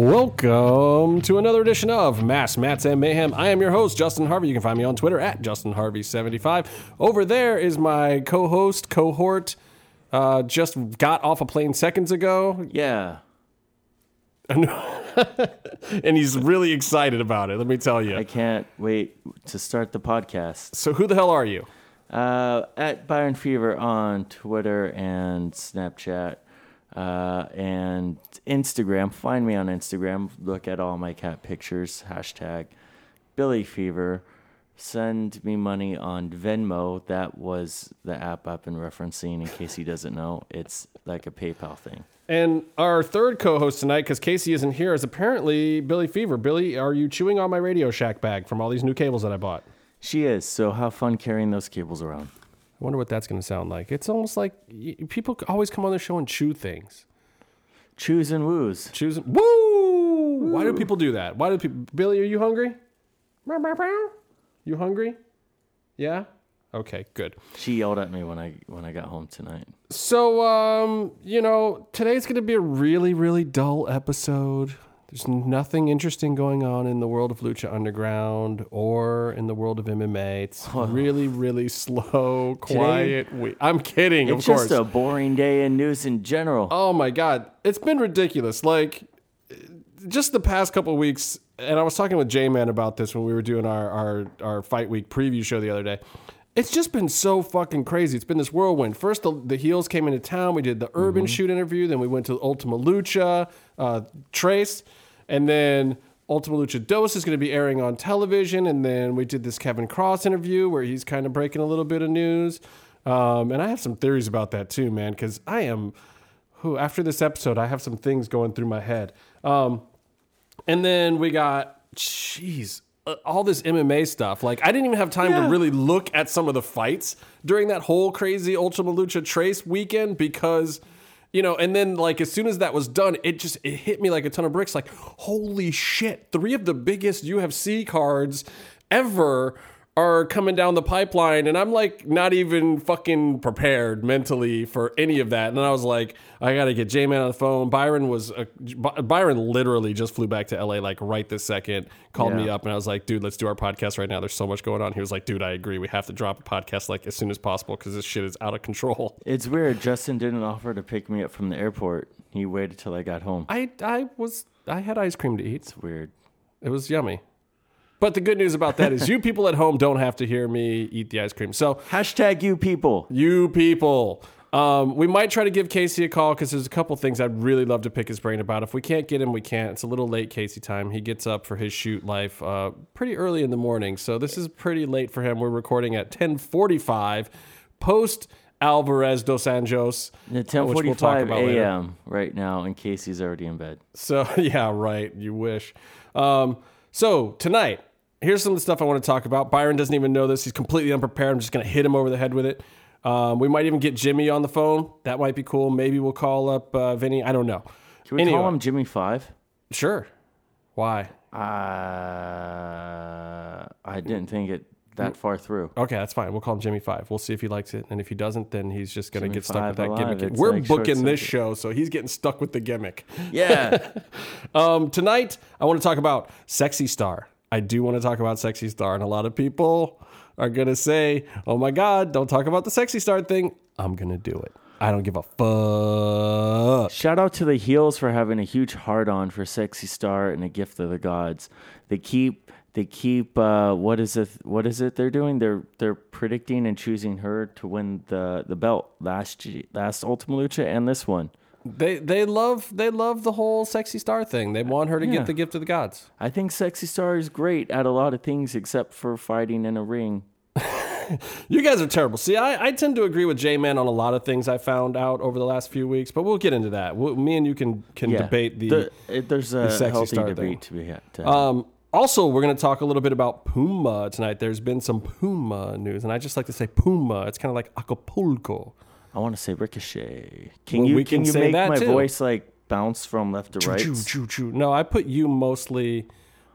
Welcome to another edition of Mass Mats and Mayhem. I am your host, Justin Harvey. You can find me on Twitter at JustinHarvey75. Over there is my co-host, cohort. Uh, just got off a plane seconds ago, Yeah, and he's really excited about it. Let me tell you. I can't wait to start the podcast. So, who the hell are you? Uh, at Byron Fever on Twitter and Snapchat uh, and Instagram. Find me on Instagram. Look at all my cat pictures. Hashtag Billy Fever. Send me money on Venmo. That was the app I've been referencing. In case he doesn't know, it's like a PayPal thing. And our third co-host tonight, because Casey isn't here, is apparently Billy Fever. Billy, are you chewing on my Radio Shack bag from all these new cables that I bought? She is. So have fun carrying those cables around. I wonder what that's going to sound like. It's almost like people always come on the show and chew things. Choose and woos. Chews and Woo! Why do people do that? Why do people? Billy, are you hungry? You hungry? Yeah. Okay, good. She yelled at me when I when I got home tonight. So, um, you know, today's going to be a really, really dull episode. There's nothing interesting going on in the world of Lucha Underground or in the world of MMA. It's really, really slow, quiet. week. I'm kidding, It's of course. just a boring day in news in general. Oh my god, it's been ridiculous. Like just the past couple of weeks, and I was talking with J Man about this when we were doing our, our our fight week preview show the other day. It's just been so fucking crazy. It's been this whirlwind. First, the, the heels came into town. We did the Urban Shoot interview. Then we went to Ultima Lucha, uh, Tres, and then Ultima Lucha Dos is going to be airing on television. And then we did this Kevin Cross interview where he's kind of breaking a little bit of news. Um, and I have some theories about that too, man, because I am who after this episode i have some things going through my head um, and then we got jeez uh, all this mma stuff like i didn't even have time to really look at some of the fights during that whole crazy ultima lucha tres weekend because you know and then like as soon as that was done it just it hit me like a ton of bricks like holy shit three of the biggest ufc cards ever are coming down the pipeline and I'm like not even fucking prepared mentally for any of that. And I was like, I got to get J-Man on the phone. Byron was uh, Byron literally just flew back to LA like right this second, called me up and I was like, dude, let's do our podcast right now. There's so much going on. He was like, dude, I agree. We have to drop a podcast like as soon as possible cuz this shit is out of control. It's weird. Justin didn't offer to pick me up from the airport. He waited till I got home. I I was I had ice cream to eat. It's weird. It was yummy. But the good news about that is you people at home don't have to hear me eat the ice cream. So Hashtag you people. You people. Um, we might try to give Casey a call because there's a couple things I'd really love to pick his brain about. If we can't get him, we can't. It's a little late Casey time. He gets up for his shoot life uh, pretty early in the morning, so this is pretty late for him. We're recording at 10:45, post Alvarez dos Anjos, At uh, which we'll talk 10:45 about later. a.m. right now, and Casey's already in bed. So yeah, right. You wish. Um, so tonight, here's some of the stuff I want to talk about. Byron doesn't even know this. He's completely unprepared. I'm just going to hit him over the head with it. Um, we might even get Jimmy on the phone. That might be cool. Maybe we'll call up uh, Vinny. I don't know. Can we Anyway. call him Jimmy Five? Sure. Why? Uh, I didn't think it that far through. Okay, that's fine. We'll call him Jimmy Five. We'll see if he likes it, and if he doesn't, then he's just going to Jimmy get stuck with that alive. gimmick. It's We're like booking this show, so he's getting stuck with the gimmick. Yeah. Um, tonight, I want to talk about Sexy Star. I do want to talk about Sexy Star, and a lot of people are going to say, oh my God, don't talk about the Sexy Star thing. I'm going to do it. I don't give a fuck. Shout out to the heels for having a huge heart on for Sexy Star and a gift of the gods. They keep they keep uh, what is it what is it they're doing? They're they're predicting and choosing her to win the, the belt last last Ultima Lucha and this one. They they love they love the whole Sexy Star thing. They want her to Yeah. get the gift of the gods. I think Sexy Star is great at a lot of things except for fighting in a ring. You guys are terrible. See, I, I tend to agree with J Man on a lot of things I found out over the last few weeks, but we'll get into that. We'll, me and you can can Yeah. debate the. The- it- there's a Sexy healthy Star debate thing. to be had. to- Um, also, we're going to talk a little bit about Puma tonight. There's been some Puma news, and I just like to say Puma. It's kind of like Acapulco. I want to say Ricochet. Can Well, you we can, can you say make that my too. voice like bounce from left to right? Choo, choo, choo. No, I put you mostly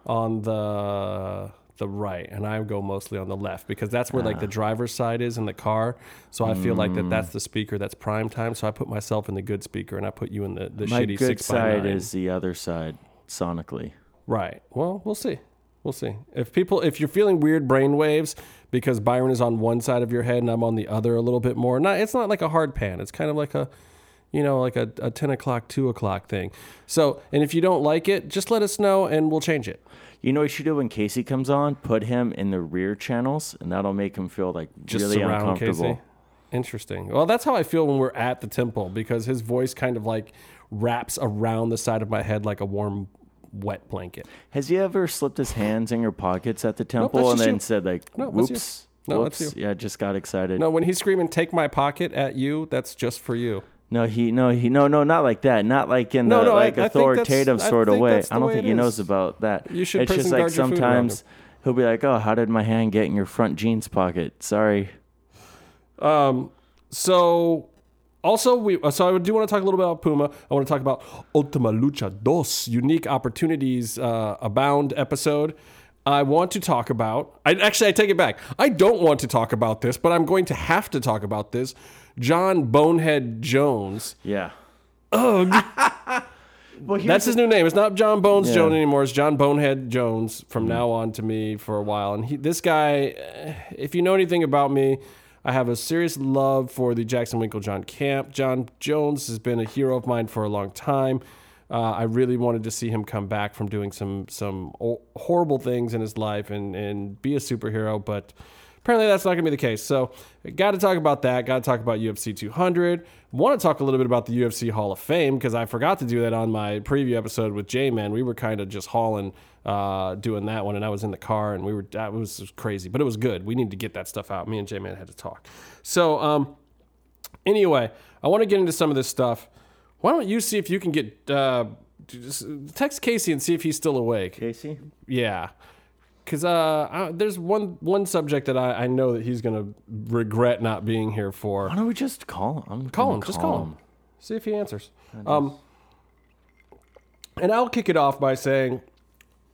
on the the right, and I go mostly on the left because that's where like Ah. the driver's side is in the car. So I feel like that that's Mm. the speaker that's prime time. So I put myself in the good speaker, and I put you in the the My shitty good six by side nine. is the other side. sonically. Right. Well, we'll see. We'll see. If people, if you're feeling weird brain waves because Byron is on one side of your head and I'm on the other a little bit more, not it's not like a hard pan. It's kind of like a, you know, like a, a ten o'clock, two o'clock thing. So, and if you don't like it, just let us know and we'll change it. You know what you should do when Casey comes on? Put him in the rear channels, and that'll make him feel like Just really surround uncomfortable. Casey. Interesting. Well, that's how I feel when we're at the temple because his voice kind of like wraps around the side of my head like a warm, wet blanket. Has he ever slipped his hands in your pockets at the temple that's and then you. said like, No. "Whoops"? No, Whoops. Yeah, just got excited. No, when he's screaming, "Take my pocket" at you, that's just for you. No, he no he no no not like that. Not like in No, the no, like I authoritative I sort of way. I don't way think he knows about that. You should It's just like guard your food around sometimes he'll be like, "Oh, how did my hand get in your front jeans pocket?" Sorry. Um. So, also, we so I do want to talk a little bit about Puma. I want to talk about Ultima Lucha Dos, unique opportunities uh, abound episode. I want to talk about. I actually I take it back. I don't want to talk about this, but I'm going to have to talk about this. Jon Bonehead Jones. Yeah. Ugh. Well, That's his new name. It's not Jon Bones Yeah. Jones anymore. It's Jon Bonehead Jones from now on to me for a while. And he, this guy, if you know anything about me, I have a serious love for the Jackson Winkeljohn Camp. Jon Jones has been a hero of mine for a long time. Uh, I really wanted to see him come back from doing some some horrible things in his life and and be a superhero, but apparently that's not going to be the case. So, got to talk about that. Got to talk about UFC 200. Want to talk a little bit about the UFC Hall of Fame because I forgot to do that on my preview episode with J Man. We were kind of just hauling, uh, doing that one, and I was in the car, and we were that was crazy, but it was good. We needed to get that stuff out. Me and J Man had to talk. So, um, anyway, I want to get into some of this stuff. Why don't you see if you can get uh, text Casey and see if he's still awake? Casey. Yeah, because uh, I, there's one one subject that I, I know that he's gonna regret not being here for. Why don't we just call him? I'm Call him, just call him. See if he answers. Um, and I'll kick it off by saying,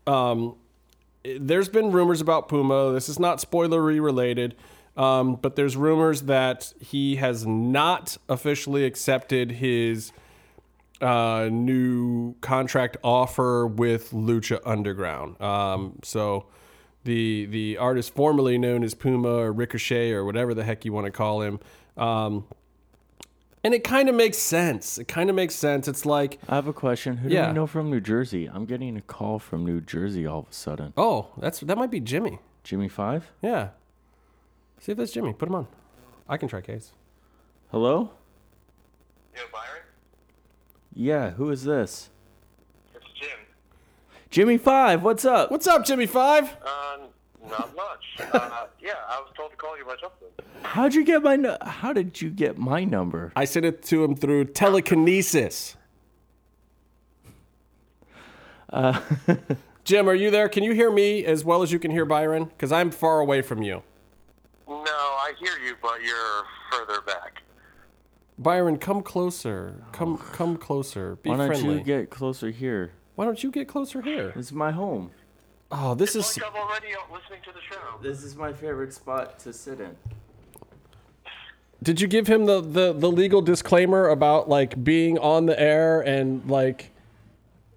um, there's been rumors about Puma. This is not spoilery related, um, but there's rumors that he has not officially accepted his uh, new contract offer with Lucha Underground. Um, so the the artist formerly known as Puma or Ricochet or whatever the heck you want to call him. Um, and it kind of makes sense. It kind of makes sense. It's like, I have a question. Who do Yeah. we know from New Jersey? I'm getting a call from New Jersey all of a sudden. oh, that's that might be Jimmy. Jimmy Five. Yeah. See if that's Jimmy. Put him on. I can try case. Hello. Yo, Byron? Yeah. Who is this? It's Jim. Jimmy Five. What's up? What's up, Jimmy Five? Uh, not much. uh, yeah, I was told to call you about something. How'd you get my? nu- How did you get my number? I sent it to him through telekinesis. Jim, are you there? Can you hear me as well as you can hear Byron? Because I'm far away from you. No, I hear you, but you're further back. Byron, come closer. Come, come closer. Be Why don't friendly. you get closer here? Why don't you get closer here? It's my home. Oh, this is. Like I'm already uh, listening to the show. This is my favorite spot to sit in. Did you give him the, the, the legal disclaimer about like being on the air and like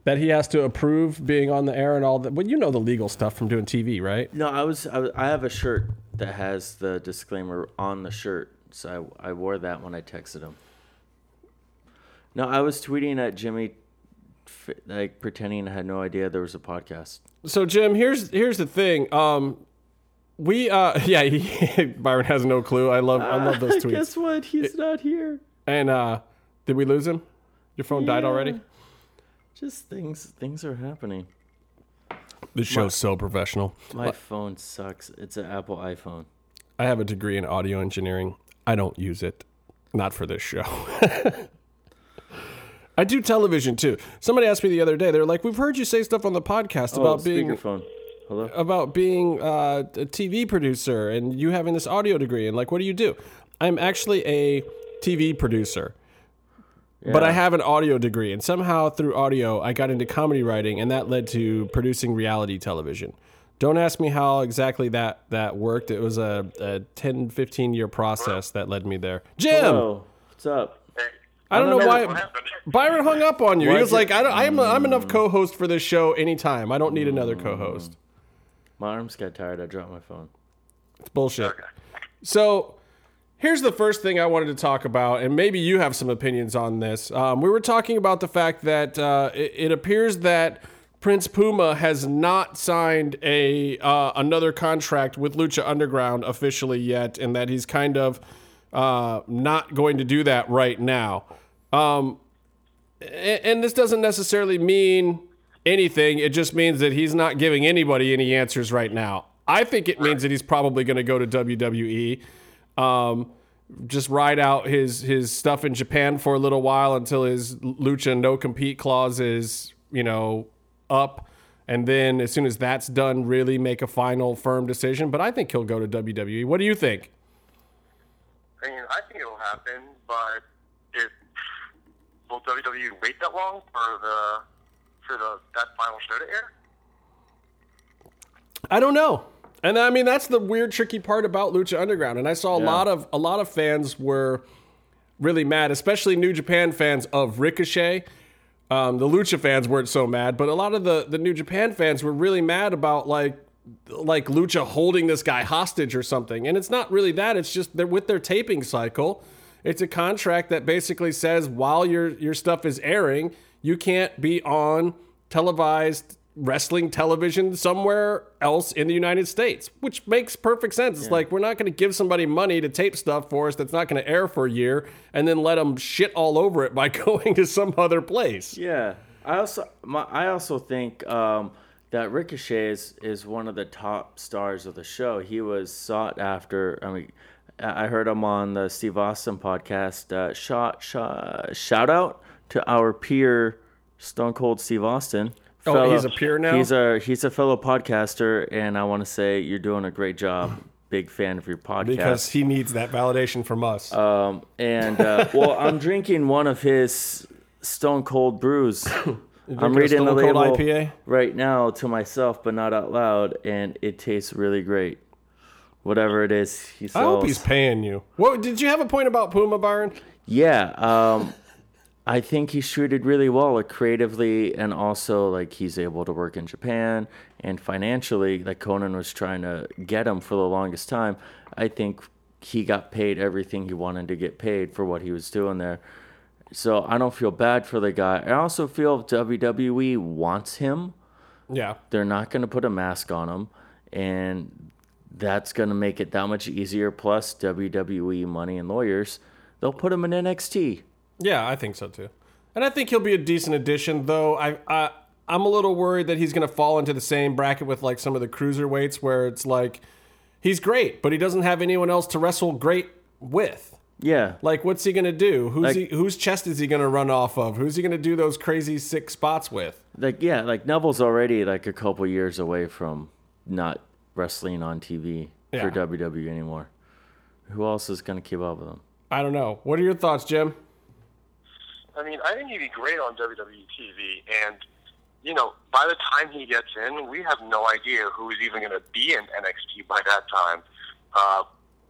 that he has to approve being on the air and all that? Well, you know the legal stuff from doing TV, right? No, I was, I was. I have a shirt that has the disclaimer on the shirt, so I, I wore that when I texted him. No, I was tweeting at Jimmy, like pretending I had no idea there was a podcast. So Jim, here's here's the thing. Um, we uh yeah, he, Byron has no clue. I love I love those tweets. Guess what? He's not here. And uh, did we lose him? Your phone died already. Just things, things are happening. This show's so professional. My phone sucks. It's an Apple iPhone. I have a degree in audio engineering. I don't use it. Not for this show. I do television too. Somebody asked me the other day. They're like, "We've heard you say stuff on the podcast Oh, about being speakerphone. Hello. about being uh, a TV producer and you having this audio degree and like, what do you do? I'm actually a TV producer, but I have an audio degree, and somehow through audio, I got into comedy writing, and that led to producing reality television. Don't ask me how exactly that that worked. It was a, a 10, 15 year process that led me there. Jim, Hello. What's up? Hey, I don't know don't know why Byron hung up on you. Why he was is it- like, I don't, I'm, I'm enough co-host for this show anytime. I don't need another co-host. My arms got tired. I dropped my phone. It's bullshit. Okay. So here's the first thing I wanted to talk about, and maybe you have some opinions on this. Um, we were talking about the fact that uh, it, it appears that Prince Puma has not signed a uh, another contract with Lucha Underground officially yet, and that he's kind of uh, not going to do that right now. Um, and this doesn't necessarily mean anything. It just means that he's not giving anybody any answers right now. I think it means that he's probably going to go to WWE, um, just ride out his his stuff in Japan for a little while until his lucha no compete clause is you know up, and then as soon as that's done, really make a final firm decision. But I think he'll go to WWE. What do you think? I mean, I think it'll happen, but will WWE wait that long for the for the that final show to air? I don't know. And I mean that's the weird tricky part about Lucha Underground. And I saw a Yeah. lot of a lot of fans were really mad, especially New Japan fans of Ricochet. Um, the Lucha fans weren't so mad, but a lot of the the New Japan fans were really mad about like like Lucha holding this guy hostage or something. And it's not really that. It's just they're with their taping cycle. It's a contract that basically says while your your stuff is airing, you can't be on televised wrestling television somewhere else in the United States, which makes perfect sense. It's like we're not going to give somebody money to tape stuff for us that's not going to air for a year and then let them shit all over it by going to some other place. Yeah, I also my, I also think um, that Ricochet is, is one of the top stars of the show. He was sought after. I mean, I heard him on the Steve Austin podcast. Uh, shot, shot, shout out to our peer Stone Cold Steve Austin. Oh, he's a peer now? He's a he's a fellow podcaster, and I want to say you're doing a great job. Big fan of your podcast. Because he needs that validation from us. Um, and uh, well, I'm drinking one of his Stone Cold brews. I'm reading the label IPA? right now to myself, but not out loud, and it tastes really great. Whatever it is he sells. I hope he's paying you. What did you have a point about Puma Byron? Yeah, um, I think he's treated really well, like creatively, and also like he's able to work in Japan and financially. Like Conan was trying to get him for the longest time. I think he got paid everything he wanted to get paid for what he was doing there. So I don't feel bad for the guy. I also feel WWE wants him, Yeah. they're not going to put a mask on him, and that's going to make it that much easier. Plus, WWE money and lawyers, they'll put him in NXT. Yeah, I think so too. And I think he'll be a decent addition, though. I, I I'm a little worried that he's going to fall into the same bracket with like some of the cruiserweights, where it's like he's great, but he doesn't have anyone else to wrestle great with. Yeah, Like, what's he going to do? Who's Like- he? Whose chest is he going to run off of? Who's he going to do those crazy sick spots with? like yeah, like Neville's already like a couple years away from not wrestling on TV Yeah. for WWE anymore. Who else is going to keep up with him? I don't know. What are your thoughts, Jim? I mean, I think he'd be great on WWE TV, and you know, by the time he gets in, we have no idea who's even going to be in NXT by that time. Uh,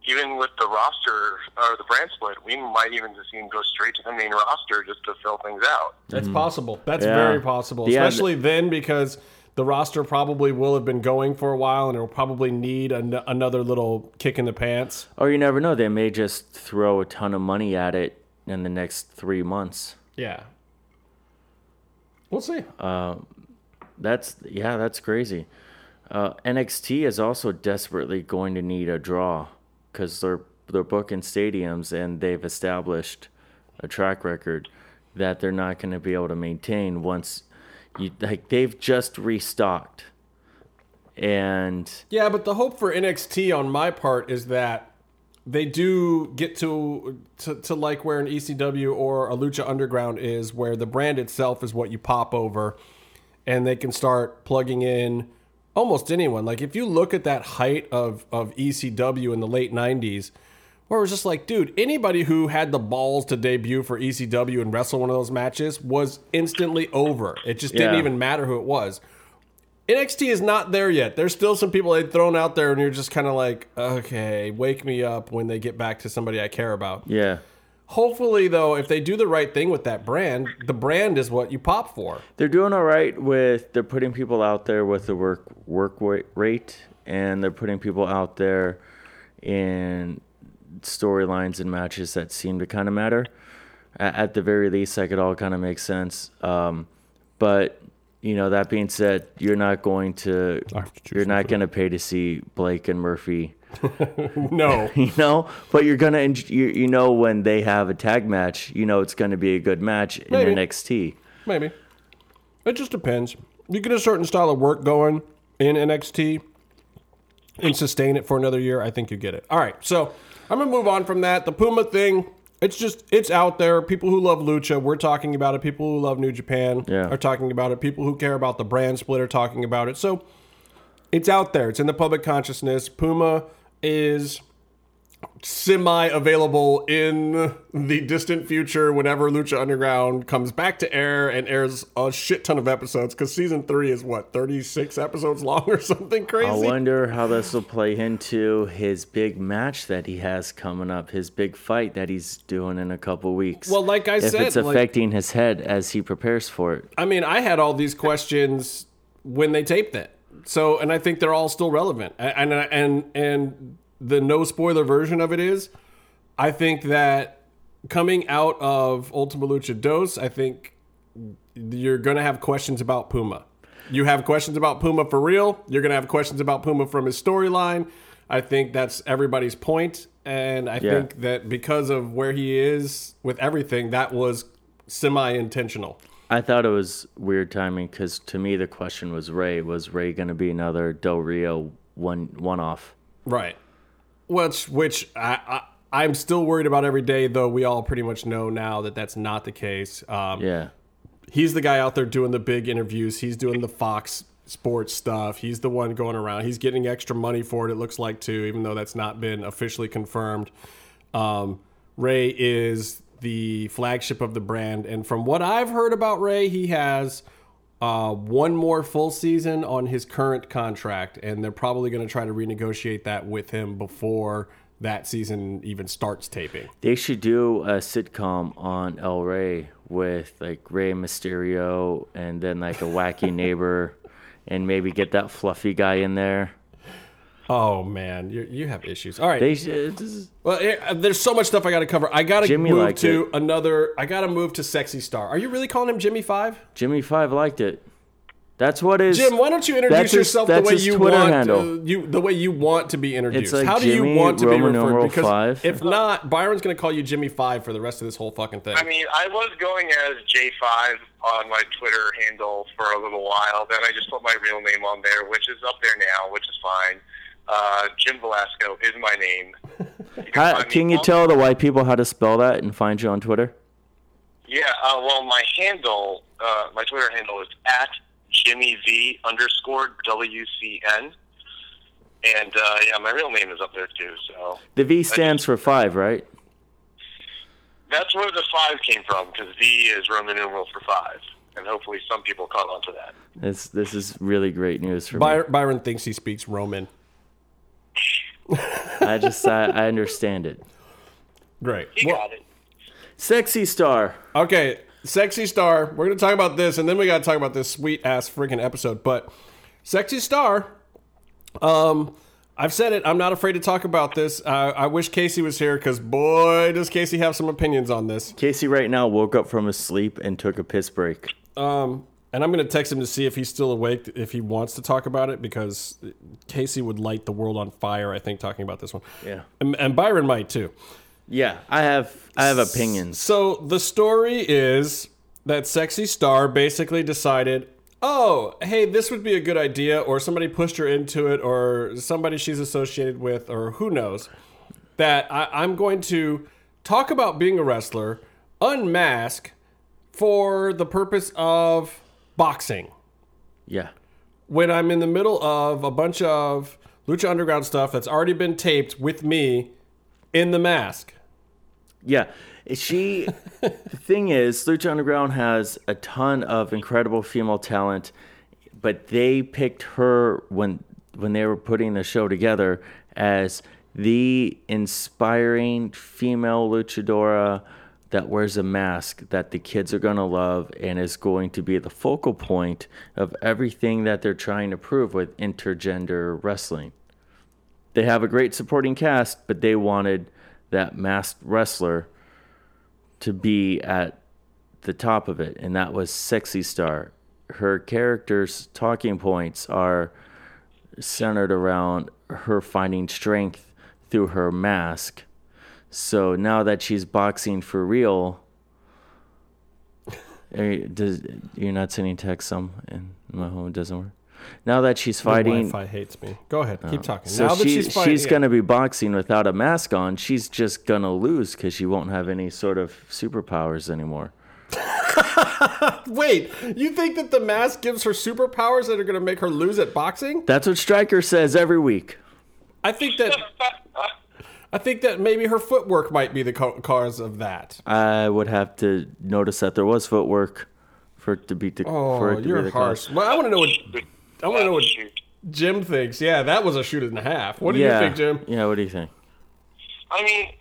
even with the roster or the brand split, we might even just see him go straight to the main roster just to fill things out. That's possible. That's Yeah. very possible, Yeah, especially then because the roster probably will have been going for a while, and it will probably need an- another little kick in the pants. Or you never know, they may just throw a ton of money at it in the next three months. Yeah. We'll see. That's yeah, that's crazy. Uh, NXT is also desperately going to need a draw because they're they're booking stadiums and they've established a track record that they're not going to be able to maintain once you like they've just restocked and yeah, but the hope for NXT on my part is that they do get to, to to like where an ECW or a Lucha Underground is, where the brand itself is what you pop over, and they can start plugging in almost anyone. Like if you look at that height of of ECW in the late '90s, where it was just like, dude, anybody who had the balls to debut for ECW and wrestle one of those matches was instantly over. It just didn't Yeah. even matter who it was. NXT is not there yet. There's still some people they've thrown out there, and you're just kind of like, okay, wake me up when they get back to somebody I care about. yeah Hopefully, though, if they do the right thing with that brand, the brand is what you pop for. They're doing all right with they're putting people out there with the work work rate, and they're putting people out there in storylines and matches that seem to kind of matter. At, at the very least, like it all kind of makes sense. Um, but you know, that being said, you're not going to to you're not going to pay to see Blake and Murphy. No. you know but you're gonna you, you know when they have a tag match you know it's gonna be a good match in nxt Maybe. It just depends. You get a certain style of work going in NXT and sustain it for another year. I think you get it. All right. So I'm going to move on from that. The Puma thing, it's just, it's out there. People who love Lucha, we're talking about it. People who love New Japan Yeah. are talking about it. People who care about the brand split are talking about it. So it's out there. It's in the public consciousness. Puma is semi available in the distant future whenever Lucha Underground comes back to air and airs a shit ton of episodes because season three is what 36 episodes long or something crazy? I wonder how this will play into his big match that he has coming up, his big fight that he's doing in a couple weeks. Well, like I if said, it's like- affecting his head as he prepares for it. I mean, I had all these questions when they taped it. So, and I think they're all still relevant. And and and the no spoiler version of it is, I think that coming out of Ultima Lucha Dos, I think you're going to have questions about Puma. You have questions about Puma for real. You're going to have questions about Puma from his storyline. I think that's everybody's point, and I Yeah. think that because of where he is with everything, that was semi-intentional. I thought it was weird timing because to me the question was Rey. Was Rey going to be another Del Rio one one off? Right. Which, which I, I, I'm still worried about every day, though we all pretty much know now that that's not the case. Um, Yeah. He's the guy out there doing the big interviews. He's doing the Fox Sports stuff. He's the one going around. He's getting extra money for it, it looks like, too, even though that's not been officially confirmed. Um, Rey is the flagship of the brand. And from what I've heard about Rey, he has uh, one more full season on his current contract, and they're probably going to try to renegotiate that with him before that season even starts taping. They should do a sitcom on El Rey with like Rey Mysterio and then like a wacky neighbor and maybe get that fluffy guy in there. Oh man, you you have issues. All right. They should. is- well, eh, there's so much stuff I got to cover. I got to move to it. another. I got to move to Sexy Star. Are you really calling him Jimmy Five? Jimmy Five liked it. That's what is. Jim, why don't you introduce That's his- yourself the way you Twitter want handle. uh, you the way you want to be introduced? like How do you want to Roman be referred? Because five. if not, Byron's going to call you Jimmy Five for the rest of this whole fucking thing. I mean, I was going as J5 on my Twitter handle for a little while. Then I just put my real name on there, which is up there now, which is fine. Uh, Jim Velasco is my name. You How, can you tell the white people how to spell that and find you on Twitter? Yeah, uh, well, my handle, uh, my Twitter handle is at Jimmy V underscore WCN. And, uh, yeah, my real name is up there too, so. The V stands for five, right? That's where the five came from, because V is Roman numeral for five. And hopefully some people caught on to that. This this is really great news for me. Byron, Byron thinks he speaks Roman. I just I, I understand it. Great. He Well, got it. Sexy star. Okay, Sexy Star. We're gonna talk about this, and then we gotta talk about this sweet ass freaking episode. But Sexy Star, um, I've said it. I'm not afraid to talk about this. Uh, I wish Casey was here because boy, does Casey have some opinions on this. Casey right now woke up from his sleep and took a piss break. Um, and I'm gonna text him to see if he's still awake, if he wants to talk about it, because Casey would light the world on fire. I think talking about this one. Yeah. and, and Byron might too. Yeah, I have I have opinions. So the story is that Sexy Star basically decided, oh, hey, this would be a good idea, or somebody pushed her into it, or somebody she's associated with, or who knows, that I, I'm going to talk about being a wrestler, unmask for the purpose of boxing Yeah. when I'm in the middle of a bunch of Lucha Underground stuff that's already been taped with me in the mask. Yeah. She the thing is, Lucha Underground has a ton of incredible female talent, but they picked her when when they were putting the show together as the inspiring female luchadora that wears a mask that the kids are going to love and is going to be the focal point of everything that they're trying to prove with intergender wrestling. They have a great supporting cast, but they wanted that masked wrestler to be at the top of it, and that was Sexy Star. Her character's talking points are centered around her finding strength through her mask. So now that she's boxing for real, are you, does, you're not sending text some um, and my home doesn't work. Now that she's My fighting, Wi-Fi hates me. Go ahead, keep um, talking. so now she, she's she's, fighting, yeah. gonna be boxing without a mask on. She's just gonna lose because she won't have any sort of superpowers anymore. Wait, you think that the mask gives her superpowers that are going to make her lose at boxing? That's what Striker says every week. I think that I think that maybe her footwork might be the co- cause of that. I would have to notice that there was footwork for it to be the oh, for Oh, it to you're be the harsh. cause. Well, I want to know what I want to know what Jim thinks. Yeah, that was a shoot and a half. What do yeah, you think, Jim? Yeah, what do you think? I mean,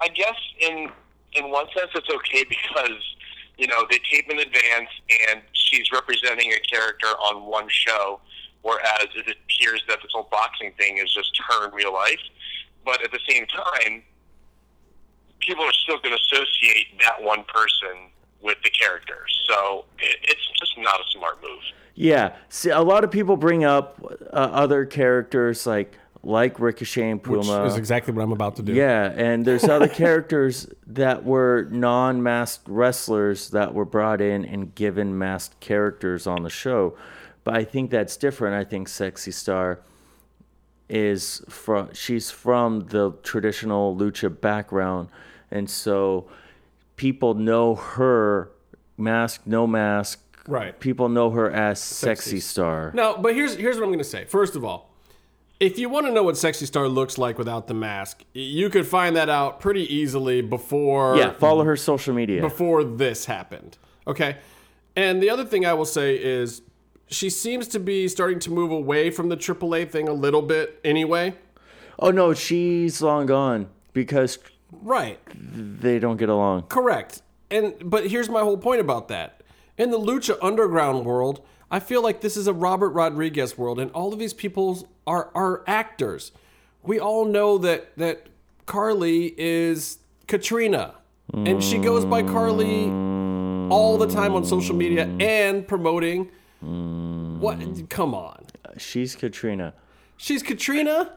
I guess in in one sense it's okay because you know they tape in advance and she's representing a character on one show, whereas it appears that this whole boxing thing is just her in real life. But at the same time, people are still going to associate that one person with the character, so it, it's just not a smart move. Yeah, see, a lot of people bring up uh, other characters like like Ricochet and Puma. Which is exactly what I'm about to do. Yeah, and there's other characters that were non-masked wrestlers that were brought in and given masked characters on the show. But I think that's different. I think Sexy Star is from she's from the traditional lucha background and so people know her mask no mask Right. people know her as sexy, Sexy. star Now, but here's here's what I'm going to say. First of all, if you want to know what Sexy Star looks like without the mask, you could find that out pretty easily before yeah follow her social media before this happened. Okay? And the other thing I will say is she seems to be starting to move away from the AAA thing a little bit anyway. oh no she's long gone because Right. they don't get along Correct. And but here's my whole point about that. In the lucha underground world, I feel like this is a Robert Rodriguez world, and all of these people are are actors. We all know that that Karlee is Catrina, and she goes by Karlee all the time on social media and promoting. What? Come on. she's catrina She's Catrina.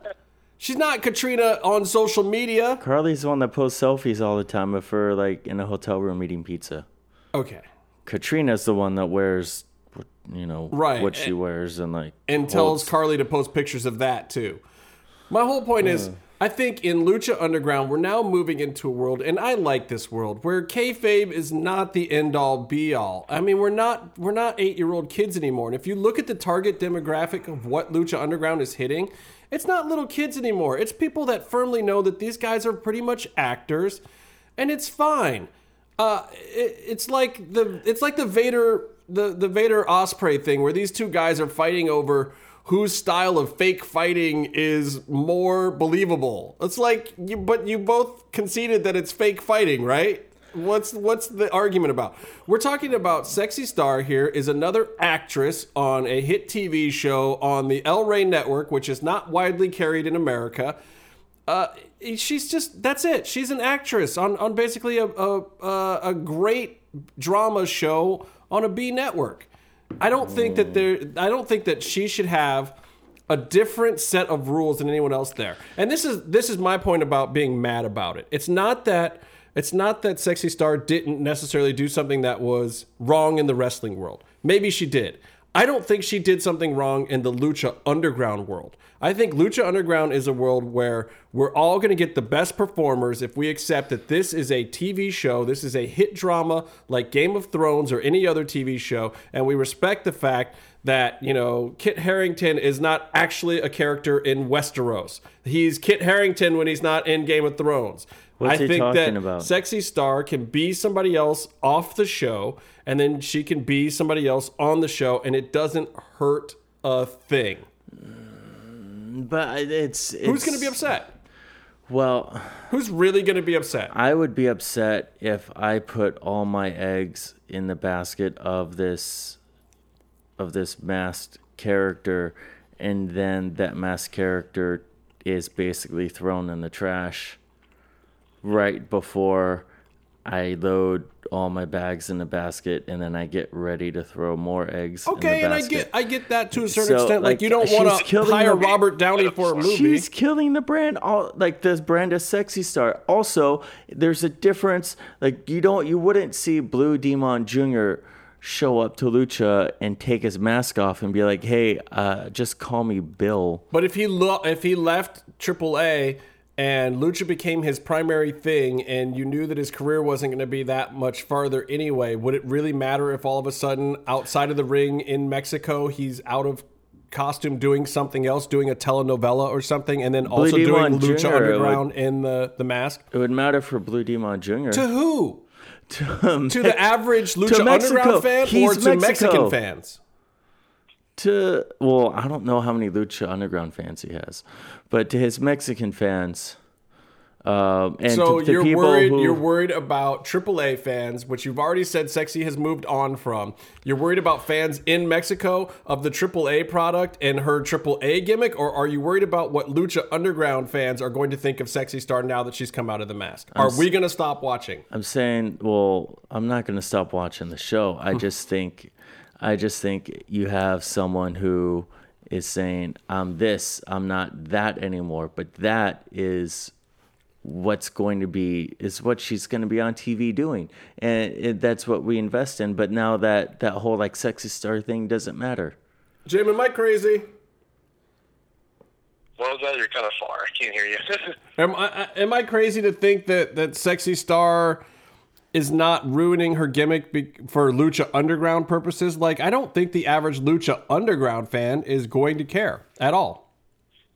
She's not Catrina on social media. karlee's the one that posts selfies all the time of her like in a hotel room eating pizza Okay. catrina's the one that wears you know Right. what she wears and like and tells Karlee to post pictures of that too. My whole point is, I think in Lucha Underground, we're now moving into a world, and I like this world where kayfabe is not the end all be all. I mean, we're not we're not eight year old kids anymore. And if you look at the target demographic of what Lucha Underground is hitting, it's not little kids anymore. It's people that firmly know that these guys are pretty much actors, and it's fine. Uh, it, it's like the it's like the Vader the the Vader Ospreay thing where these two guys are fighting over whose style of fake fighting is more believable. It's like you but you both conceded that it's fake fighting, right? What's what's the argument about? We're talking about Sexy Star here is another actress on a hit TV show on the El Rey network which is not widely carried in America uh, she's just that's it. She's an actress on on basically a a, a a great drama show on a B network. I don't think that there. I don't think that she should have a different set of rules than anyone else there. And this is this is my point about being mad about it. It's not that it's not that Sexy Star didn't necessarily do something that was wrong in the wrestling world. Maybe she did. I don't think she did something wrong in the Lucha Underground world. I think Lucha Underground is a world where we're all going to get the best performers if we accept that this is a TV show, this is a hit drama like Game of Thrones or any other TV show, and we respect the fact that, you know, Kit Harington is not actually a character in Westeros. He's Kit Harington when he's not in Game of Thrones. What's I he think talking that about? Sexy Star can be somebody else off the show, and then she can be somebody else on the show, and it doesn't hurt a thing. Mm, but it's, it's Who's going to be upset? Well, Who's really going to be upset? I would be upset if I put all my eggs in the basket of this of this masked character and then that masked character is basically thrown in the trash right before I load all my bags in the basket and then I get ready to throw more eggs. in the Okay, and I get I get that to a certain So, extent. Like, like, you don't want to hire the- Robert Downey for a movie. She's killing the brand, all like this brand of sexy star. Also, there's a difference. Like you don't, you wouldn't see Blue Demon Jr. show up to Lucha and take his mask off and be like, "Hey, uh, just call me Bill." But if he lo- if he left AAA and Lucha became his primary thing, and you knew that his career wasn't going to be that much farther anyway, would it really matter if all of a sudden outside of the ring in Mexico he's out of costume doing something else, doing a telenovela or something, and then also doing Demon Lucha Jr. would- Underground in the the mask? It would matter for Blue Demon Jr. To who? to, um, To the average Lucha. Underground fan or to Mexico. Mexican fans? To well, I don't know how many Lucha Underground fans he has, but to his Mexican fans, um, and So to the you're people worried. who You're worried about AAA fans, which you've already said Sexy has moved on from. You're worried about fans in Mexico of the AAA product and her AAA gimmick, or are you worried about what Lucha Underground fans are going to think of Sexy Star now that she's come out of the mask? Are we going to stop watching? I'm saying, well, I'm not going to stop watching the show. Hmm. I just think, I just think you have someone who is saying, "I'm this, I'm not that anymore," but that is what's going to be is what she's going to be on TV doing, and it, that's what we invest in. But now that that whole like sexy star thing doesn't matter. Jim, am I crazy? What was? You're kind of far. I can't hear you. Am I am I crazy to think that that Sexy Star is not ruining her gimmick be, for Lucha Underground purposes? Like, I don't think the average Lucha Underground fan is going to care at all.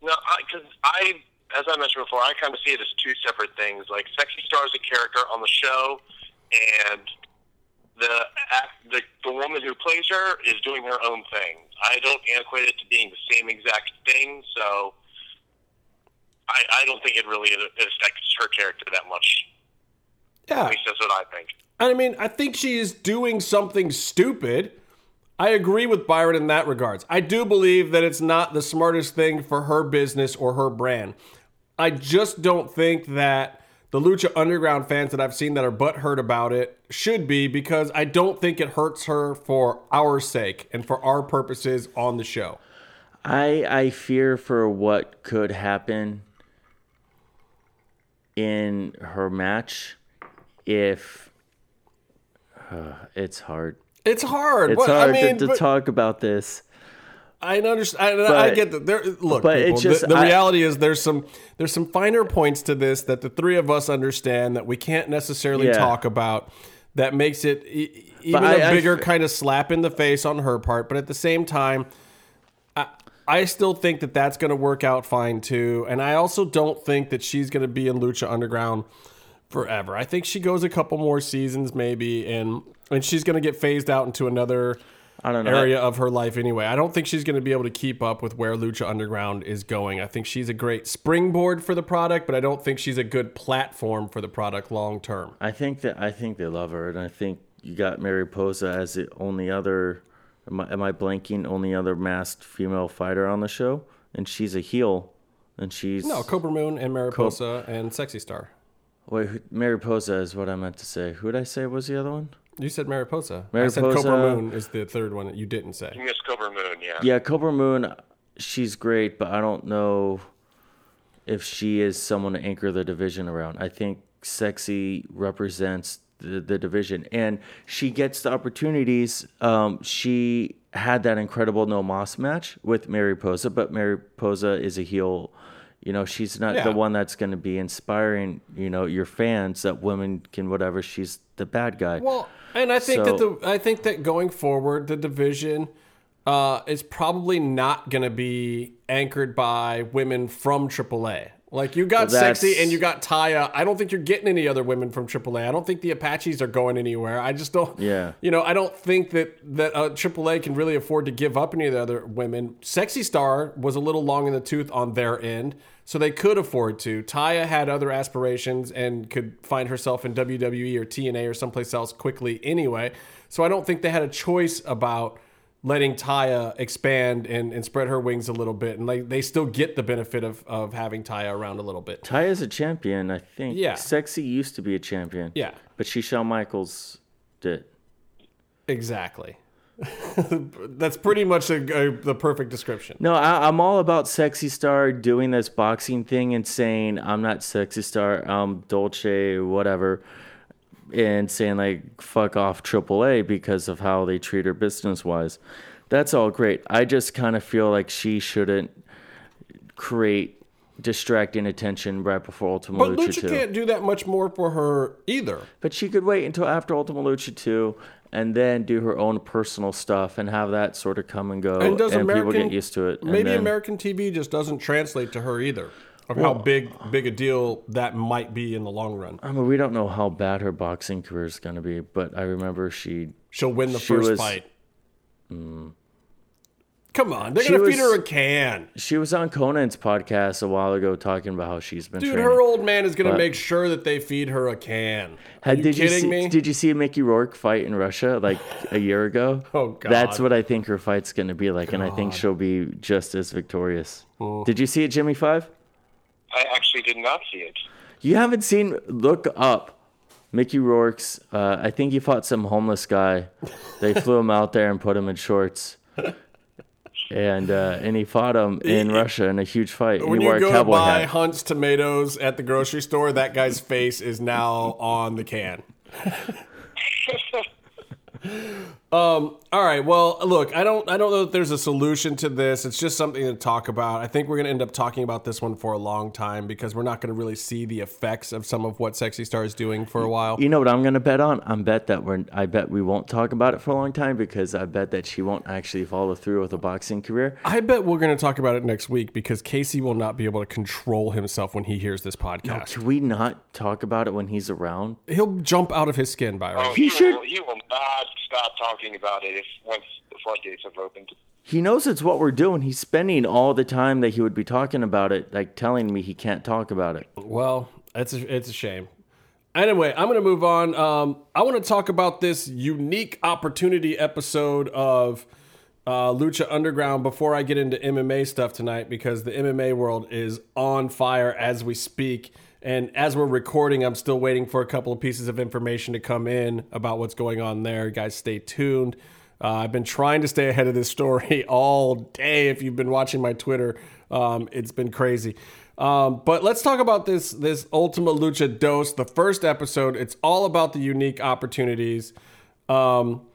No, because I, as I mentioned before, I kind of see it as two separate things. Like, Sexy Star is a character on the show, and the the the woman who plays her is doing her own thing. I don't equate it to being the same exact thing, so I, I don't think it really affects her character that much. At least that's what I think. I mean, I think she is doing something stupid. I agree with Byron in that regards. I do believe that it's not the smartest thing for her business or her brand. I just don't think that the Lucha Underground fans that I've seen that are butthurt about it should be because I don't think it hurts her for our sake and for our purposes on the show. I I fear for what could happen in her match if uh, it's hard. It's hard. It's What- hard I mean, to, to but talk about this. I understand. I, I get that. There, look, but people, just- the, the I- reality is there's some there's some finer points to this that the three of us understand that we can't necessarily Yeah. talk about. That makes it e- even I- a bigger kind of slap in the face on her part. But at the same time, I I still think that that's going to work out fine too. And I also don't think that she's going to be in Lucha Underground forever. I think she goes a couple more seasons maybe, and and she's going to get phased out into another I don't know. area of her life anyway. I don't think she's going to be able to keep up with where Lucha Underground is going. I think she's a great springboard for the product, but I don't think she's a good platform for the product long term. I think that I think they love her, and I think you got Mariposa as the only other. Am I, am I blanking? Only other masked female fighter on the show, and she's a heel, and she's No, Cobra Moon and Mariposa and Sexy Star. Wait, who- Mary Posa is what I meant to say. Who did I say was the other one? You said Mariposa. I said Mariposa- Cobra Moon is the third one that you didn't say. You missed Cobra Moon, yeah. Yeah, Cobra Moon, she's great, but I don't know if she is someone to anchor the division around. I think Sexy represents the, the division, and she gets the opportunities. Um, she had that incredible No Mas match with Mariposa, but Mariposa is a heel. You know, she's not Yeah. the one that's going to be inspiring, you know, your fans that women can whatever. She's the bad guy. Well, and I think that the I think that going forward, the division uh, is probably not going to be anchored by women from AAA. Like you got Well, sexy and you got Taya. I don't think you're getting any other women from AAA. I don't think the Apaches are going anywhere. I just don't. Yeah. You know, I don't think that that uh, AAA can really afford to give up any of the other women. Sexy Star was a little long in the tooth on their end, so they could afford to. Taya had other aspirations and could find herself in WWE or TNA or someplace else quickly anyway. So I don't think they had a choice about letting Taya expand and, and spread her wings a little bit. And like they still get the benefit of, of having Taya around a little bit. Ty is a champion, I think. Yeah. Sexy used to be a champion. Yeah. But she Shawn Michaels did. Exactly. That's pretty much a, a, the perfect description. No, I, I'm all about Sexy Star doing this boxing thing and saying I'm not Sexy Star, I'm Dulce, whatever, and saying like fuck off AAA because of how they treat her business wise. That's all great. I just kind of feel like she shouldn't create distracting attention right before Ultima Lucha. But Lucha Lucha 2. can't do that much more for her either. But she could wait until after Ultima Lucha 2 and then do her own personal stuff and have that sort of come and go And does people American get used to it. Maybe then- American TV just doesn't translate to her either. Of how big big a deal that might be in the long run. I mean, we don't know how bad her boxing career is going to be, but I remember she. She'll win the She first was- fight. Mm. Come on, they're She gonna feed her a can. She was on Conan's podcast a while ago talking about how she's been Dude, training. her old man is gonna But- make sure that they feed her a can. Are Had- you did kidding you see, me? Did you see a Mickey Rourke fight in Russia like a year ago? Oh, God. That's what I think her fight's going to be like, and I think she'll be just as victorious. Mm. Did you see it, Jimmy Five? I actually did not see it. You haven't seen? Look up Mickey Rourke's. Uh, I think he fought some homeless guy. They flew him out there and put him in shorts. And uh, and he fought him in Russia in a huge fight. And when he wore you a go to cowboy buy hat. Hunt's tomatoes at the grocery store, that guy's face is now on the can. um, all right. Well, look, I don't, I don't know that there's a solution to this. It's just something to talk about. I think we're going to end up talking about this one for a long time because we're not going to really see the effects of some of what Sexy Star is doing for a while. You know what I'm gonna bet on? I'm bet that we're. I bet we won't talk about it for a long time because I bet that she won't actually follow through with a boxing career. I bet we're going to talk about it next week because Casey will not be able to control himself when he hears this podcast. Can we not talk about it when he's around? He'll jump out of his skin, Byron. Oh, He he, should- will, he will not stop talking about it if once the floodgates have opened. He knows it's what we're doing. He's spending all the time that he would be talking about it, like telling me he can't talk about it. Well, it's a, it's a shame. Anyway, I'm going to move on. Um, I want to talk about this unique opportunity episode of uh, Lucha Underground before I get into MMA stuff tonight because the MMA world is on fire as we speak. And as we're recording, I'm still waiting for a couple of pieces of information to come in about what's going on there. Guys, stay tuned. Uh, I've been trying to stay ahead of this story all day. If you've been watching my Twitter, um, it's been crazy. Um, but let's talk about this this Ultima Lucha Dos, the first episode. It's all about the unique opportunities. Um,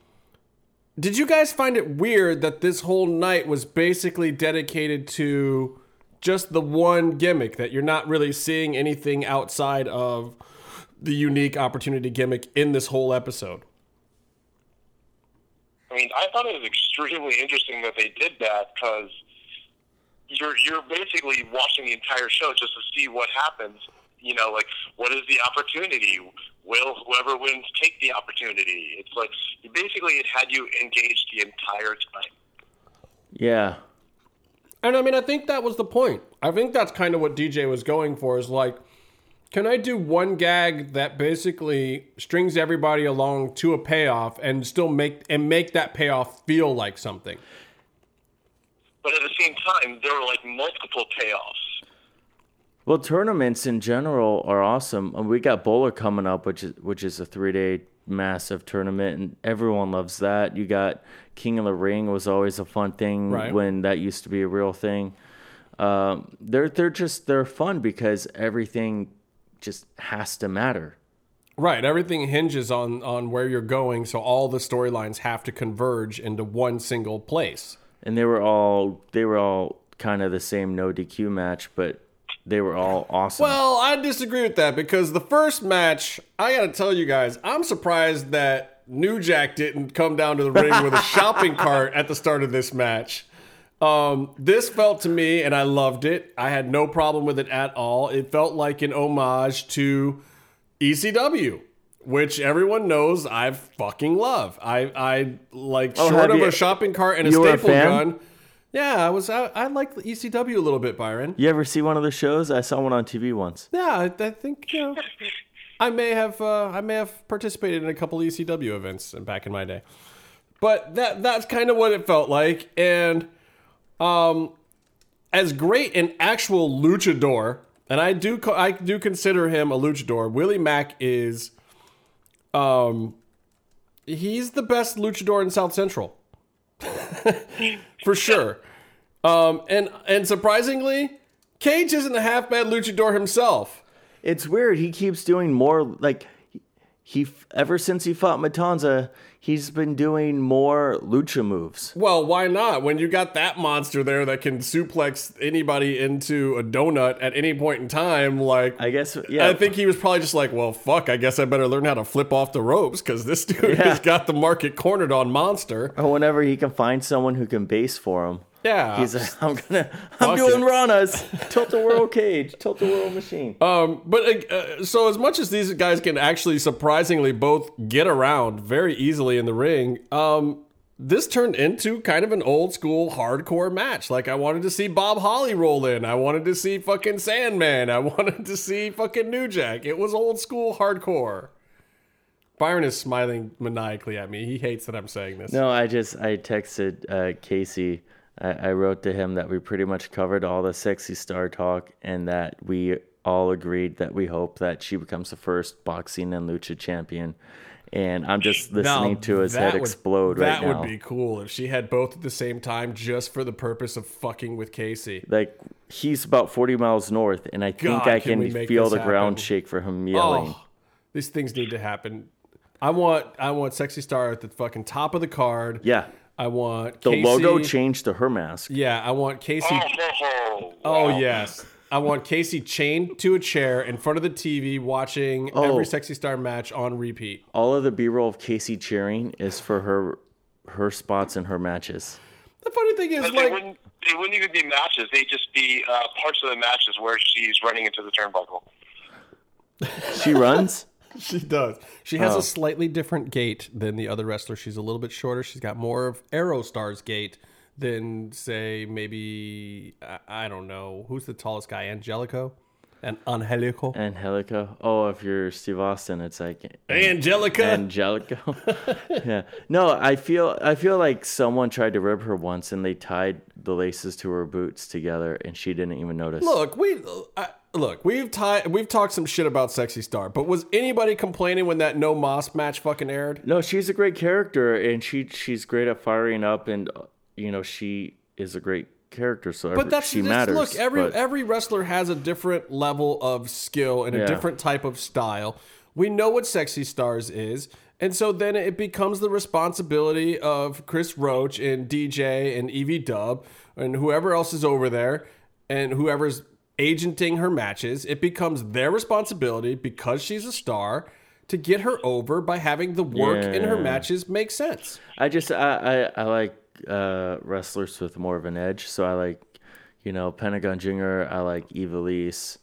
did you guys find it weird that this whole night was basically dedicated to just the one gimmick that you're not really seeing anything outside of the unique opportunity gimmick in this whole episode? I mean, I thought it was extremely interesting that they did that because you're you're basically watching the entire show just to see what happens. You know, like what is the opportunity? Will whoever wins take the opportunity? It's like basically it had you engaged the entire time. Yeah. And I mean, I think that was the point. I think that's kind of what DJ was going for is like, can I do one gag that basically strings everybody along to a payoff and still make and make that payoff feel like something? But at the same time, there were like multiple payoffs. Well, tournaments in general are awesome. And we got BOLA coming up, which is which is a three day massive tournament, and everyone loves that. You got King of the Ring was always a fun thing Right. when that used to be a real thing. Um, they're they're just they're fun because everything just has to matter. Right. Everything hinges on on where you're going, so all the storylines have to converge into one single place. And they were all they were all kind of the same no DQ match, but they were all awesome. Well, I disagree with that because the first match, I got to tell you guys, I'm surprised that New Jack didn't come down to the ring with a shopping cart at the start of this match. Um, this felt to me, and I loved it. I had no problem with it at all. It felt like an homage to ECW, which everyone knows I fucking love. I I like Oh, short of you- a shopping cart and a were a staple gun. Yeah, I was. I, I like the ECW a little bit, Byron. You ever see one of the shows? I saw one on TV once. Yeah, I, I think you know. I may have uh, I may have participated in a couple ECW events back in my day, but that that's kind of what it felt like. And um, as great an actual luchador, and I do co- I do consider him a luchador. Willie Mack is, um, he's the best luchador in South Central, for sure. Um, and and surprisingly, Cage isn't a half bad luchador himself. It's weird. He keeps doing more like he ever since he fought Matanza, he's been doing more lucha moves. Well, why not? When you got that monster there that can suplex anybody into a donut at any point in time, like I guess yeah. I think he was probably just like, well, fuck, I guess I better learn how to flip off the ropes because this dude Yeah. has got the market cornered on monster. or whenever he can find someone who can base for him. Yeah. He's like, I'm gonna, I'm doing it. Ranas, tilt a whirl cage, tilt a whirl machine. Um, but uh, so as much as these guys can actually surprisingly both get around very easily in the ring, um, this turned into kind of an old school hardcore match. Like I wanted to see Bob Holly roll in. I wanted to see fucking Sandman. I wanted to see fucking New Jack. It was old school hardcore. Byron is smiling maniacally at me. He hates that I'm saying this. No, I just I texted uh, Casey. I, I wrote to him that we pretty much covered all the sexy star talk, and that we all agreed that we hope that she becomes the first boxing and lucha champion. And I'm just listening Now, to his head would- explode right now. That would be cool if she had both at the same time, just for the purpose of fucking with Casey. like he's about 40 miles north, and I think God, I can can, feel the ground shake for him yelling. Oh, these things need to happen. I want I want Sexy Star at the fucking top of the card. Yeah, I want the Casey, logo changed to her mask. Yeah, I want Casey. Oh, oh, wow. yes, I want Casey chained to a chair in front of the TV, watching Oh. every Sexy Star match on repeat. All of the B-roll of Casey cheering is for her her spots in her matches. The funny thing is, But they like, wouldn't. They wouldn't even be matches. They'd just be uh, parts of the matches where she's running into the turnbuckle. She runs. she does. She has Oh. a slightly different gait than the other wrestler. She's a little bit shorter. She's got more of Aerostar's gait than, say, maybe I, I don't know who's the tallest guy, Angelico, and Angelico. Angelico. Oh, if you're Steve Austin, it's like Angelica. Angelico. yeah. No, I feel I feel like someone tried to rib her once, and they tied the laces to her boots together, and she didn't even notice. Look, we uh, look. We've ti- we've talked some shit about Sexy Star, but was anybody complaining when that No Mas match fucking aired? No, she's a great character, and she she's great at firing up, and you know she is a great character. So But every- that's she matters. Look, every but- every wrestler has a different level of skill and a different type of style. We know what Sexy Stars is, and so then it becomes the responsibility of Chris Roach and DJ and Evie Dub and whoever else is over there and whoever's agenting her matches. It becomes their responsibility because she's a star to get her over by having the work in her matches make sense. I just I I, I like uh, wrestlers with more of an edge. So I like you know Pentagon Junior. I like Evilise.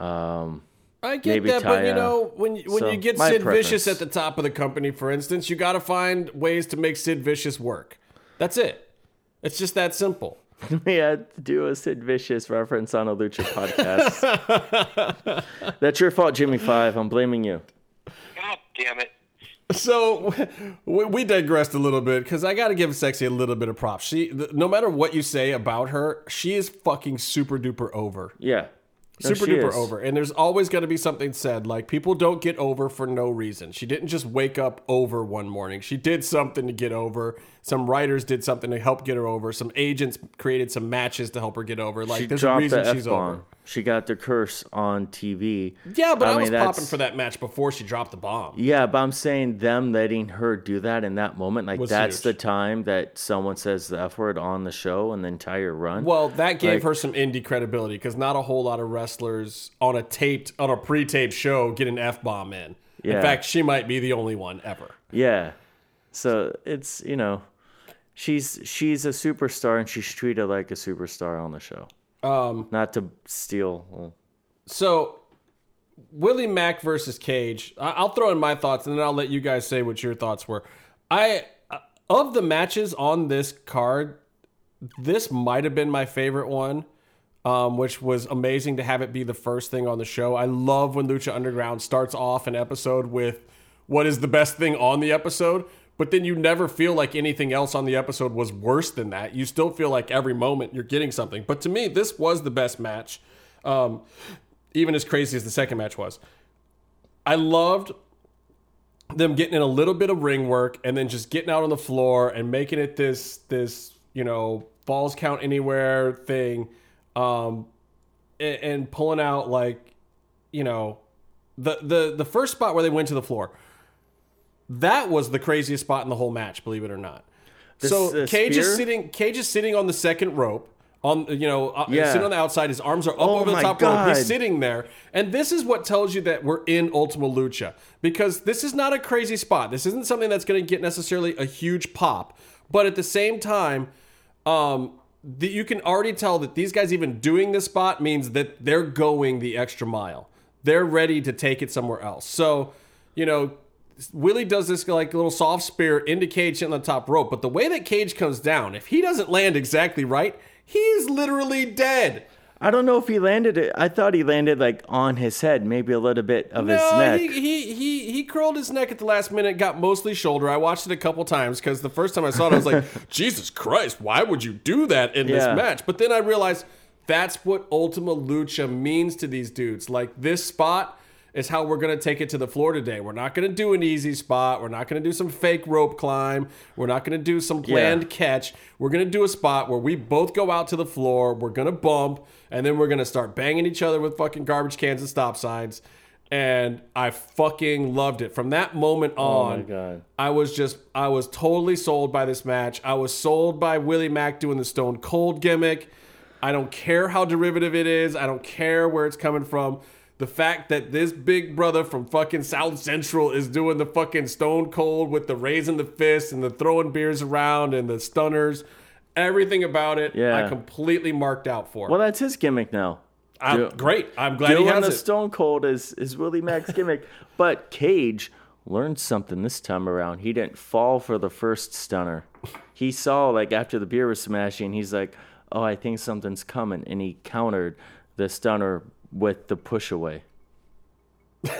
Um, I get that, but you know, when when So, you get Sid Vicious at the top of the company, for instance, you got to find ways to make Sid Vicious work. That's it. It's just that simple. We had to do a Sid Vicious reference on a Lucha podcast. That's your fault, Jimmy Five. I'm blaming you. God damn it! So we, we digressed a little bit because I got to give Sexy a little bit of props. She, th- no matter what you say about her, she is fucking super duper over. Yeah. No, super duper is. over. And there's always going to be something said like people don't get over for no reason. She didn't just wake up over one morning. She did something to get over. Some writers did something to help get her over. Some agents created some matches to help her get over. Like She there's a reason the she's over. She got the curse on TV. Yeah, but I, mean, was that's- popping for that match before she dropped the bomb. Yeah, but I'm saying them letting her do that in that moment, like Was that's huge. the time that someone says the F word on the show and the entire run. Well, that gave Like- her some indie credibility because not a whole lot of wrestlers on a taped on a pre-taped show get an F bomb in. In fact, she might be the only one ever. Yeah. So it's, you know, She's she's a superstar and she's treated like a superstar on the show. Um, Not to steal. so Willie Mack versus Cage. I'll throw in my thoughts and then I'll let you guys say what your thoughts were. I uh, of the matches on this card, this might have been my favorite one. Um, which was amazing to have it be the first thing on the show. I love when Lucha Underground starts off an episode with what is the best thing on the episode, but then you never feel like anything else on the episode was worse than that. You still feel like every moment you're getting something. But to me, this was the best match, um, even as crazy as the second match was. I loved them getting in a little bit of ring work and then just getting out on the floor and making it this this you know falls count anywhere thing um and, and pulling out like you know the the the first spot where they went to the floor that was the craziest spot in the whole match believe it or not. So the cage is sitting cage is sitting on the second rope on you know uh, Yeah. sitting on the outside his arms are up Oh over the top rope. He's sitting there and this is what tells you that we're in ultima lucha because this is not a crazy spot. This isn't something that's going to get necessarily a huge pop but at the same time um the, you can already tell that these guys even doing this spot means that they're going the extra mile. They're ready to take it somewhere else. So you know Willie does this like a little soft spear into Cage on the top rope, but the way that Cage comes down, if he doesn't land exactly right, he is literally dead. I don't know if he landed it. I thought he landed like on his head, maybe a little bit of his No, neck. he, he he he curled his neck at the last minute, got mostly shoulder. I watched it a couple times because the first time I saw it, I was like, Jesus Christ, why would you do that in Yeah. this match? But then I realized that's what Ultima Lucha means to these dudes. Like this spot is how we're gonna take it to the floor today. We're not gonna do an easy spot. We're not gonna do some fake rope climb. We're not gonna do some planned Yeah. catch. We're gonna do a spot where we both go out to the floor. We're gonna bump, and then we're gonna start banging each other with fucking garbage cans and stop signs. And I fucking loved it. From that moment on, Oh my God. I was just I was totally sold by this match. I was sold by Willie Mack doing the Stone Cold gimmick. I don't care how derivative it is. I don't care where it's coming from. The fact that this big brother from fucking South Central is doing the fucking Stone Cold with the raising the fist and the throwing beers around and the stunners, everything about it, Yeah. I completely marked out for. well, that's his gimmick now. I'm, do- great. I'm glad he Doing has the it. Stone Cold is, is Willie Mack's gimmick. but Cage learned something this time around. He didn't fall for the first stunner. He saw, like, after the beer was smashing, he's like, oh, I think something's coming. And he countered the stunner with the push away.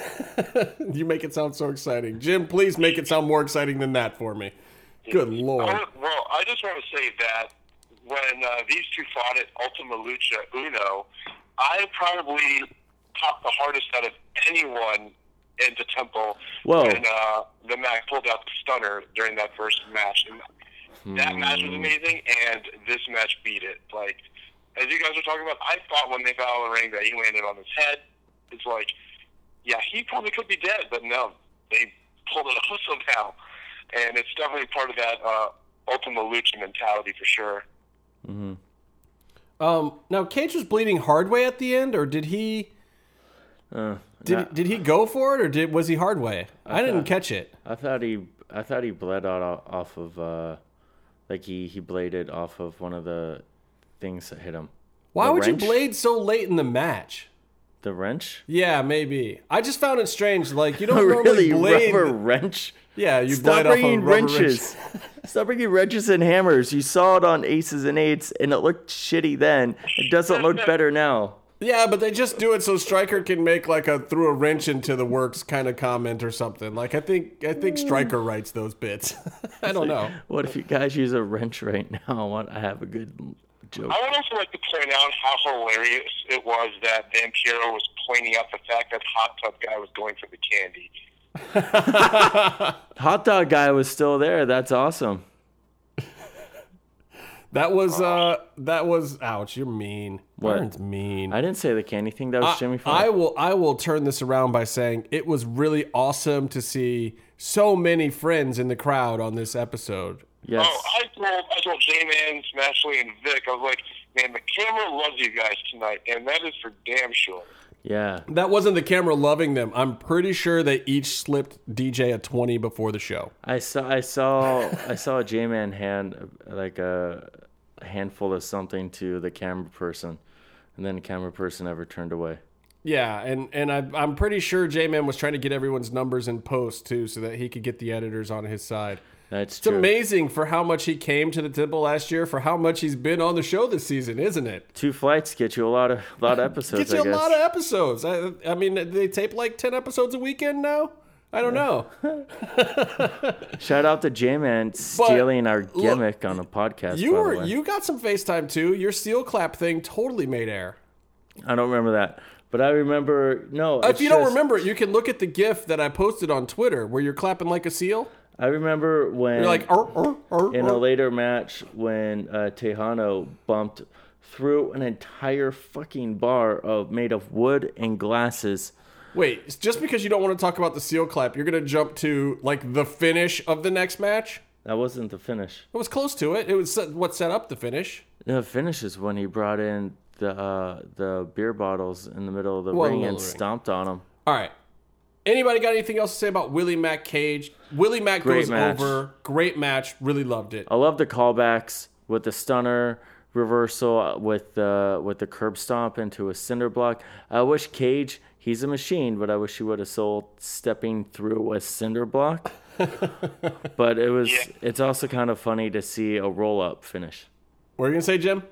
you make it sound so exciting, Jim. Please make it sound more exciting than that for me. Good lord. I- well, I just want to say that when uh, these two fought at Ultima Lucha Uno, I probably popped the hardest out of anyone into Temple Whoa. when uh, the Mac pulled out the stunner during that first match. And that match was amazing, and this match beat it. Like, as you guys were talking about, I thought when they got out of the ring that he landed on his head. It's like, yeah, he probably could be dead, but no, they pulled it off somehow. And it's definitely part of that uh, Ultima Lucha mentality for sure. Um, now Cage was bleeding hard way at the end, or did he? Uh, Did, did he go for it, or did was he hard way? I, didn't catch it. I thought he, I thought he bled out off of, uh, like he he bladed off of one of the things that hit him. Why The would wrench? you blade so late in the match? The wrench? Yeah, maybe. I just found it strange. Like you don't A normally really blade. rubber wrench? Yeah, you Stop blade off a bringing wrenches. wrench. Stop bringing wrenches and hammers. You saw it on Aces and Eights, and it looked shitty then. It doesn't look better now. Yeah, but they just do it so Striker can make like a threw a wrench into the works kind of comment or something. Like I think I think hmm. Striker writes those bits. I don't know. What if you guys use a wrench right now? I want I have a good joke. I would also like to point out how hilarious it was that Vampiro was pointing out the fact that Hot Tub Guy was going for the candy. Hot dog guy was still there. That's awesome. That was uh that was ouch, you're mean. What? Burns mean. I didn't say the candy thing. That was Jimmy Fallon. I will I will turn this around by saying it was really awesome to see so many friends in the crowd on this episode. Yes. Oh, I told I told J Man, Smashley, and Vic, I was like, man, the camera loves you guys tonight, and that is for damn sure. Yeah. That wasn't the camera loving them. I'm pretty sure they each slipped DJ a 20 before the show. I saw I saw I saw a J Man hand like a, a handful of something to the camera person, and then the camera person ever turned away. Yeah, and and I, I'm pretty sure J-Man was trying to get everyone's numbers in post too, so that he could get the editors on his side. That's It's true. amazing for how much he came to the temple last year, for how much he's been on the show this season, isn't it? Two flights get you a lot of lot of episodes. Gets you a lot of episodes. I, I mean, they tape like ten episodes a weekend now. I don't know. Shout out to J Man stealing our gimmick on a podcast. You were you got some FaceTime too. Your steel clap thing totally made air. I don't remember that, but I remember no. If you don't remember it, you can look at the GIF that I posted on Twitter where you're clapping like a seal. I remember when You're like, "Arr, arr, arr, in a later match when uh, Tejano bumped through an entire fucking bar of made of wood and glasses. Wait, just because you don't want to talk about the seal clap, you're gonna jump to like the finish of the next match. That wasn't the finish. It was close to it. It was what set up the finish. The finish is when he brought in the uh, the beer bottles in the middle of the Well, ring and ring. stomped on them. All right. Anybody got anything else to say about Willie Mack Cage? Willie Mack Great goes match. over. Great match. Really loved it. I love the callbacks with the stunner reversal uh, with the with the curb stomp into a cinder block. I wish Cage, he's a machine, but I wish he would have sold stepping through a cinder block. but it was Yeah. it's also kind of funny to see a roll up finish. What are you gonna say, Jim?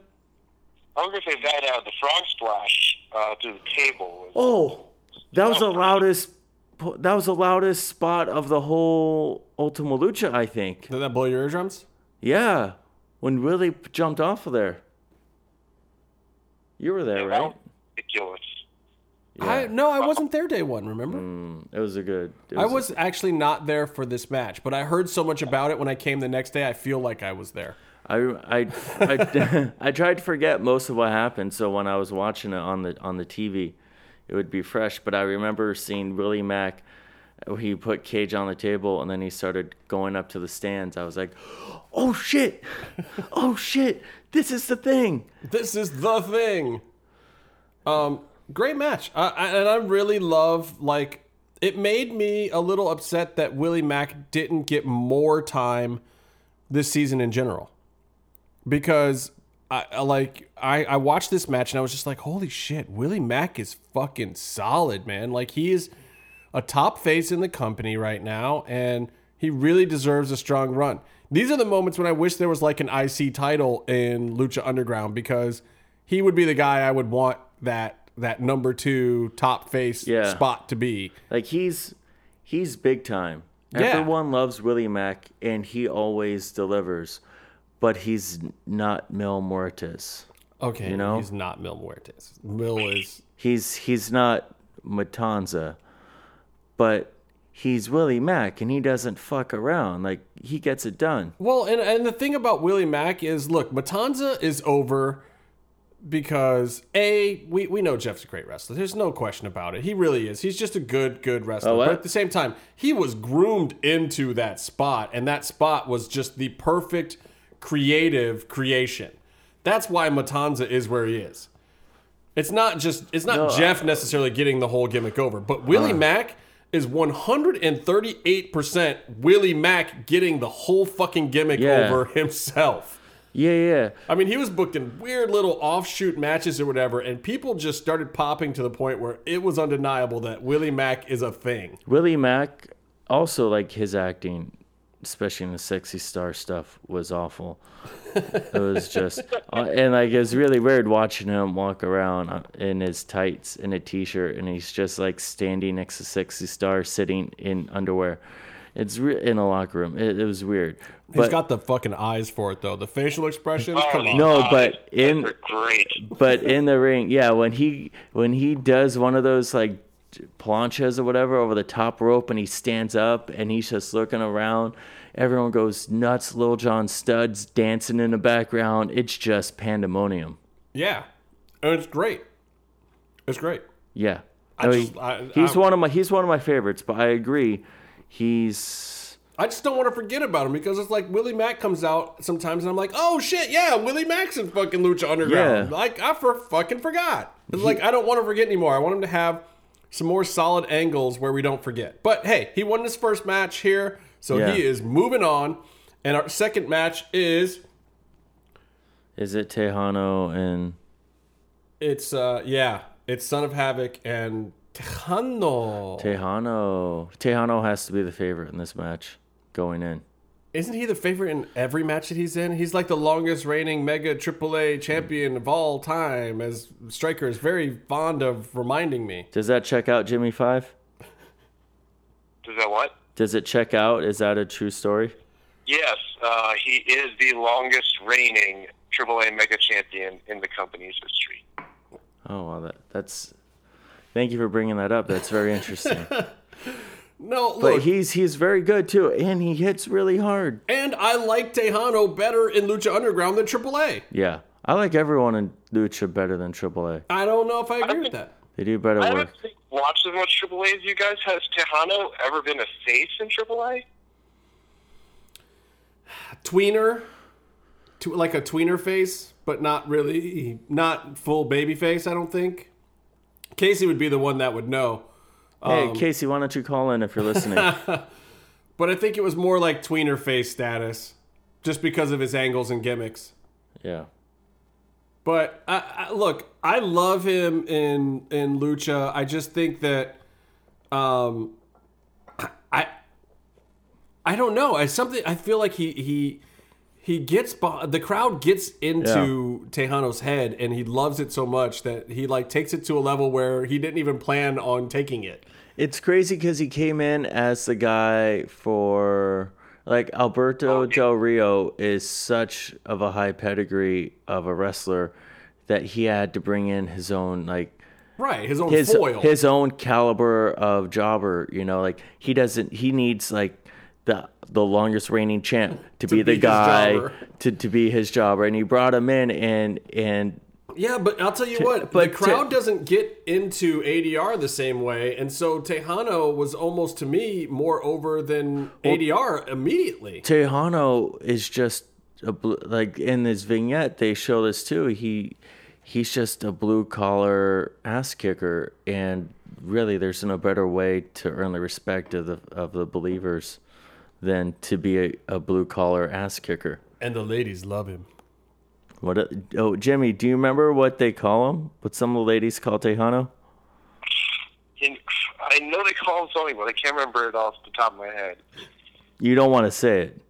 I was gonna say that uh, the frog splash uh, through the table was Oh, that was the loudest that was the loudest spot of the whole Ultima Lucha, I think. Did that blow your eardrums? Yeah, when Willie jumped off of there. You were there, that right? was ridiculous. I no, I wasn't there day one. Remember? Mm, it was a good. It I a- was actually not there for this match, but I heard so much about it when I came the next day. I feel like I was there. I, I, I, I tried to forget most of what happened, so when I was watching it on the on the TV, it would be fresh. But I remember seeing Willie Mack. He put Cage on the table, and then he started going up to the stands. I was like, "Oh shit! Oh shit! This is the thing!" This is the thing. Um, great match, I, I, and I really love like it made me a little upset that Willie Mack didn't get more time this season in general, because I like I I watched this match and I was just like, holy shit, Willie Mack is fucking solid, man. Like he is a top face in the company right now, and he really deserves a strong run. These are the moments when I wish there was like an IC title in Lucha Underground because he would be the guy I would want that that number two top face Yeah. spot to be. Like he's he's big time. Yeah. Everyone loves Willie Mack, and he always delivers. But he's not Mil Muertes. Okay, You know? he's not Mil Muertes. Mil is He's he's not Matanza, but he's Willie Mack, and he doesn't fuck around. Like he gets it done. Well, and and the thing about Willie Mack is, look, Matanza is over because a we we know Jeff's a great wrestler. There's no question about it. He really is. He's just a good good wrestler. Oh, but at the same time, he was groomed into that spot, and that spot was just the perfect creative creation. That's why Matanza is where he is. It's not just it's not No, Uh. Jeff necessarily getting the whole gimmick over, but Willie Mack is 138% Willie Mack getting the whole fucking gimmick Yeah. over himself. Yeah, yeah. I mean, he was booked in weird little offshoot matches or whatever, and people just started popping to the point where it was undeniable that Willie Mack is a thing. Willie Mack also like his acting, especially in the sexy star stuff, was awful. it was just, uh, and like it was really weird watching him walk around uh, in his tights and a t-shirt, and he's just like standing next to sexy star, sitting in underwear. It's re- in a locker room. It, it was weird. He's got the fucking eyes for it, though. The facial expressions, come on. no, but in great. but in the ring, yeah, when he when he does one of those like planchas or whatever over the top rope and he stands up and he's just looking around, everyone goes nuts. Lil John Studs dancing in the background. It's just pandemonium. Yeah. And it's great. It's great. Yeah. I No, just- he- I- he's I- one of my he's one of my favorites, but I agree. He's I just don't want to forget about him because it's like Willie Mack comes out sometimes and I'm like, oh shit, yeah, Willie Mack's in fucking Lucha Underground. Yeah. Like, I for fucking forgot. It's like I don't want to forget anymore. I want him to have some more solid angles where we don't forget. But hey, he won his first match here, so Yeah. he is moving on. And our second match is Is it Tejano and it's uh yeah, it's Son of Havoc and Tejano. Tejano? Tejano has to be the favorite in this match going in. Isn't he the favorite in every match that he's in? He's like the longest reigning Mega AAA champion of all time, as Striker is very fond of reminding me. Does that check out, Jimmy Five? Does that what? Does it check out? Is that a true story? Yes, uh, he is the longest reigning AAA Mega Champion in the company's history. Oh, well, that that's. Thank you for bringing that up. That's very interesting. No, But look, he's he's very good too, and he hits really hard. and I like Tejano better in Lucha Underground than AAA. Yeah, I like everyone in Lucha better than AAA. I don't know if I agree with that. They do better I work. haven't watched as much AAA as you guys. Has Tejano ever been a face in AAA? Tweener, to, like a tweener face, but not really, not full baby face. I don't think. Casey would be the one that would know. Hey, Casey, why don't you call in if you're listening? But I think it was more like tweener face status, just because of his angles and gimmicks. yeah. But I, I, look, I love him in in Lucha. I just think that, um, I, I don't know. I something. I feel like he he he gets the crowd gets into Tejano's head, and he loves it so much that he like takes it to a level where he didn't even plan on taking it. It's crazy because he came in as the guy for like Alberto oh, Del Rio is such of a high pedigree of a wrestler that he had to bring in his own like Right, his own his foil. his own caliber of jobber. You know, like he doesn't. He needs like the the longest reigning champ to, be, be the guy jobber. to, to be his jobber, and he brought him in and and Yeah, but I'll tell you what, but the crowd to- doesn't get into ADR the same way, and so Tejano was almost to me more over than ADR immediately. Tejano is just a like in this vignette they show this too. He he's just a blue collar ass kicker, and really, there's no better way to earn the respect of the of the believers than to be a, a blue collar ass kicker. And the ladies love him. What? a- Oh, Jimmy, do you remember what they call him? What some of the ladies call Tejano? And I know they call him something, but I can't remember it off the top of my head. You don't want to say it.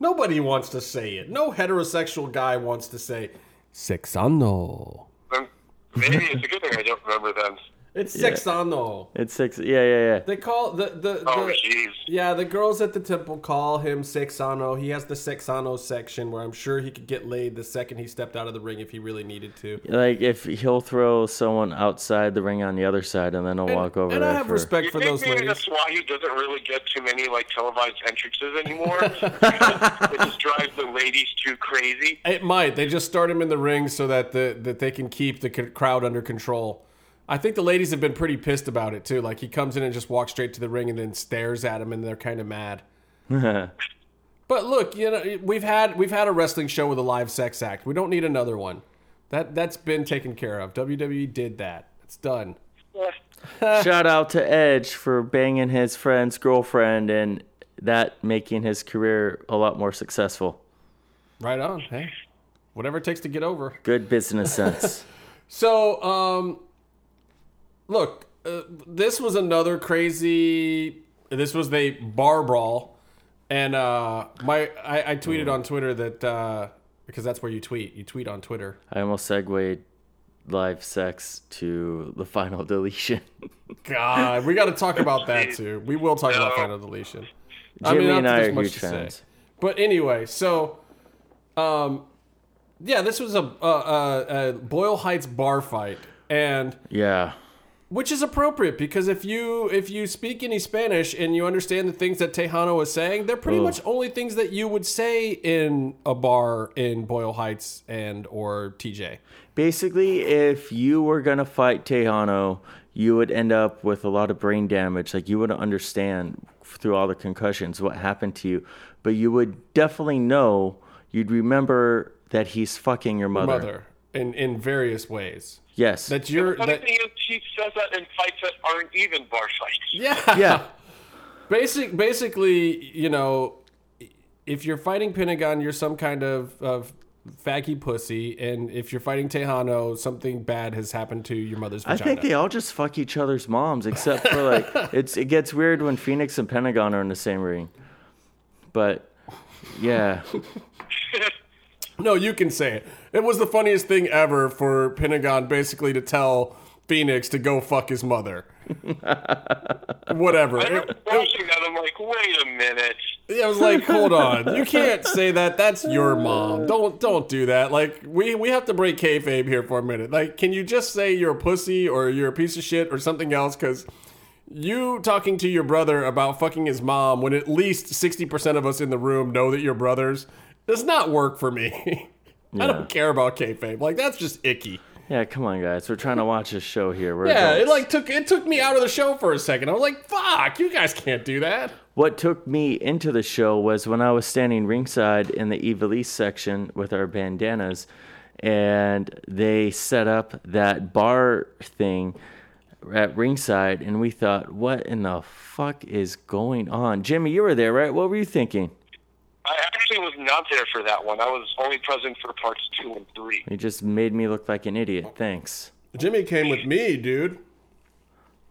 Nobody wants to say it. No heterosexual guy wants to say sexano. Um, Maybe it's a good thing I don't remember them. It's sexano. It's six. Yeah, yeah, yeah. They call the the, Oh, the jeez. yeah the girls at the temple call him sexano. Oh. He has the sexano oh section where I'm sure he could get laid the second he stepped out of the ring if he really needed to. Like if he'll throw someone outside the ring on the other side, and then he'll walk over and there I have for. respect for those Maybe ladies. that's why he doesn't really get too many like televised entrances anymore. it just drives the ladies too crazy. It might. They just start him in the ring so that the that they can keep the c- crowd under control. I think the ladies have been pretty pissed about it too. Like he comes in and just walks straight to the ring and then stares at him, and they're kind of mad. But look, you know, we've had we've had a wrestling show with a live sex act. We don't need another one. That that's been taken care of. WWE did that. It's done. Shout out to Edge for banging his friend's girlfriend and that making his career a lot more successful. Right on. Hey, whatever it takes to get over. Good business sense. So, um, look, uh, this was another crazy. This was the bar brawl, and uh, my I, I tweeted on Twitter that uh, because that's where you tweet. You tweet on Twitter. I almost segued live sex to the final deletion. God, we got to talk about that too. We will talk about final deletion. Jimmy not and that I there's are huge to say. But anyway, so, um, yeah, this was a, a, a, a Boyle Heights bar fight, and Yeah. Which is appropriate because if you if you speak any Spanish and you understand the things that Tejano was saying, they're pretty Ugh. much only things that you would say in a bar in Boyle Heights and or TJ. Basically, if you were going to fight Tejano, you would end up with a lot of brain damage. Like, you wouldn't understand through all the concussions what happened to you. But you would definitely know, you'd remember that he's fucking your mother. Mother. in in various ways. Yes. That you're The funny that thing is, he says that in fights that aren't even bar fights. yeah yeah. Basic, basically, you know, if you're fighting Pentagon, you're some kind of, of faggy pussy, and if you're fighting Tejano, something bad has happened to your mother's I think they all just fuck each other's moms, except for like it's it gets weird when Fénix and Pentagon are in the same ring. But yeah, no, you can say it. It was the funniest thing ever for Pentagon basically to tell Fénix to go fuck his mother. Whatever. I It- remember watching that. I'm like, wait a minute. Yeah, I was like, hold on, you can't say that. That's your mom. Don't don't do that. Like we we have to break kayfabe here for a minute. Like, can you just say you're a pussy or you're a piece of shit or something else? Because you talking to your brother about fucking his mom when at least sixty percent of us in the room know that you're brothers does not work for me. I don't care about kayfabe. Like that's just icky. yeah. Come on, guys, we're trying to watch a show here. We're Yeah, it like took it took me out of the show for a second. I was like, fuck, you guys can't do that. What took me into the show was when I was standing ringside in the Evilise section with our bandanas, and they set up that bar thing at ringside, and we thought, what in the fuck is going on? Jimmy, you were there, right? What were you thinking? I actually was not there for that one. I was only present for parts two and three. You just made me look like an idiot. Thanks. Jimmy came with me, dude.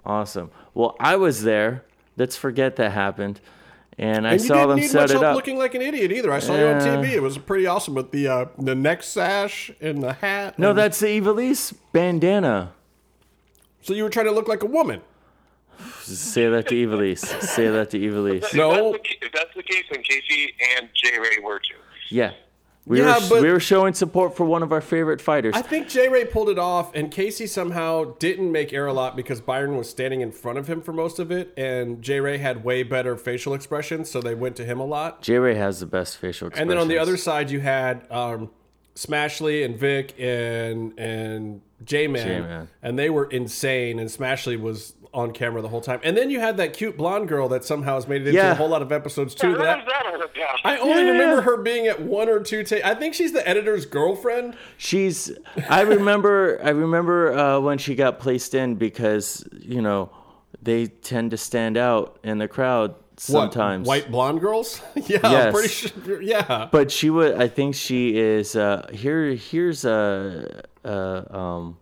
Awesome. Well, I was there. Let's forget that happened. And I And you saw didn't them need set much it help up. looking like an idiot either. I saw you on TV. It was pretty awesome with the uh, the neck sash and the hat. No, and- that's the Evilise bandana. so you were trying to look like a woman. Say that to Evilise. Say that to Evilise. No. If that's, the, if that's the case, then Casey and J Ray were too. Yeah. We Yeah, were but- we were showing support for one of our favorite fighters. I think J Ray pulled it off, and Casey somehow didn't make air a lot because Byron was standing in front of him for most of it, and J Ray had way better facial expressions, so they went to him a lot. J Ray has the best facial expressions. And then on the other side, you had um, Smashley and Vic and and J Man, J-Man. and they were insane. And Smashley was on camera the whole time. And then you had that cute blonde girl that somehow has made it into Yeah. a whole lot of episodes too. How That that all? I only Yeah. remember her being at one or two. Ta- I think she's the editor's girlfriend. she's I remember I remember uh, when she got placed in because you know they tend to stand out in the crowd What, sometimes. white blonde girls. yeah, I'm Yes. pretty sure. Yeah, But she would. I think she is. Uh, here. Here's a. Uh, um.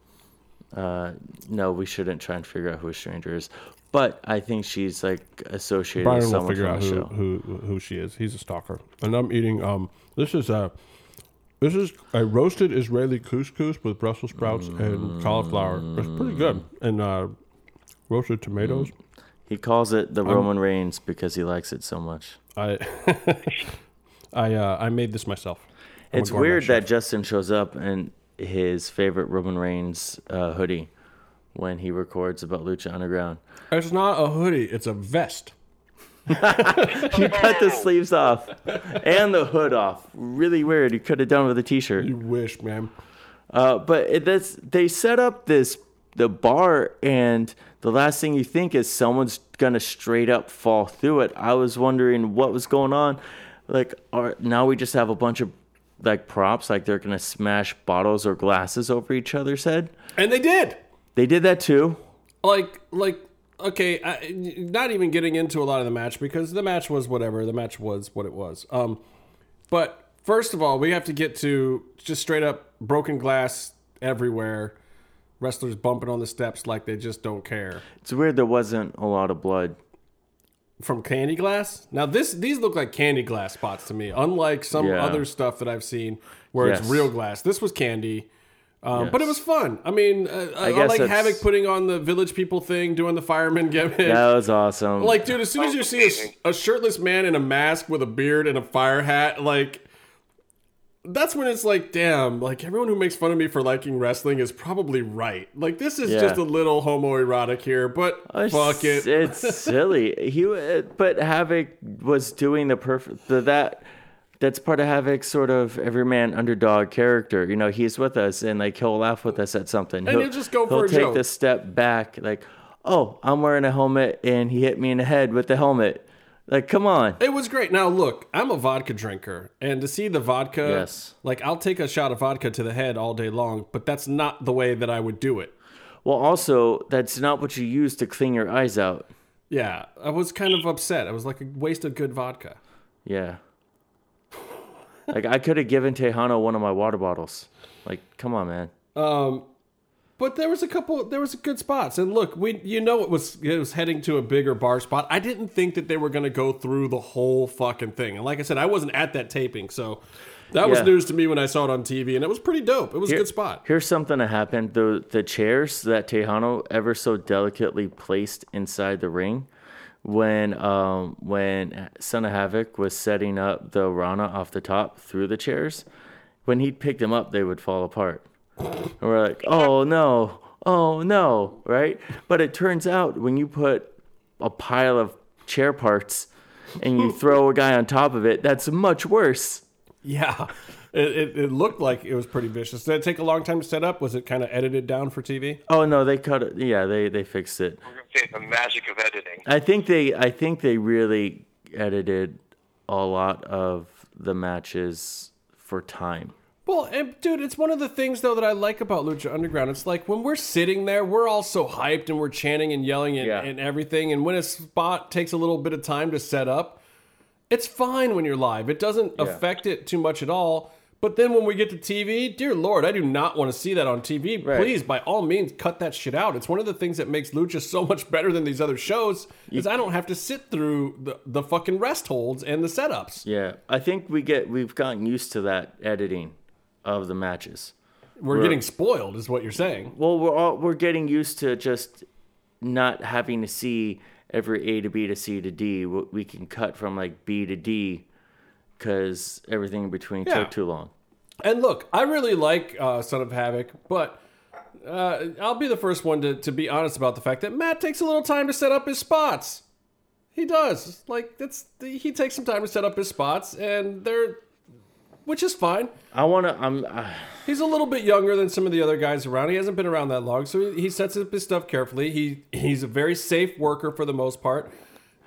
Uh. No, we shouldn't try and figure out who a stranger is. But I think she's like associated with someone from the show. who who she is. He's a stalker. And I'm eating. Um, this is a this is a roasted Israeli couscous with Brussels sprouts and cauliflower. It's pretty good. And uh, roasted tomatoes. He calls it the Roman Reigns because he likes it so much. I I uh, I made this myself. I'm a It's gourmet weird chef. that Justin shows up in his favorite Roman Reigns uh, hoodie when he records about Lucha Underground. it's not a hoodie. It's a vest. He cut the sleeves off and the hood off. Really weird. He could have done with a t-shirt. You wish, man. Uh, but it, that's they set up this the bar, and the last thing you think is someone's gonna straight up fall through it. I was wondering what was going on. Like, are now we just have a bunch of like props, like they're gonna smash bottles or glasses over each other's head. And they did. They did that too. like like okay I, not even getting into a lot of the match because the match was whatever the match was what it was um but first of all we have to get to just straight up broken glass everywhere wrestlers bumping on the steps like they just don't care It's weird there wasn't a lot of blood. From candy glass now this these look like candy glass spots to me unlike some Yeah. other stuff that i've seen where it's real glass this was candy um, But it was fun. I mean, uh, I, I like Havoc putting on the village people thing, doing the fireman gimmick. That was awesome. Like, dude, as soon as you see a, a shirtless man in a mask with a beard and a fire hat, like, that's when it's like, damn, like, everyone who makes fun of me for liking wrestling is probably right. Like, this is Yeah. just a little homoerotic here, but It's- fuck it. It's silly. He, uh, but Havoc was doing the perfect the, that. That's part of Havoc's sort of everyman underdog character. You know, he's with us and like he'll laugh with us at something. And he'll just go for he'll a take joke. the step back, like, oh, I'm wearing a helmet and he hit me in the head with the helmet. Like, come on. It was great. Now look, I'm a vodka drinker, and to see the vodka, Yes. like I'll take a shot of vodka to the head all day long, but that's not the way that I would do it. Well, also, that's not what you use to clean your eyes out. Yeah, I was kind of upset. I was like a waste of good vodka. Yeah. like, I could have given Tejano one of my water bottles. Like, come on, man. Um, but there was a couple. There was a good spots, and look, we you know it was it was heading to a bigger bar spot. I didn't think that they were going to go through the whole fucking thing, and like I said, I wasn't at that taping, so that was news to me when I saw it on TV, and it was pretty dope. It was a good spot. Here's something that happened. The the chairs that Tejano ever so delicately placed inside the ring when um when Son of Havoc was setting up the Rana off the top through the chairs, when he'd pick them up they would fall apart. And we're like, oh no, oh no, right? But it turns out when you put a pile of chair parts and you throw a guy on top of it, that's much worse. Yeah, it, it, it looked like it was pretty vicious. Did it take a long time to set up? Was it kind of edited down for TV? Oh no, they cut it. Yeah, they they fixed it. We're going to say the magic of editing. I think they I think they really edited a lot of the matches for time. Well, and dude, it's one of the things though that I like about Lucha Underground. It's like when we're sitting there, we're all so hyped and we're chanting and yelling and, Yeah. and everything. And when a spot takes a little bit of time to set up, it's fine when you're live. It doesn't Yeah. affect it too much at all. But then when we get to TV, dear Lord, I do not want to see that on TV. Right. Please, by all means, cut that shit out. It's one of the things that makes Lucha so much better than these other shows is I don't have to sit through the, the fucking rest holds and the setups. Yeah, I think we get we've gotten used to that editing of the matches. We're getting spoiled, is what you're saying. Well, we're all, we're getting used to just not having to see every A to B to C to D. We we can cut from like B to D because everything in between Yeah. took too long. And look, I really like uh, Son of Havoc, but uh, I'll be the first one to, to be honest about the fact that Matt takes a little time to set up his spots. He does. Like that's he takes some time to set up his spots, and they're, which is fine. I want to. I'm. Uh, He's a little bit younger than some of the other guys around. He hasn't been around that long, so he, he sets up his stuff carefully. He he's a very safe worker for the most part,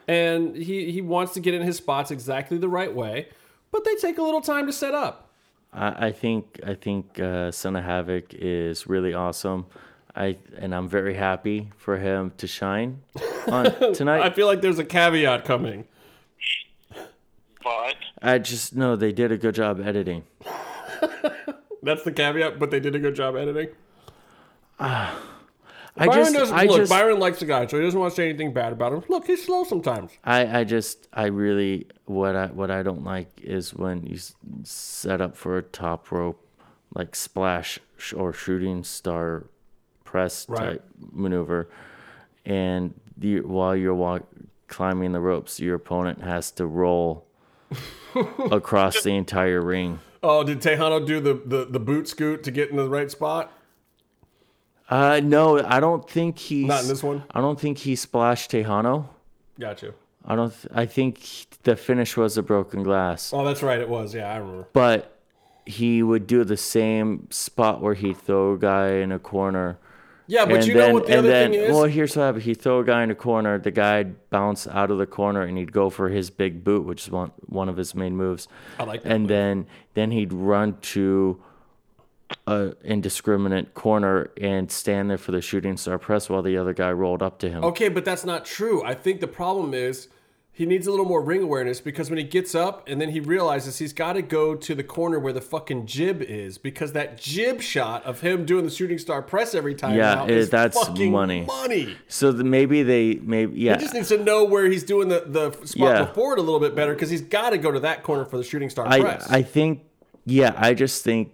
and he he wants to get in his spots exactly the right way. But they take a little time to set up. I, I think I think uh, Son of Havoc is really awesome. I and I'm very happy for him to shine on tonight. I feel like there's a caveat coming. But I just know they did a good job editing. That's the caveat, but they did a good job editing. I Byron just, doesn't I look. just, Byron likes the guy, so he doesn't want to say anything bad about him. Look, he's slow sometimes. I, I just, I really, what I, what I don't like is when you set up for a top rope, like splash or shooting star press Right. type maneuver, and the, while you're walk, climbing the ropes, your opponent has to roll across the entire ring. Oh, did Texano do the, the, the boot scoot to get in the right spot? Uh, no, I don't think he's Not in this one? I don't think he splashed Texano. Got you. I don't. Th- I think the finish was a broken glass. Oh, that's right. It was. Yeah, I remember. but he would do the same spot where he'd throw a guy in a corner. Yeah, but and you then, know what the and other then, thing is? well, here's what happened. He'd throw a guy in a corner. The guy'd bounce out of the corner, and he'd go for his big boot, which is one one of his main moves. I like that And move. then then he'd run to a indiscriminate corner and stand there for the shooting star press while the other guy rolled up to him. Okay, but that's not true. I think the problem is he needs a little more ring awareness because when he gets up and then he realizes he's got to go to the corner where the fucking jib is because that jib shot of him doing the shooting star press every time Yeah, out it- is that's money. Money. So the, maybe they maybe yeah. He just needs to know where he's doing the, the spot Yeah. before it a little bit better because he's got to go to that corner for the shooting star I press. I think yeah, I just think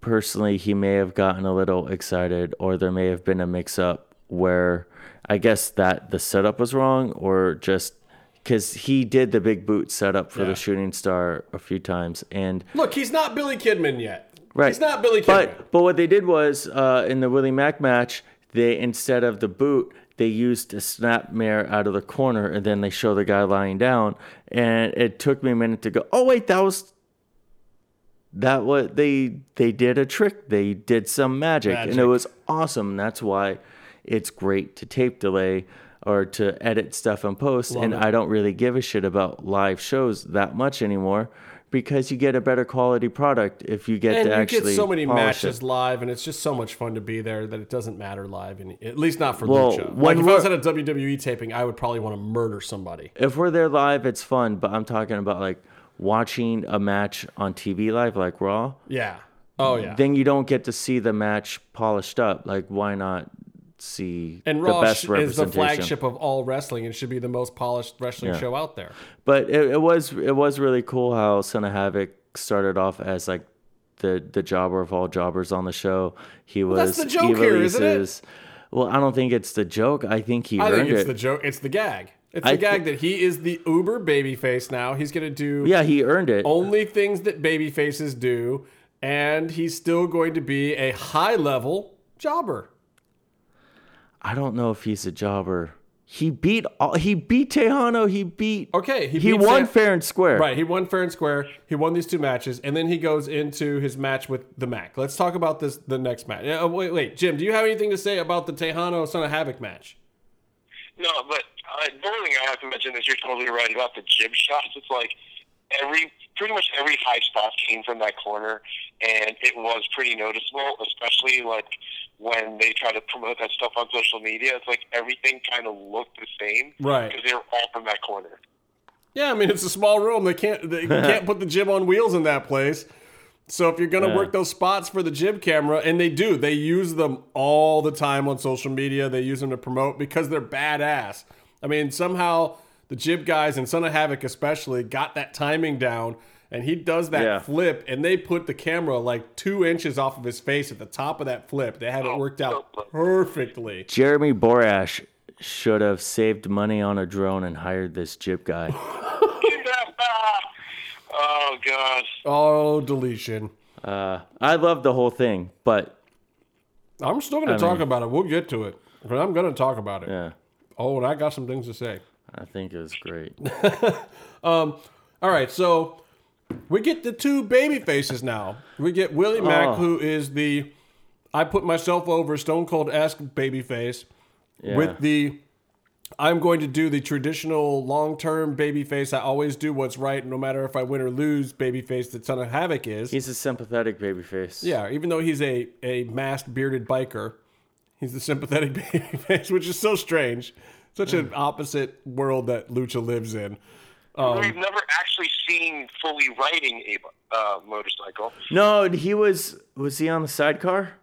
personally he may have gotten a little excited or there may have been a mix up where I guess that the setup was wrong or just cuz he did the big boot setup for Yeah. the shooting star a few times and Look, he's not Billy Kidman yet. Right. He's not Billy Kidman. But but what they did was uh, in the Willie Mack match, they instead of the boot, they used a snap mare out of the corner, and then they show the guy lying down. And it took me a minute to go. Oh wait, that was that what they they did a trick. They did some magic, and it was awesome. That's why it's great to tape delay. Or to edit stuff and post. and it. I don't really give a shit about live shows that much anymore because you get a better quality product if you get and to you actually get so many matches it. live, and it's just so much fun to be there that it doesn't matter live, and at least not for Well, Lucha. when Like if I was at a WWE taping, I would probably want to murder somebody. If we're there live, it's fun, but I'm talking about like watching a match on TV live, like Raw. Yeah. Oh yeah. Then you don't get to see the match polished up. Like, why not see and the best sh- is the flagship of all wrestling and should be the most polished wrestling Yeah. show out there. But it, it was it was really cool how Son of Havoc started off as like the the jobber of all jobbers on the show. He was that's the joke here, isn't it? Well, I don't think it's the joke. I think he I earned think it's it. the joke. It's the gag. It's I the gag thi- that he is the uber babyface now. He's gonna do yeah, he earned it. only things that babyfaces do, and he's still going to be a high level jobber. I don't know if he's a jobber. He beat all, he beat Texano. He beat Okay, he he, beat won Sam- fair and square. Right, he won fair and square. He won these two matches, and then he goes into his match with the Mack. Let's talk about this the next match. Uh, wait, wait, Jim, do you have anything to say about the Texano Son of Havoc match? No, but uh, the only thing I have to mention is you're totally right about the jib shots. It's like every, pretty much every high spot came from that corner, and it was pretty noticeable, especially like when they try to promote that stuff on social media. It's like everything kind of looked the same, Right. Because they were all from that corner. Yeah, I mean it's a small room. They can't they can't put the jib on wheels in that place. So if you're gonna Yeah. work those spots for the jib camera, and they do, they use them all the time on social media. They use them to promote because they're badass. I mean, somehow the jib guys and Son of Havoc especially got that timing down, and he does that Yeah. flip, and they put the camera like two inches off of his face at the top of that flip. They had it Oh, worked out perfectly. Jeremy Borash should have saved money on a drone and hired this jib guy. oh god. Oh, deletion. Uh, I love the whole thing, but I'm still gonna I talk mean- about it. We'll get to it, but I'm gonna talk about it. yeah, Oh, and I got some things to say. I think it was great. All right, so we get the two baby faces now. We get Willie Mack, Oh. who is the I put myself over Stone Cold esque baby face, Yeah. with the I'm going to do the traditional long term baby face. I always do what's right, no matter if I win or lose. Baby face that Son of Havoc is. He's a sympathetic baby face. yeah, even though he's a a masked bearded biker, he's the sympathetic baby face, which is so strange. Such an opposite world that Lucha lives in. Um, We've never actually seen fully riding a uh, motorcycle. No, he was. Was he on the sidecar?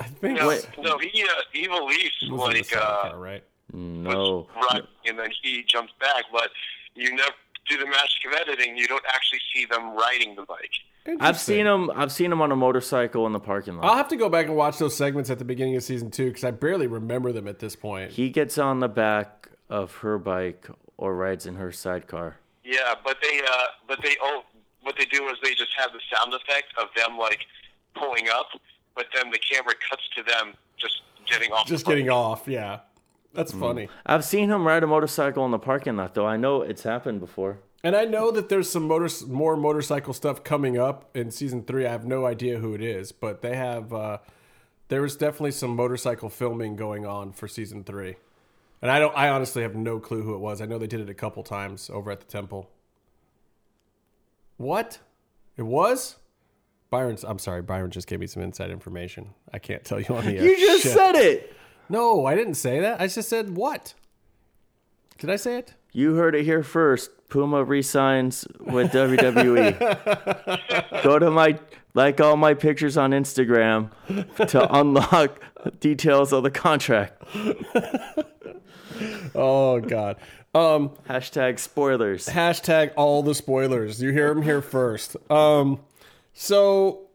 I think No, Wait. no, he uh, Ivelisse was in the like sidecar, uh, right? No. was running, and then he jumps back. But you never do the magic of editing. You don't actually see them riding the bike. I've seen him. I've seen him on a motorcycle in the parking lot. I'll have to go back and watch those segments at the beginning of season two because I barely remember them at this point. He gets on the back of her bike or rides in her sidecar. Yeah, but they uh, but they oh, what they do is they just have the sound effect of them like pulling up, but then the camera cuts to them just getting off. Just the getting off, yeah. That's Mm. funny. I've seen him ride a motorcycle in the parking lot, though. I know it's happened before. And I know that there's some motor, more motorcycle stuff coming up in season three. I have no idea who it is, but they have. Uh, there was definitely some motorcycle filming going on for season three, and I don't. I honestly have no clue who it was. I know they did it a couple times over at the temple. What? It was. Byron's. I'm sorry. Byron just gave me some inside information. I can't tell you on the air. You just Shit. said it. No, I didn't say that. I just said what? Did I say it? You heard it here first. Puma resigns with WWE. Go to my like all my pictures on Instagram to unlock details of the contract. Oh God. Um. Hashtag spoilers. Hashtag all the spoilers. You hear them here first. Um, so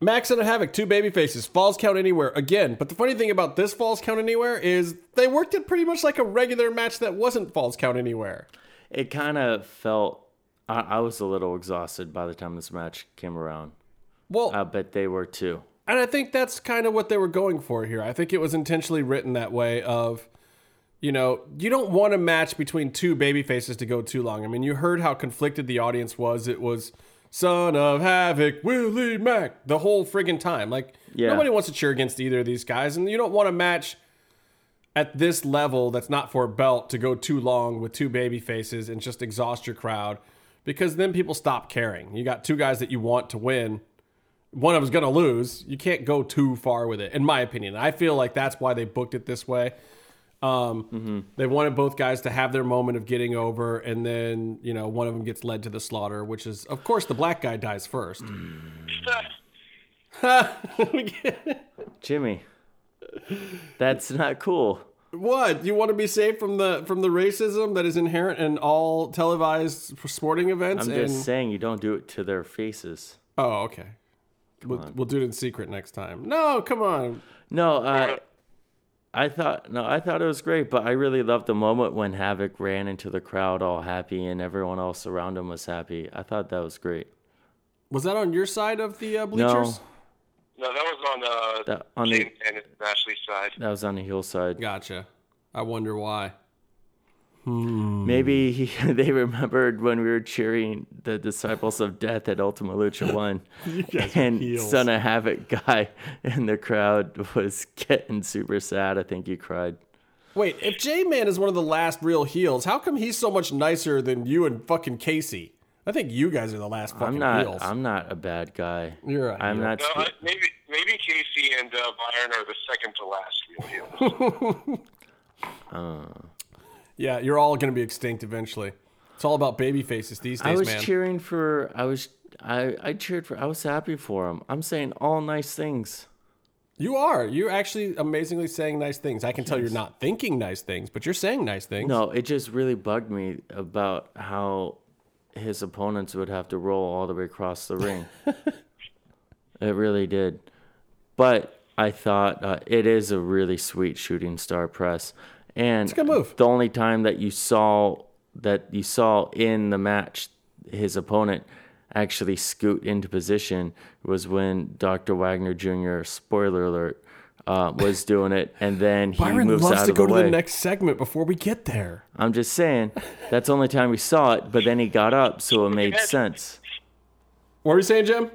Max and Havoc, two baby faces, falls count anywhere again. But the funny thing about this falls count anywhere is they worked it pretty much like a regular match that wasn't falls count anywhere. It kind of felt. I, I was a little exhausted by the time this match came around. Well, I bet they were too. and I think that's kind of what they were going for here. I think it was intentionally written that way of you know, you don't want a match between two baby faces to go too long. I mean, you heard how conflicted the audience was. It was Son of Havoc, Willie Mack, the whole friggin' time. Like, Yeah. nobody wants to cheer against either of these guys, and you don't want a match at this level that's not for a belt to go too long with two baby faces and just exhaust your crowd because then people stop caring. You got two guys that you want to win. One of them's going to lose. You can't go too far with it, in my opinion. I feel like that's why they booked it this way. Um, They wanted both guys to have their moment of getting over, and then you know one of them gets led to the slaughter, which is of course the black guy dies first. Jimmy, that's not cool. What you want to be safe from the from the racism that is inherent in all televised sporting events? I'm and, just saying you don't do it to their faces. oh, okay. We'll, we'll do it in secret next time. No, come on. No, uh, I thought no, I thought it was great, but I really loved the moment when Havoc ran into the crowd all happy and everyone else around him was happy. I thought that was great. Was that on your side of the uh, No, bleachers? No, that was on uh, that, on the Shane and Ashley's side. that was on the hillside. Gotcha. I wonder why. Maybe he, they remembered when we were cheering the Disciples of Death at Ultima Lucha One, and heels. Son of Havoc guy in the crowd was getting super sad. I think he cried. Wait, if J Man is one of the last real heels, how come he's so much nicer than you and fucking Casey? I think you guys are the last fucking I'm not. heels. I'm not a bad guy. You're a I'm not. No, spe- I, maybe maybe Casey and uh, Byron are the second to last real heels. Yeah, you're all going to be extinct eventually. It's all about baby faces these days, I was man. cheering for. I was. I. I cheered for. I was happy for him. I'm saying all nice things. you are. You're actually amazingly saying nice things. I can tell you're not thinking nice things, but you're saying nice things. No, it just really bugged me about how his opponents would have to roll all the way across the ring. it really did. But I thought uh, it is a really sweet shooting star press, and it's a good move. the only time that you saw that you saw in the match his opponent actually scoot into position was when Dr. Wagner Jr. Spoiler alert. Uh, was doing it, and then he Byron moves loves out to of go the to way. the next segment before we get there. I'm just saying that's the only time we saw it, but then he got up, so it made sense. What were you saying, Jim?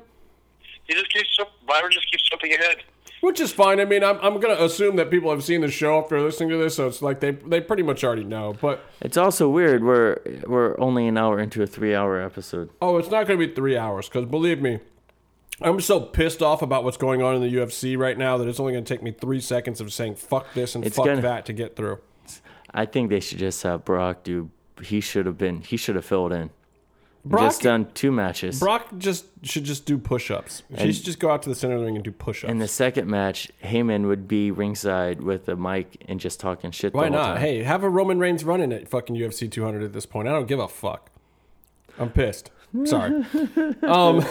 he just keeps Byron just keeps jumping ahead. Which is fine. I mean, I'm, I'm going to assume that people have seen the show after listening to this, so it's like they they pretty much already know. But It's also weird. We're we're only an hour into a three-hour episode. oh, it's not going to be three hours because believe me, I'm so pissed off about what's going on in the UFC right now that it's only going to take me three seconds of saying fuck this and It's fuck gonna- that to get through. I think they should just have Brock do. He should have been. He should have filled in. Brock, just done two matches. Brock just should just do push-ups. She should just go out to the center of the ring and do push-ups. In the second match, Heyman would be ringside with a mic and just talking shit. Why the not? time. Hey, have a Roman Reigns running at fucking UFC 200 at this point. I don't give a fuck. I'm pissed. Sorry. um,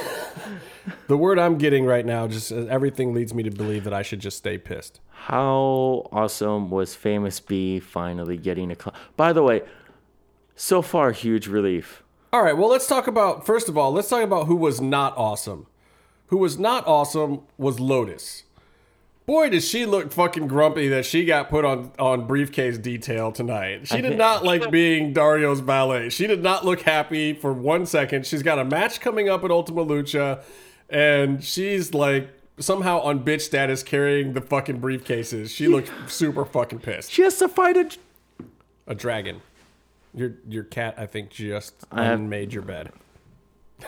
the word I'm getting right now, just uh, everything leads me to believe that I should just stay pissed. How awesome was Famous B finally getting a? Cl- By the way, so far huge relief. All right, well, let's talk about, first of all, let's talk about who was not awesome. Who was not awesome was Lotus. Boy, does she look fucking grumpy that she got put on, on briefcase detail tonight. She did not like being Dario's valet. She did not look happy for one second. She's got a match coming up at Ultima Lucha, and she's like somehow on bitch status carrying the fucking briefcases. She looked super fucking pissed. She has to fight a. A dragon. Your your cat, I think, just have- unmade your bed.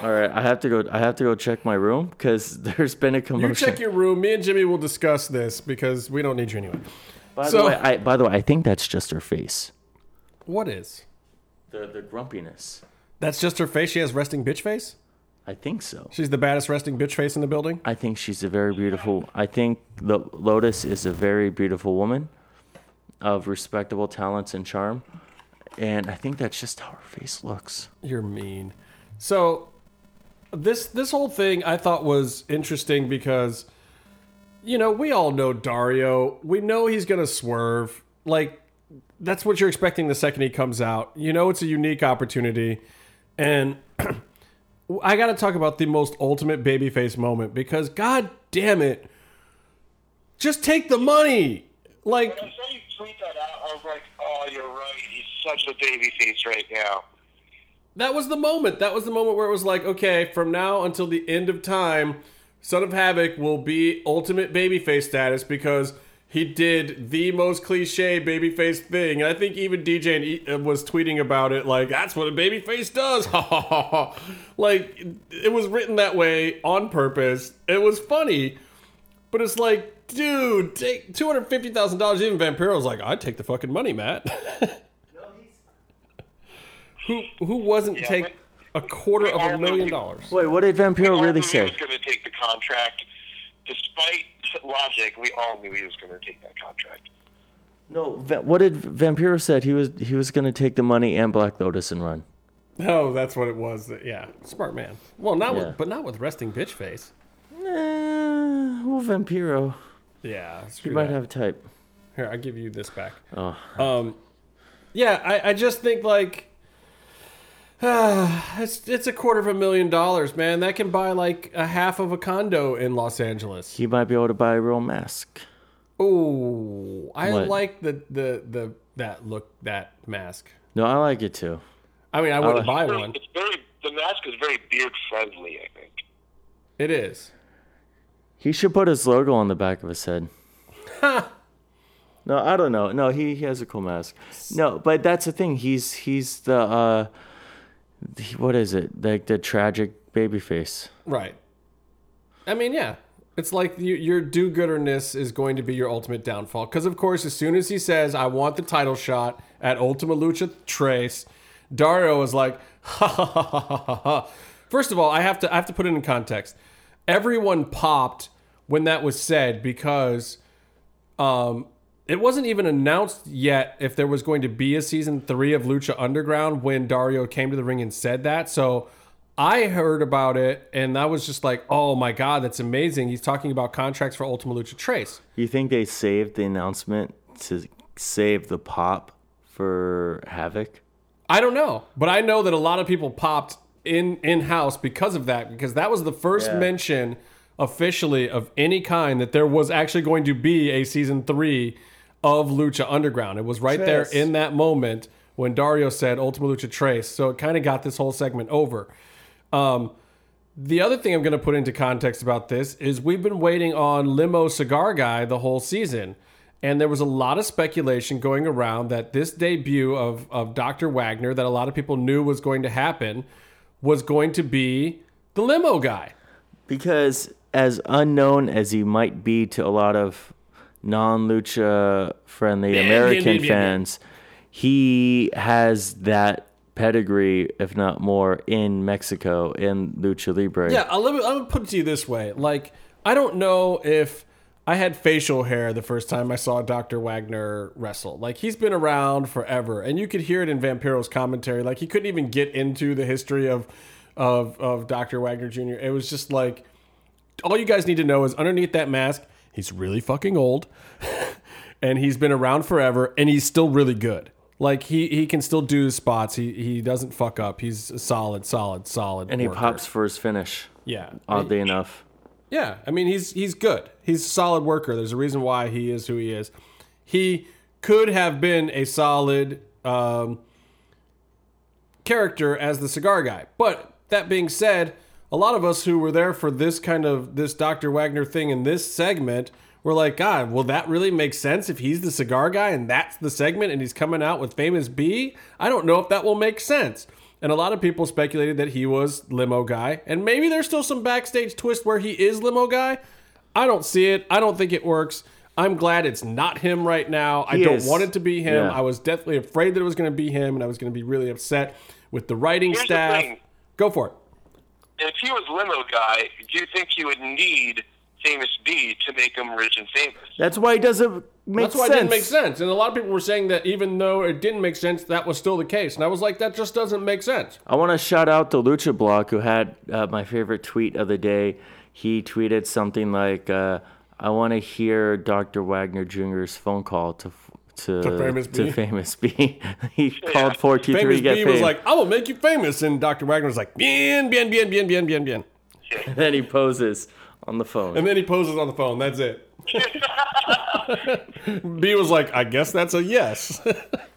All right, I have to go. I have to go check my room because there's been a commotion. You check your room. Me and Jimmy will discuss this because we don't need you anyway. by so- the way, I, by the way, I think that's just her face. What is? The the grumpiness. That's just her face. She has resting bitch face. I think so. She's the baddest resting bitch face in the building. I think she's a very beautiful. I think the Lotus is a very beautiful woman, of respectable talents and charm, and I think that's just how her face looks. You're mean. So this this whole thing I thought was interesting because you know, we all know Dario. We know he's going to swerve. Like that's what you're expecting the second he comes out. You know it's a unique opportunity and I got to talk about the most ultimate babyface moment because god damn it. Just take the money. Like When I saw you tweet that out, I was like, oh, you're right. Such a baby face right now. that was the moment. That was the moment where it was like, okay, from now until the end of time, Son of Havoc will be ultimate babyface status because he did the most cliche babyface thing. And I think even DJ uh, was tweeting about it like, that's what a babyface does. like, it was written that way on purpose. It was funny. But it's like, dude, take $250,000. Even Vampiro's like, I'd take the fucking money, Matt. who, who wasn't Yeah, take a quarter of a million dollars? Wait, what did Vampiro really knew He say? was going to take the contract. Despite logic, we all knew he was going to take that contract. No, what did Vampiro said? He was he was gonna take the money and Black Lotus and run. Oh, that's what it was. Yeah, smart man. Well, not Yeah. with, but not with resting bitch face. Eh, well, Vampiro, Yeah, he screw might have a type. Here, I give you this back. Oh, Um, yeah, I, I just think like, it's it's a quarter of a million dollars, man. That can buy like a half of a condo in Los Angeles. he might be able to buy a real mask. Oh, I What? like the the the that look that mask. No, I like it too. I mean, I wouldn't buy Very- one. It's very the mask is very beard friendly. I think. It is. He should put his logo on the back of his head. no, I don't know. No, he, he has a cool mask. No, but that's the thing. He's he's the uh, he- what is it? Like the tragic baby face. Right. I mean, yeah. It's like you, your do-gooderness is going to be your ultimate downfall. Because, of course, as soon as he says, I want the title shot at Ultima Lucha Tres, Dario is like, ha ha ha ha ha ha. First of all, I have to I have to put it in context. Everyone popped when that was said because um, it wasn't even announced yet if there was going to be a season three of Lucha Underground when Dario came to the ring and said that. So I heard about it and I was just like, oh my God, that's amazing. He's talking about contracts for Ultima Lucha Tres. You think they saved the announcement to save the pop for Havoc? I don't know, but I know that a lot of people popped in in house because of that because that was the first Yeah. mention officially of any kind that there was actually going to be a season 3 of Lucha Underground. It was right there in that moment when Dario said Ultima Lucha Tres. So it kind of got this whole segment over. Um the other thing I'm going to put into context about this is we've been waiting on Limo Cigar Guy the whole season. And there was a lot of speculation going around that this debut of, of Dr. Wagner, that a lot of people knew was going to happen, was going to be the limo guy. Because as unknown as he might be to a lot of non-lucha friendly Yeah, American yeah, yeah, fans, he has that pedigree, if not more, in Mexico in lucha libre. Yeah, uh, I'll, me, I'll put it to you this way. Like, I don't know if I had facial hair the first time I saw Dr. Wagner wrestle. Like, he's been around forever, and you could hear it in Vampiro's commentary. Like, he couldn't even get into the history of of of Dr. Wagner Jr. It was just like all you guys need to know is underneath that mask, he's really fucking old, and he's been around forever, and he's still really good. Like he, he can still do his spots. He he doesn't fuck up. He's a solid, solid, solid. and he worker. pops for his finish, Yeah, oddly enough. yeah, I mean he's he's good. He's a solid worker. There's a reason why he is who he is. He could have been a solid um, character as the cigar guy. But that being said, a lot of us who were there for this kind of this Dr. Wagner thing in this segment were like, God, will that really make sense if he's the cigar guy and that's the segment and he's coming out with famous B? I don't know if that will make sense. And a lot of people speculated that he was limo guy, and maybe there's still some backstage twist where he is limo guy. I don't see it. I don't think it works. I'm glad it's not him right now. I don't is. want it to be him. Yeah. I was definitely afraid that it was going to be him, and I was going to be really upset with the writing Here's the staff. thing. Go for it. If he was limo guy, do you think he would need famous B to make him rich and famous? That's why it doesn't make That's why sense. it didn't make sense. And a lot of people were saying that even though it didn't make sense, that was still the case. And I was like, that just doesn't make sense. I want to shout out the Lucha Block who had uh, my favorite tweet of the day. He tweeted something like, uh, "I want to hear Dr. Wagner Jr.'s phone call to." F- To, To Famous to B? famous B. he called four two Famous three get B was fame. like, I will make you famous. And Dr. Wagner was like, bien, bien, bien, bien, bien, bien, bien. And then he poses on the phone. And then he poses on the phone. That's it. B was like, I guess that's a yes.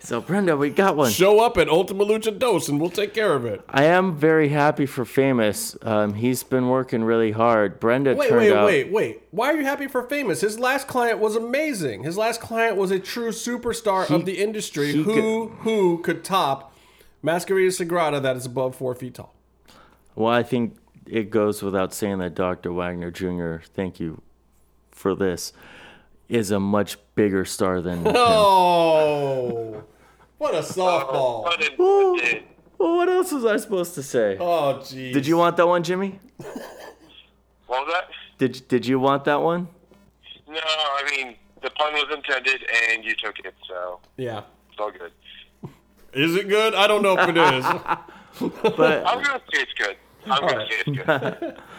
So Brenda, we got one. Show up at Ultima Lucha Dos and we'll take care of it. I am very happy for Famous. Um, he's been working really hard. Brenda Wait, turned wait, out. wait, wait. Why are you happy for famous? His last client was amazing. His last client was a true superstar of the industry he who who could top Mascarita Sagrada that is above four feet tall. Well, I think it goes without saying that Dr. Wagner Jr. Thank you for this. Is a much bigger star than. him. Oh, what a softball. Oh, but it, Well, what else was I supposed to say? Oh, geez. Did you want that one, Jimmy? what was that? Did Did you want that one? No, I mean the pun was intended, and you took it, so Yeah. it's all good. Is it good? I don't know if it is. But I'm gonna say it's good. I'm gonna say it's good.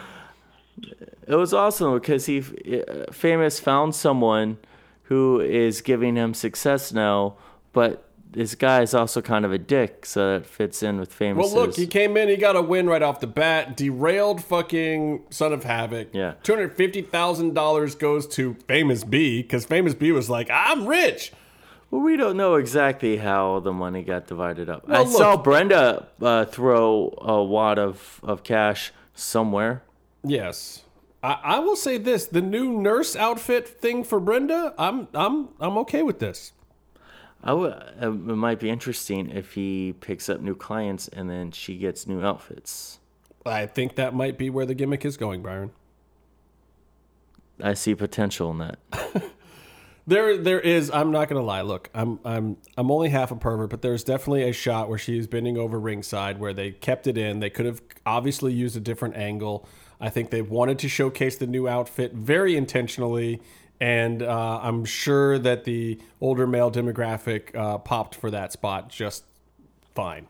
it was awesome because he uh, famous found someone who is giving him success now, but this guy is also kind of a dick, so that fits in with famous. well, look, he came in, he got a win right off the bat, derailed fucking Son of Havoc. Yeah. $250,000 goes to Famous B because Famous B was like, I'm rich. Well, we don't know exactly how the money got divided up. Well, I saw Brenda uh, throw a wad of, of cash somewhere. Yes. I, I will say this: the new nurse outfit thing for Brenda, I'm I'm I'm okay with this. I w- uh, it might be interesting if he picks up new clients and then she gets new outfits. I think that might be where the gimmick is going, Byron. I see potential in that. There there is. I'm not gonna lie. Look, I'm I'm I'm only half a pervert, but there's definitely a shot where she's bending over ringside where they kept it in. They could have obviously used a different angle. I think they wanted to showcase the new outfit very intentionally, and uh, I'm sure that the older male demographic uh, popped for that spot just fine.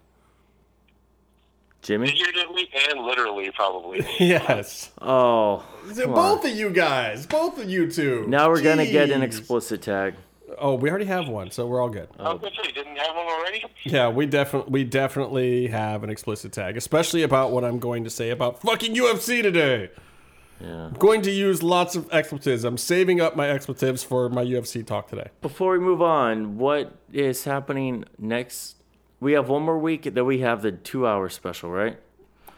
Jimmy? Figuratively and literally, probably. Yes. Oh, come on. both of you guys, both of you two. Now we're gonna get an explicit tag. Oh, we already have one, so we're all good. I was gonna didn't have one already? Yeah, we definitely we definitely have an explicit tag, especially about what I'm going to say about fucking UFC today. Yeah. I'm going to use lots of expletives. I'm saving up my expletives for my UFC talk today. Before we move on, what is happening next? We have one more week, that we have the two hour special, right?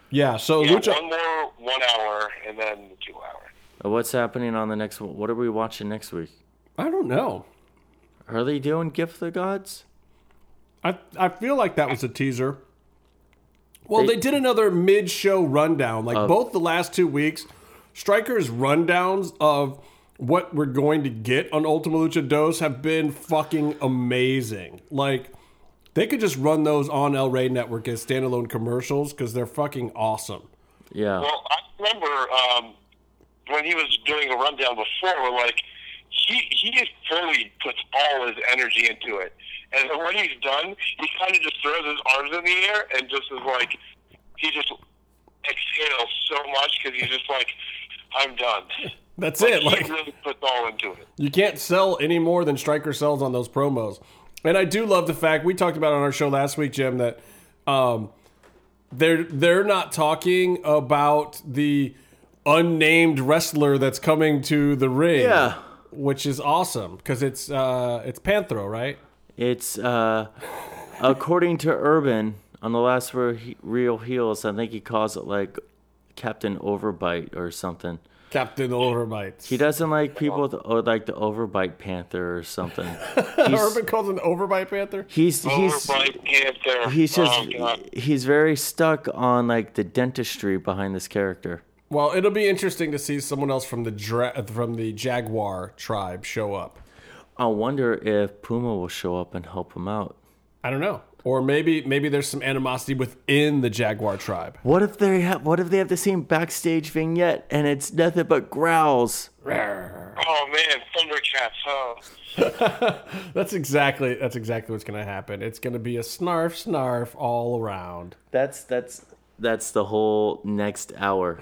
Yeah, so Yeah, Lucha. one more one hour, and then the two hour. Uh, What's happening on the next one? What are we watching next week? I don't know. Are they doing Gift of the Gods? I I feel like that was a teaser. Well, They- they, did another mid-show rundown. Like both the last two weeks, Strikers rundowns of what we're going to get on Ultima Lucha Dos have been fucking amazing. Like they could just run those on El Rey Network as standalone commercials because they're fucking awesome. Yeah. Well, I remember um, when he was doing a rundown before, we're like, he he just fully puts all his energy into it, and then when he's done, he kind of just throws his arms in the air and just is like, he just exhales so much because he's just like, I'm done. That's Like, it. Like really puts all into it. You can't sell any more than Striker sells on those promos. And I do love the fact we talked about on our show last week, Jim, that um, they're they're not talking about the unnamed wrestler that's coming to the ring. Yeah. Which is awesome because it's uh, it's Panthro, right? It's uh, according to Urban on the last Re- Real Heels. I think he calls it like Captain Overbite or something. Captain Overbite. He doesn't like people with, or like the Overbite Panther or something. He's Urban calls him Overbite Panther. he's he's, Overbite Panther. he's just Oh, he's very stuck on like the dentistry behind this character. Well, it'll be interesting to see someone else from the dra- from the Jaguar tribe show up. I wonder if Puma will show up and help him out. I don't know. Or maybe maybe there's some animosity within the Jaguar tribe. What if they have? What if they have the same backstage vignette and it's nothing but growls? Oh man, Thundercats, huh? That's exactly that's exactly what's going to happen. It's going to be a snarf snarf all around. That's that's that's the whole next hour.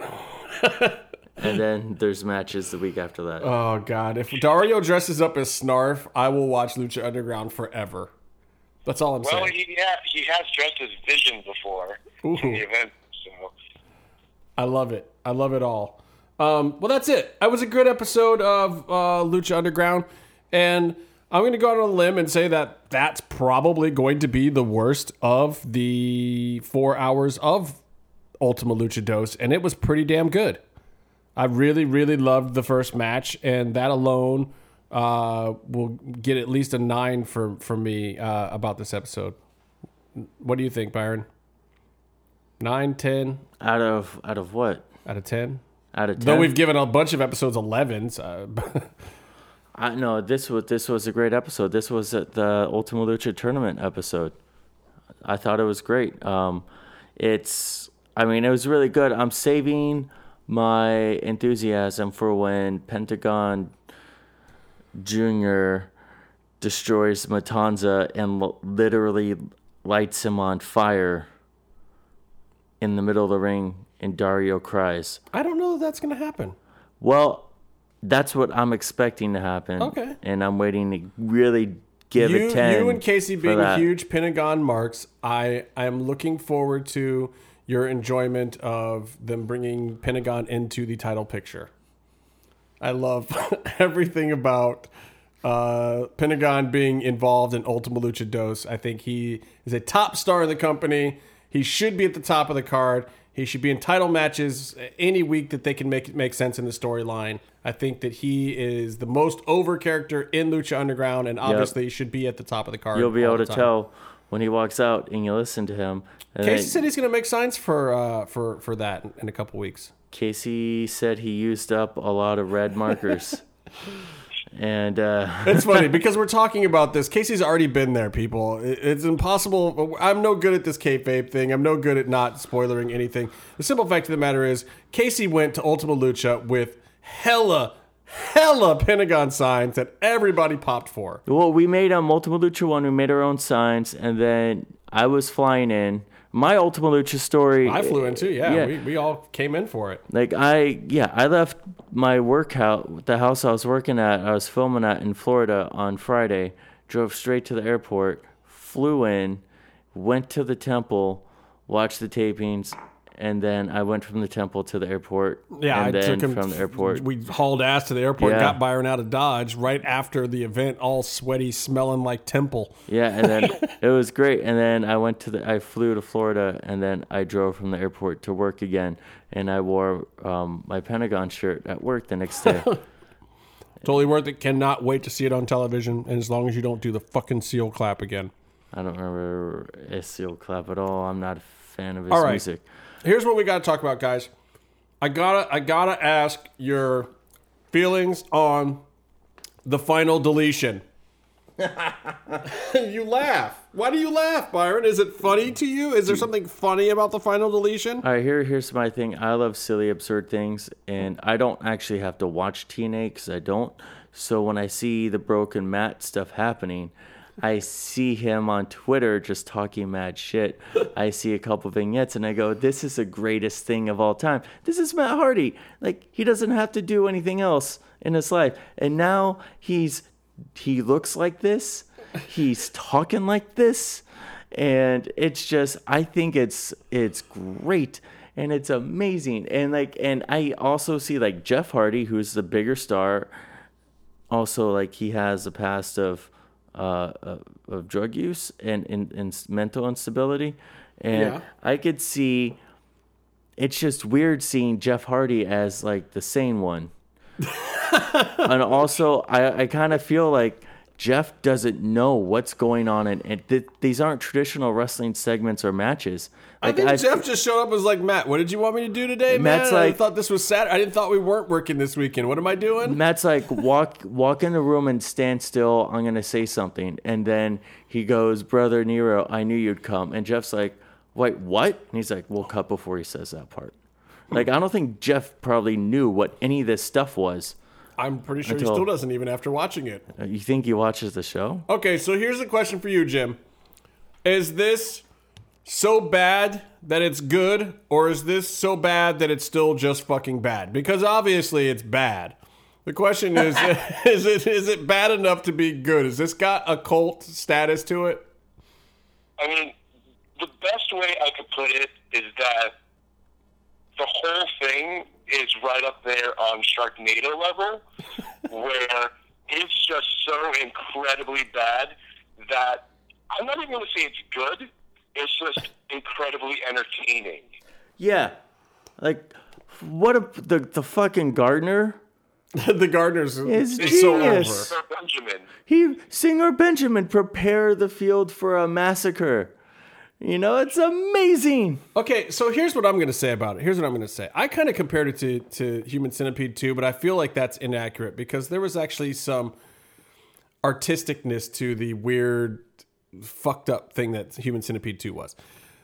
and then there's matches the week after that. Oh god, if Dario dresses up as Snarf, I will watch Lucha Underground forever. That's all I'm Well, saying. Well, he ha- he has dressed as Vision before Ooh. in the event, so I love it. I love it all. Um, well, that's it. That was a good episode of uh, Lucha Underground, and I'm going to go out on a limb and say that that's probably going to be the worst of the four hours of Ultima Lucha Dos, and it was pretty damn good. I really, really loved the first match, and that alone uh, will get at least a nine for for me uh, about this episode. What do you think, Byron? Nine, ten Out of out of what? out of ten. Out of ten. Though we've given a bunch of episodes 11s. Uh, I know this was this was a great episode. This was the Ultima Lucha tournament episode. I thought it was great. Um, it's, I mean, it was really good. I'm saving my enthusiasm for when Pentagon Junior destroys Matanza and l- literally lights him on fire in the middle of the ring, and Dario cries. I don't know that that's going to happen. Well, that's what I'm expecting to happen. Okay. And I'm waiting to really give You, a 10. you and Casey being that. huge Pentagon marks, I I am looking forward to your enjoyment of them bringing Pentagon into the title picture. I love everything about uh, Pentagon being involved in Ultima Lucha Dos. I think he is a top star in the company. He should be at the top of the card. He should be in title matches any week that they can make it make sense in the storyline. I think that he is the most over character in Lucha Underground, and obviously he should be at the top of the card. You'll be able to time. tell when he walks out and you listen to him. And Casey then said he's going to make signs for uh, for for that in, in a couple weeks. Casey said he used up a lot of red markers. and uh, It's funny because we're talking about this. Casey's already been there, people. It's impossible. I'm no good at this kayfabe thing. I'm no good at not spoilering anything. The simple fact of the matter is, Casey went to Ultima Lucha with hella, hella Pentagon signs that everybody popped for. well, we made uh, a Ultima Lucha one. We made our own signs, and then I was flying in. My Ultima Lucha story. I flew in too. Yeah, Yeah. We, we all came in for it. Like I, yeah, I left my workout, the house I was working at, I was filming at in Florida on Friday. Drove straight to the airport, flew in, went to the temple, watched the tapings, and then I went from the temple to the airport. Yeah, and I then took him from the airport. We hauled ass to the airport, Yeah. got Byron out of Dodge right after the event, all sweaty, smelling like temple. Yeah, and then it was great. And then I went to the, I flew to Florida, and then I drove from the airport to work again, and I wore um, my Pentagon shirt at work the next day. Totally worth it. Cannot wait to see it on television. And as long as you don't do the fucking seal clap again. I don't remember a Seal Clap at all. I'm not a fan of his All right. music. Here's what we got to talk about, guys. I gotta, I gotta ask your feelings on the final deletion. you laugh. Why do you laugh, Byron? Is it funny to you? Is there something funny about the final deletion? All right, here, here's my thing. I love silly, absurd things, and I don't actually have to watch TNA because I don't. So when I see the broken Matt stuff happening, I see him on Twitter just talking mad shit. I see a couple vignettes, and I go, "This is the greatest thing of all time. This is Matt Hardy. Like he doesn't have to do anything else in his life, and now he's he looks like this. He's talking like this." and it's just i think it's it's great and it's amazing and like and i also see like jeff hardy who's the bigger star also like he has a past of uh of, of drug use and, and and mental instability and Yeah. i could see it's just weird seeing jeff hardy as like the sane one and also I, I kind of feel like Jeff doesn't know what's going on, and, and th- these aren't traditional wrestling segments or matches. I think I- Jeff just showed up and was like, Matt, what did you want me to do today, Matt's man? I thought this was Saturday. I didn't thought we weren't working this weekend. What am I doing? Matt's like walk walk in the room and stand still. I'm gonna say something, and then he goes, "Brother Nero, I knew you'd come." And Jeff's like, "Wait, what?" And he's like, "We'll cut before he says that part." Like I don't think Jeff probably knew what any of this stuff was. I'm pretty sure Until- he still doesn't even after watching it. Uh, You think he watches the show? Okay, so here's a question for you, Jim. Is this so bad that it's good, or is this so bad that it's still just fucking bad? Because obviously it's bad. The question is, is it is it bad enough to be good? Has this got a cult status to it? I mean, the best way I could put it is that the whole thing is right up there on Sharknado level, where it's just so incredibly bad that I'm not even going to say it's good. It's just incredibly entertaining. Yeah, like what a the the fucking gardener. the Gardeners It's is so over. genius. Sir Benjamin. He Señor Benjamin prepare the field for a massacre. You know, it's amazing. Okay, so here's what I'm going to say about it. Here's what I'm going to say. I kind of compared it to, to Human Centipede 2, but I feel like that's inaccurate because there was actually some artisticness to the weird, fucked up thing that Human Centipede 2 was.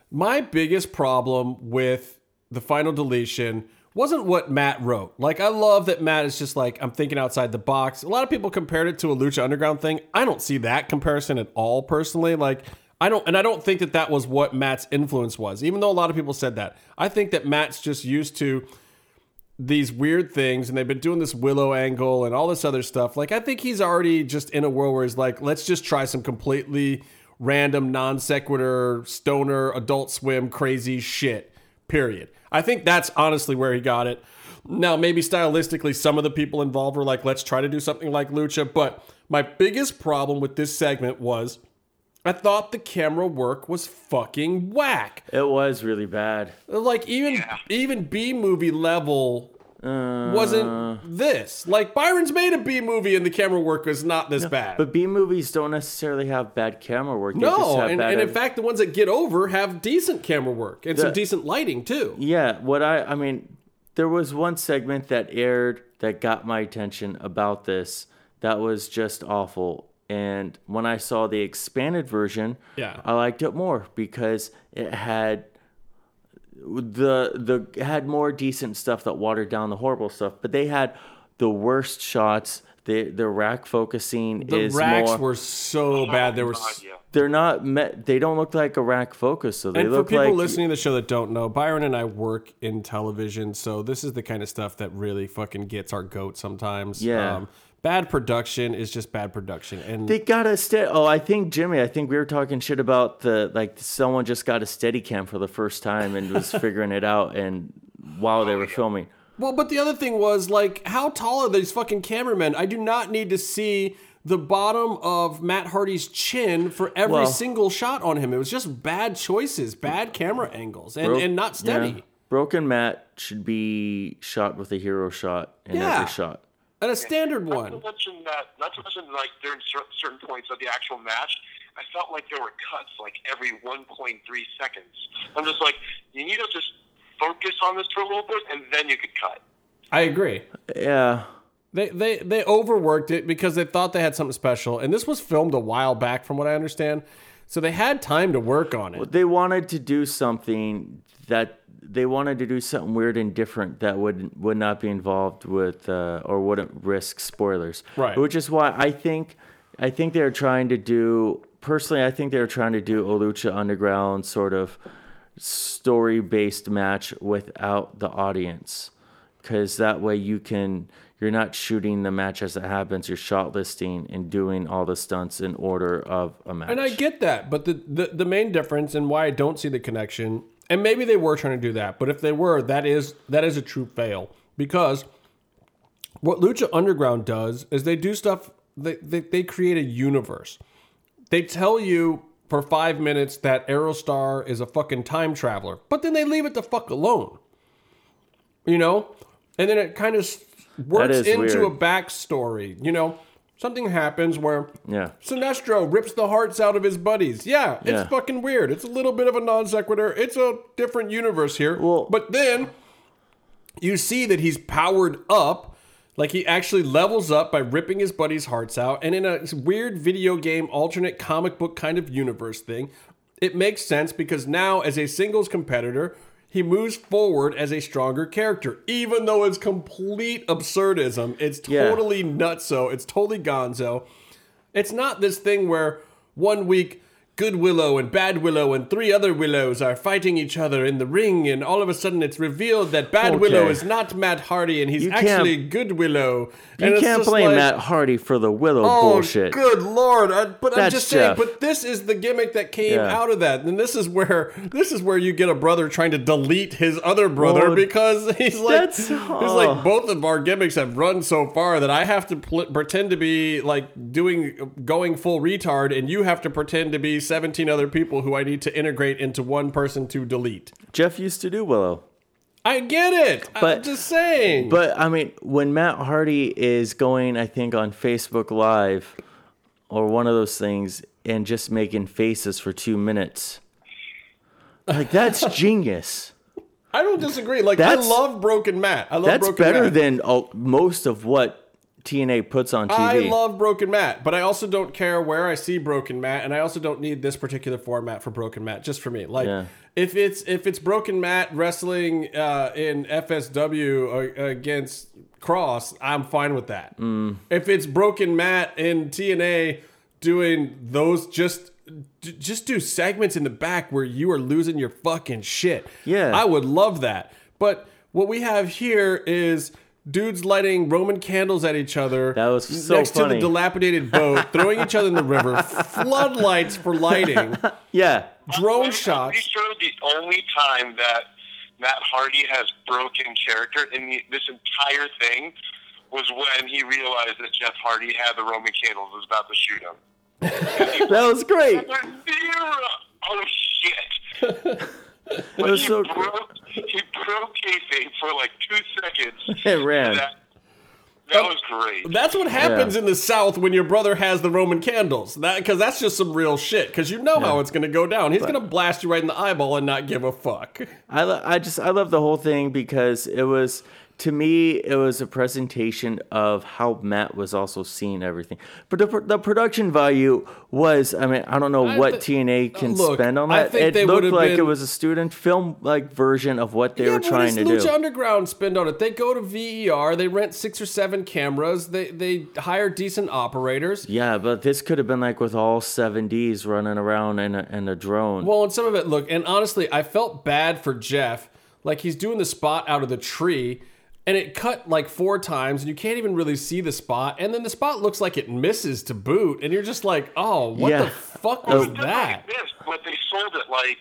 My biggest problem with the final deletion wasn't what Matt wrote. Like, I love that Matt is just like, I'm thinking outside the box. A lot of people compared it to a Lucha Underground thing. I don't see that comparison at all, personally. Like, I don't, and I don't think that that was what Matt's influence was, even though a lot of people said that. I think that Matt's just used to these weird things and they've been doing this willow angle and all this other stuff. Like, I think he's already just in a world where he's like, let's just try some completely random, non sequitur, stoner, adult swim, crazy shit, period. I think that's honestly where he got it. Now, maybe stylistically, some of the people involved were like, let's try to do something like Lucha. But my biggest problem with this segment was I thought the camera work was fucking whack. It was really bad. Like even Yeah. even B movie level Uh, wasn't this. Like Byron's made a B movie and the camera work was not this bad. But B movies don't necessarily have bad camera work. They just no, have and, bad and in ed- fact, the ones that get over have decent camera work and some decent lighting too. Yeah, what I I mean, there was one segment that aired that got my attention about this that was just awful. And when I saw the expanded version, Yeah. I liked it more because it had the the it had more decent stuff that watered down the horrible stuff, but they had the worst shots. The the rack focusing The is racks more. were so bad. There were God, s- yeah. they're not met. They don't look like a rack focus. So they And for look people like listening to the show that don't know, Byron and I work in television, so this is the kind of stuff that really fucking gets our goat sometimes. Um, Yeah. Bad production is just bad production, and They got a steady. Oh, I think Jimmy. I think we were talking shit about the like someone just got a steady cam for the first time and was figuring it out, and while they were oh, filming. Well, but the other thing was like, how tall are these fucking cameramen? I do not need to see the bottom of Matt Hardy's chin for every Well- single shot on him. It was just bad choices, bad camera angles, and, Bro- and not steady. Yeah. Broken Matt should be shot with a hero shot in Yeah. every shot. And a standard Not one. to mention that, not to mention like during certain points of the actual match, I felt like there were cuts like every 1.3 seconds. I'm just like, you need to just focus on this for a little bit, and then you could cut. I agree. Yeah. They, they they overworked it because they thought they had something special, and this was filmed a while back, from what I understand. So they had time to work on it. They wanted to do something that they wanted to do something weird and different that would would not be involved with uh, or wouldn't risk spoilers. Right. Which is why I think I think they're trying to do personally. I think they're trying to do a Lucha Underground sort of story based match without the audience, because that way you can. You're not shooting the match as it happens. You're shot listing and doing all the stunts in order of a match. And I get that, but the, the the main difference and why I don't see the connection, and maybe they were trying to do that, but if they were, that is that is a true fail because what Lucha Underground does is they do stuff. They they, they create a universe. They tell you for five minutes that Aerostar is a fucking time traveler, but then they leave it the fuck alone. You know, and then it kind of works into weird. a backstory. You know, something happens where yeah. Sinestro rips the hearts out of his buddies. Yeah, it's Yeah. fucking weird. It's a little bit of a non sequitur. It's a different universe here. Well- but then you see that he's powered up. Like he actually levels up by ripping his buddies' hearts out. And in a weird video game, alternate comic book kind of universe thing, it makes sense because now, as a singles competitor, he moves forward as a stronger character, even though it's complete absurdism. It's Yeah. totally nutso. It's totally gonzo. It's not this thing where one week Good Willow and Bad Willow and three other Willows are fighting each other in the ring, and all of a sudden it's revealed that Bad Willow is not Matt Hardy and he's actually Good Willow. You and it's can't blame like, Matt Hardy for the Willow Oh, bullshit. good lord! I, but I'm That's just saying. Jeff. But this is the gimmick that came Yeah. out of that, and this is where this is where you get a brother trying to delete his other brother because he's like he's oh. like both of our gimmicks have run so far that I have to pl- pretend to be like doing going full retard, and you have to pretend to be 17 other people who I need to integrate into one person to delete. Jeff used to do Willow. I get it. I'm But- just saying. But I mean, when Matt Hardy is going, I think on Facebook Live or one of those things, and just making faces for two minutes, like that's genius. I don't disagree. Like That's- I love Broken Matt. I love That's Broken better Matt. than uh, most of what TNA puts on TV. I love Broken Matt, but I also don't care where I see Broken Matt, and I also don't need this particular format for Broken Matt. Just for me, like Yeah. if it's if it's Broken Matt wrestling uh, in FSW against Cross, I'm fine with that. Mm. If it's Broken Matt in TNA doing those just. Just do segments in the back where you are losing your fucking shit. Yeah. I would love that. But what we have here is dudes lighting Roman candles at each other. That was so next to the dilapidated boat, throwing each other in the river, floodlights for lighting, yeah, drone I'm shots. pretty sure the only time that Matt Hardy has broken character in the, this entire thing was when he realized that Jeff Hardy had the Roman candles and was about to shoot him. that was great. Oh shit! It was he so broke, he broke kayfabe for like two seconds. It ran. That, that was great. That's what happens Yeah. in the South when your brother has the Roman candles. That because that's just some real shit. Because you know how it's going to go down. He's going to blast you right in the eyeball and not give a fuck. I, lo- I just I love the whole thing because it was to me it was a presentation of how Matt was also seeing everything. But the, the production value was I mean I don't know I what thi- TNA uh, can Look, spend on that. It looked like it was a student film like version of what they yeah, were trying to does do. Lucha Underground spend on it? They go to VER. They rent six or seven cameras. They they hire decent operators. yeah, but this could have been like with all 7Ds running around in a, in a drone. Well, and some of it, look, and honestly, I felt bad for Jeff. Like he's doing the spot out of the tree, and it cut like four times, and you can't even really see the spot. And then the spot looks like it misses to boot, and you're just like, oh, what Yeah. the fuck was Just that? like this, but they sold it like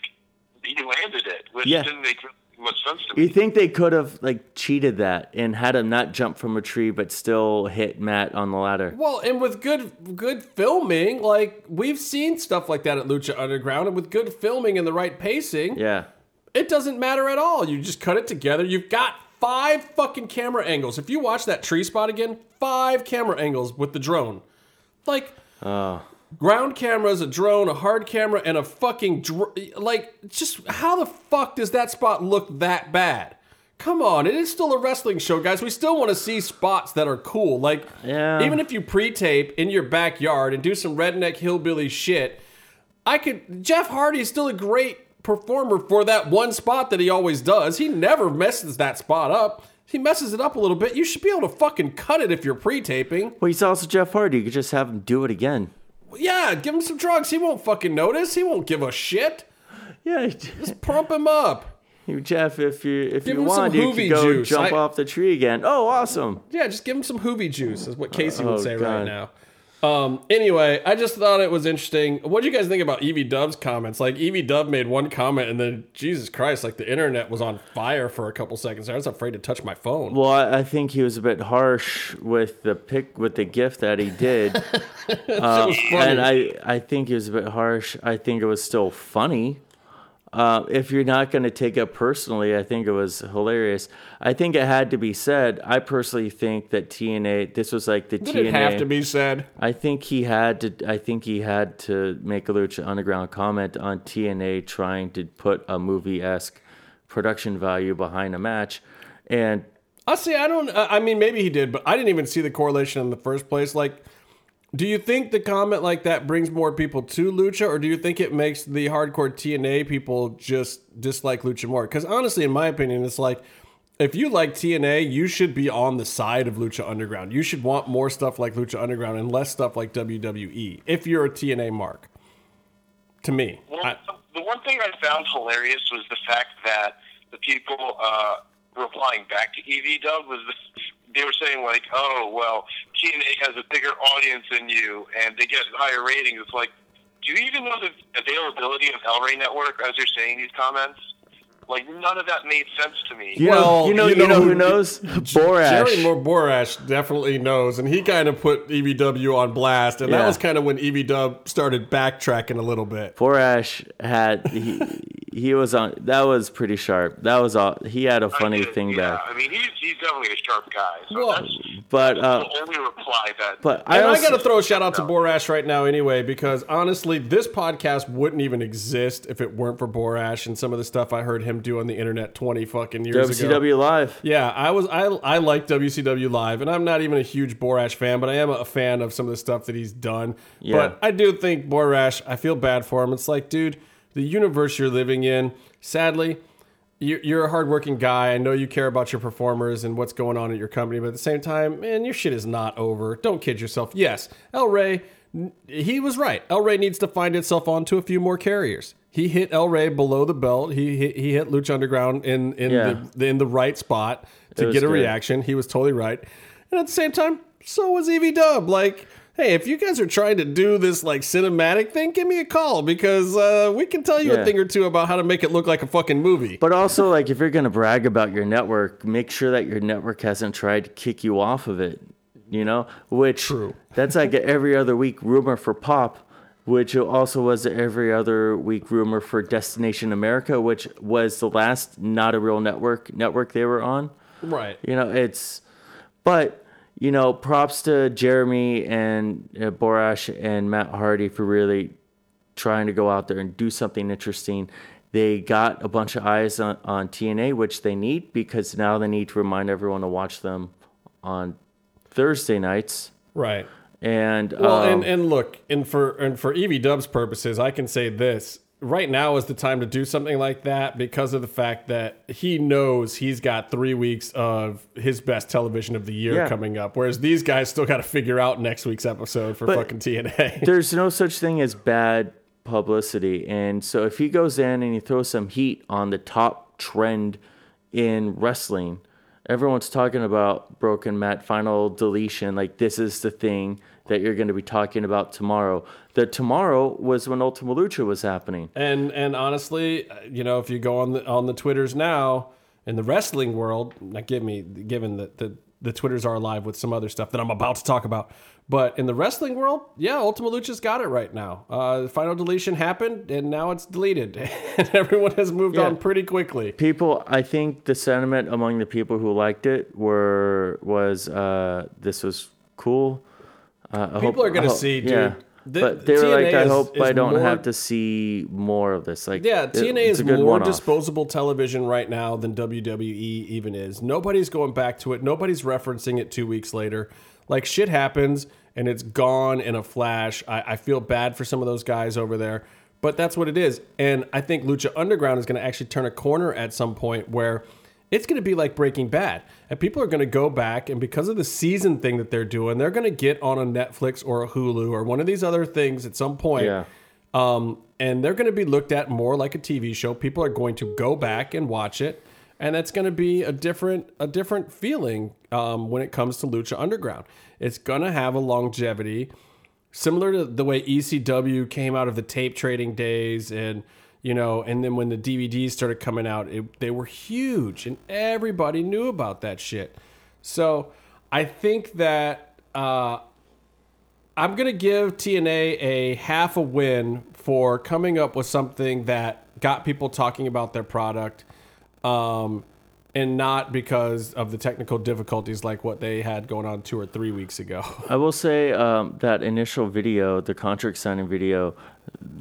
he landed it, which Yeah. didn't make much sense to me. you think they could have like cheated that and had him not jump from a tree but still hit Matt on the ladder? Well, and with good good filming, like we've seen stuff like that at Lucha Underground, and with good filming and the right pacing, Yeah. it doesn't matter at all. You just cut it together. You've got five fucking camera angles. If you watch that tree spot again, five camera angles with the drone. Like ah. ground cameras, a drone, a hard camera, and a fucking dr- like just how the fuck does that spot look that bad? Come on, it is still a wrestling show, guys. We still want to see spots that are cool. Like, Yeah. even if you pre-tape in your backyard and do some redneck hillbilly shit, I could. Jeff Hardy is still a great performer for that one spot that he always does. He never messes that spot up. He messes it up a little bit. You should be able to fucking cut it if you're pre-taping. Well, he's also Jeff Hardy. You could just have him do it again. Yeah, give him some drugs. He won't fucking notice. He won't give a shit. Yeah, just Pump him up. you, Jeff. If you if Give you want, you could go juice. jump I- off the tree again. Oh, awesome! Yeah, just give him some hoovy juice, is what Casey Oh, would say right now. Um, anyway, I just thought it was interesting. What do you guys think about Evie Dub's comments? Like Evie Dub made one comment, and then Jesus Christ, like the internet was on fire for a couple seconds. I was afraid to touch my phone. Well, I, think he was a bit harsh with the pick with the gift that he did, uh, and I I think he was a bit harsh. I think it was still funny. Uh, if you're not going to take it personally, I think it was hilarious. I think it had to be said. I personally think that TNA. This was like the Did TNA. it have to be said? I think he had to. I think he had to make a Lucha Underground comment on TNA trying to put a movie esque production value behind a match, and I see. I don't. I I mean, maybe he did, but I didn't even see the correlation in the first place. Like, do you think the comment like that brings more people to Lucha, or do you think it makes the hardcore TNA people just dislike Lucha more? Because honestly, in my opinion, it's like if you like TNA, you should be on the side of Lucha Underground. You should want more stuff like Lucha Underground and less stuff like WWE. If you're a TNA mark, To me, Well, I, the one thing I found hilarious was the fact that the people uh, replying back to EV Dub was the, they were saying like, "Oh, well, TNA has a bigger audience than you, and they get higher ratings." It's like, do you even know the availability of El Rey Network as you're saying these comments? Like, none of that made sense to me. You Well, know, you know, you you know, know who who- knows? Borash. Jerry Moore Borash definitely knows, and he kind of put EVW on blast, and that was kind of when EVW started backtracking a little bit. Borash had he he was on that was pretty sharp. That was all he had a funny did, thing yeah, back. I mean, he's, he's definitely a sharp guy. So Well, that's But uh the only reply that. but I And I, got to throw a shout out to Borash right now, anyway, because honestly, this podcast wouldn't even exist if it weren't for Borash and some of the stuff I heard him do on the internet twenty fucking years ago. WCW Live. Yeah, I was I I like WCW live, and I'm not even a huge Borash fan, but I am a fan of some of the stuff that he's done. Yeah. But I do think Borash, I feel bad for him. It's like, dude, the universe you're living in. Sadly, you're, you're a hardworking guy. I know you care about your performers and what's going on at your company, but at the same time, man, your shit is not over. Don't kid yourself. Yes, El Rey, he was right. El Rey needs to find itself onto a few more carriers. He hit El Rey below the belt. He hit, he hit Lucha Underground in in Yeah. the in the right spot to get a good. reaction. He was totally right. And at the same time, so was Evie Dub. Like, hey, if you guys are trying to do this like cinematic thing, give me a call because uh, we can tell you Yeah. a thing or two about how to make it look like a fucking movie. But also, like, if you're gonna brag about your network, make sure that your network hasn't tried to kick you off of it. You know, which True. that's like every other week rumor for Pop, which also was every other week rumor for Destination America, which was the last not a real network network they were on. right. You know, it's, but you know, props to Jeremy and uh, Borash and Matt Hardy for really trying to go out there and do something interesting. They got a bunch of eyes on, on TNA, which they need because now they need to remind everyone to watch them on Thursday nights. Right. And Well, um, and, and look, and for and for Evie Dub's purposes, I can say this: right now is the time to do something like that because of the fact that he knows he's got three weeks of his best television of the year Yeah. coming up, whereas these guys still got to figure out next week's episode for But- fucking TNA. there's no such thing as bad publicity. And so if he goes in and he throws some heat on the top trend in wrestling, everyone's talking about Broken Matt final deletion. Like this is the thing that you're going to be talking about tomorrow. That tomorrow was when Ultima Lucha was happening. And and honestly, you know, if you go on the on the Twitters now in the wrestling world, not give me given that the the Twitters are alive with some other stuff that I'm about to talk about. But in the wrestling world, yeah, Ultima Lucha's got it right now. Uh, the final deletion happened, and now it's deleted, and everyone has moved Yeah. on pretty quickly. People, I think the sentiment among the people who liked it were was uh, this was cool. Uh, People hope- are gonna hope- see, dude. Yeah. The- but they were like, I is- hope is I don't more- have to see more of this. Like, Yeah, TNA it's is more one-off. disposable television right now than WWE even is. Nobody's going back to it. Nobody's referencing it two weeks later. Like shit happens and it's gone in a flash. I, I feel bad for some of those guys over there, but that's what it is. And I think Lucha Underground is going to actually turn a corner at some point where it's going to be like Breaking Bad. And people are going to go back, and because of the season thing that they're doing, they're going to get on a Netflix or a Hulu or one of these other things at some point Yeah. um, and they're going to be looked at more like a TV show. People are going to go back and watch it, and that's going to be a different a different feeling um, when it comes to Lucha Underground. It's going to have a longevity similar to the way ECW came out of the tape trading days, and you know, and then when the DVDs started coming out, it, they were huge, and everybody knew about that shit. So I think that. Uh, I'm gonna give TNA a half a win for coming up with something that got people talking about their product, um, and not because of the technical difficulties like what they had going on two or three weeks ago. I will say um, that initial video, the contract signing video,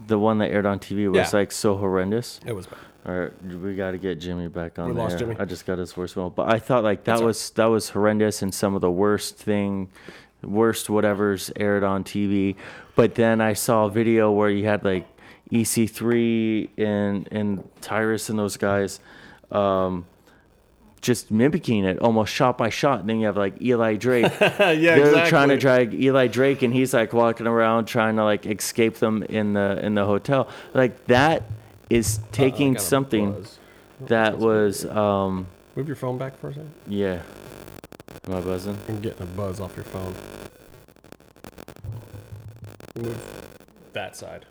the one that aired on TV was Yeah. like so horrendous. It was bad. All right, we got to get Jimmy back on We there. lost Jimmy. I just got his voicemail, but I thought like that was that was horrendous and some of the worst thing, worst whatever's aired on TV. But then I saw a video where you had like EC3 and and Tyrus and those guys. Um, just mimicking it almost shot by shot. And then you have like Eli Drake. yeah, They're exactly. trying to drag Eli Drake, and he's like walking around trying to like escape them in the in the hotel. Like that is taking got a something buzz. that was um Move your phone back for a second. yeah. Am I buzzing? I'm getting a buzz off your phone. Move that side.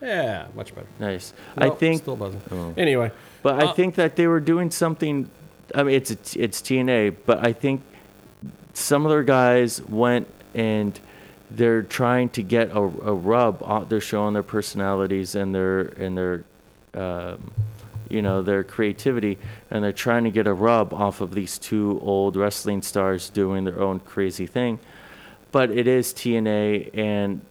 Yeah, much better. Nice. I think still buzzing. Oh. Anyway, But I Uh, think that they were doing something. I mean, it's it's TNA, but I think some of their guys went and they're trying to get a, a rub. On, they're showing their personalities and their and their, um, you know, their creativity, and they're trying to get a rub off of these two old wrestling stars doing their own crazy thing. But it is TNA, and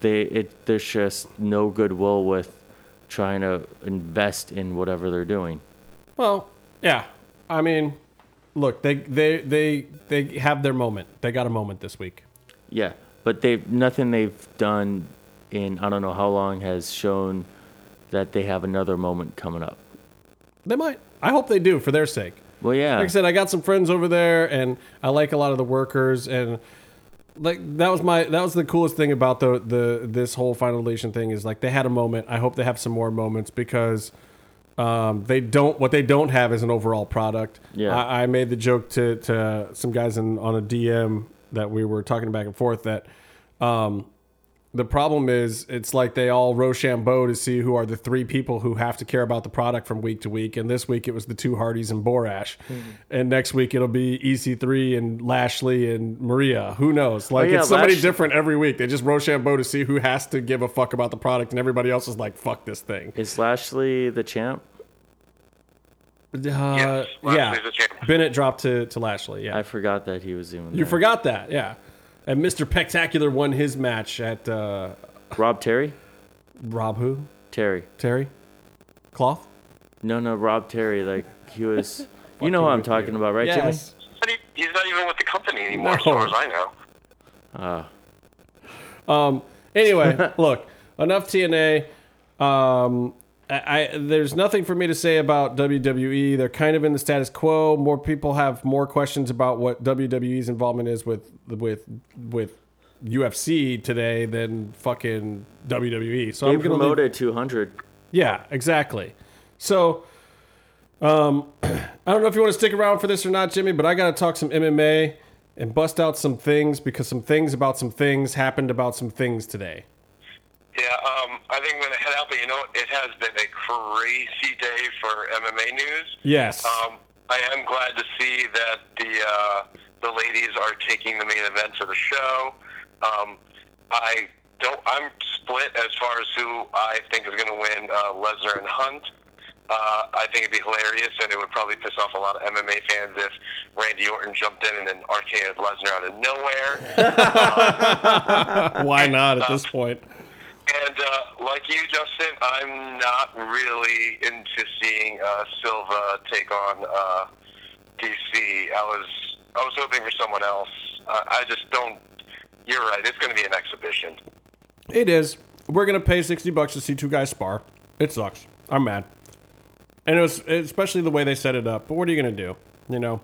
they it there's just no goodwill with trying to invest in whatever they're doing. well, yeah. I mean, look, they they they they have their moment. They got a moment this week. Yeah, but they nothing they've done in I don't know how long has shown that they have another moment coming up. They might. I hope they do for their sake. Well, yeah, Like I said, I got some friends over there, and I like a lot of the workers, and like that was my that was the coolest thing about the the this whole final deletion thing is like they had a moment. I hope they have some more moments because um, they don't what they don't have is an overall product. Yeah. I, I made the joke to to some guys in on a DM that we were talking back and forth that. Um, the problem is, it's like they all Rochambeau to see who are the three people who have to care about the product from week to week. And this week it was the two Hardys and Borash, and next week it'll be EC3 and Lashley and Maria. Who knows? Like Oh, yeah, it's somebody Lash- different every week. They just Rochambeau to see who has to give a fuck about the product, and everybody else is like, "Fuck this thing." is Lashley the champ? Uh, Yes, yeah, Lashley's the champ. Bennett dropped to to Lashley. Yeah, I forgot that he was even. There. You there. forgot that. Yeah, and Mr. Spectacular won his match at uh, Rob Terry. Rob who Terry. Terry Cloth. No, no, Rob Terry. Like he was. you know who I'm talking you. about, right, Yes. But he, he's not even with the company anymore, as far as I know. Jimmy? Uh, Um. Anyway, look. Enough TNA. Um. I, I there's nothing for me to say about WWE. They're kind of in the status quo. More people have more questions about what WWE's involvement is with with with UFC today than fucking WWE. So they I'm leave- promoted 200. yeah, exactly. So, um, I don't know if you want to stick around for this or not, Jimmy, but I got to talk some MMA and bust out some things because some things about some things happened about some things today. Yeah, um, I think I'm going to head out, but you know, it has been a crazy day for MMA news. Yes. Um, I am glad to see that the uh, the ladies are taking the main events of the show. Um, I don't. I'm split as far as who I think is going to win uh, Lesnar and Hunt. Uh, I think it'd be hilarious, and it would probably piss off a lot of MMA fans if Randy Orton jumped in and then RKO'd Lesnar out of nowhere. Why not at this point? And uh, like you, Justin, I'm not really into seeing uh, Silva take on uh, DC. I was I was hoping for someone else. I just don't. You're right. It's going to be an exhibition. It is. We're gonna pay sixty bucks to see two guys spar. It sucks. I'm mad, and it was especially the way they set it up. But what are you gonna do? You know.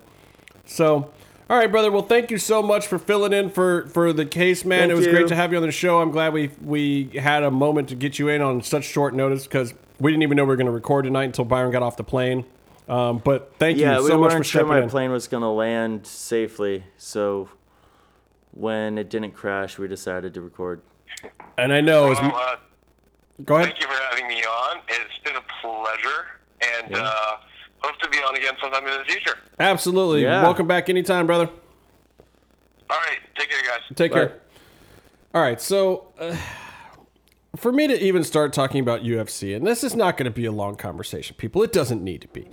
So, all right, brother. Well, thank you so much for filling in for for the case, man. Thank it was you. great to have you on the show. I'm glad we we had a moment to get you in on such short notice because we didn't even know we were gonna record tonight until Byron got off the plane. Um, but thank Yeah, you we so much for weren't sure stepping my in. plane was going to land safely, so when it didn't crash, we decided to record. And I know. As, Well, uh, go ahead. thank you for having me on. It's been a pleasure, and uh, hope to be on again sometime in the future. Absolutely. Yeah. Welcome back anytime, brother. All right, take care, guys. Take Right. care. All right, so uh, for me to even start talking about UFC, and this is not going to be a long conversation, people. It doesn't need to be.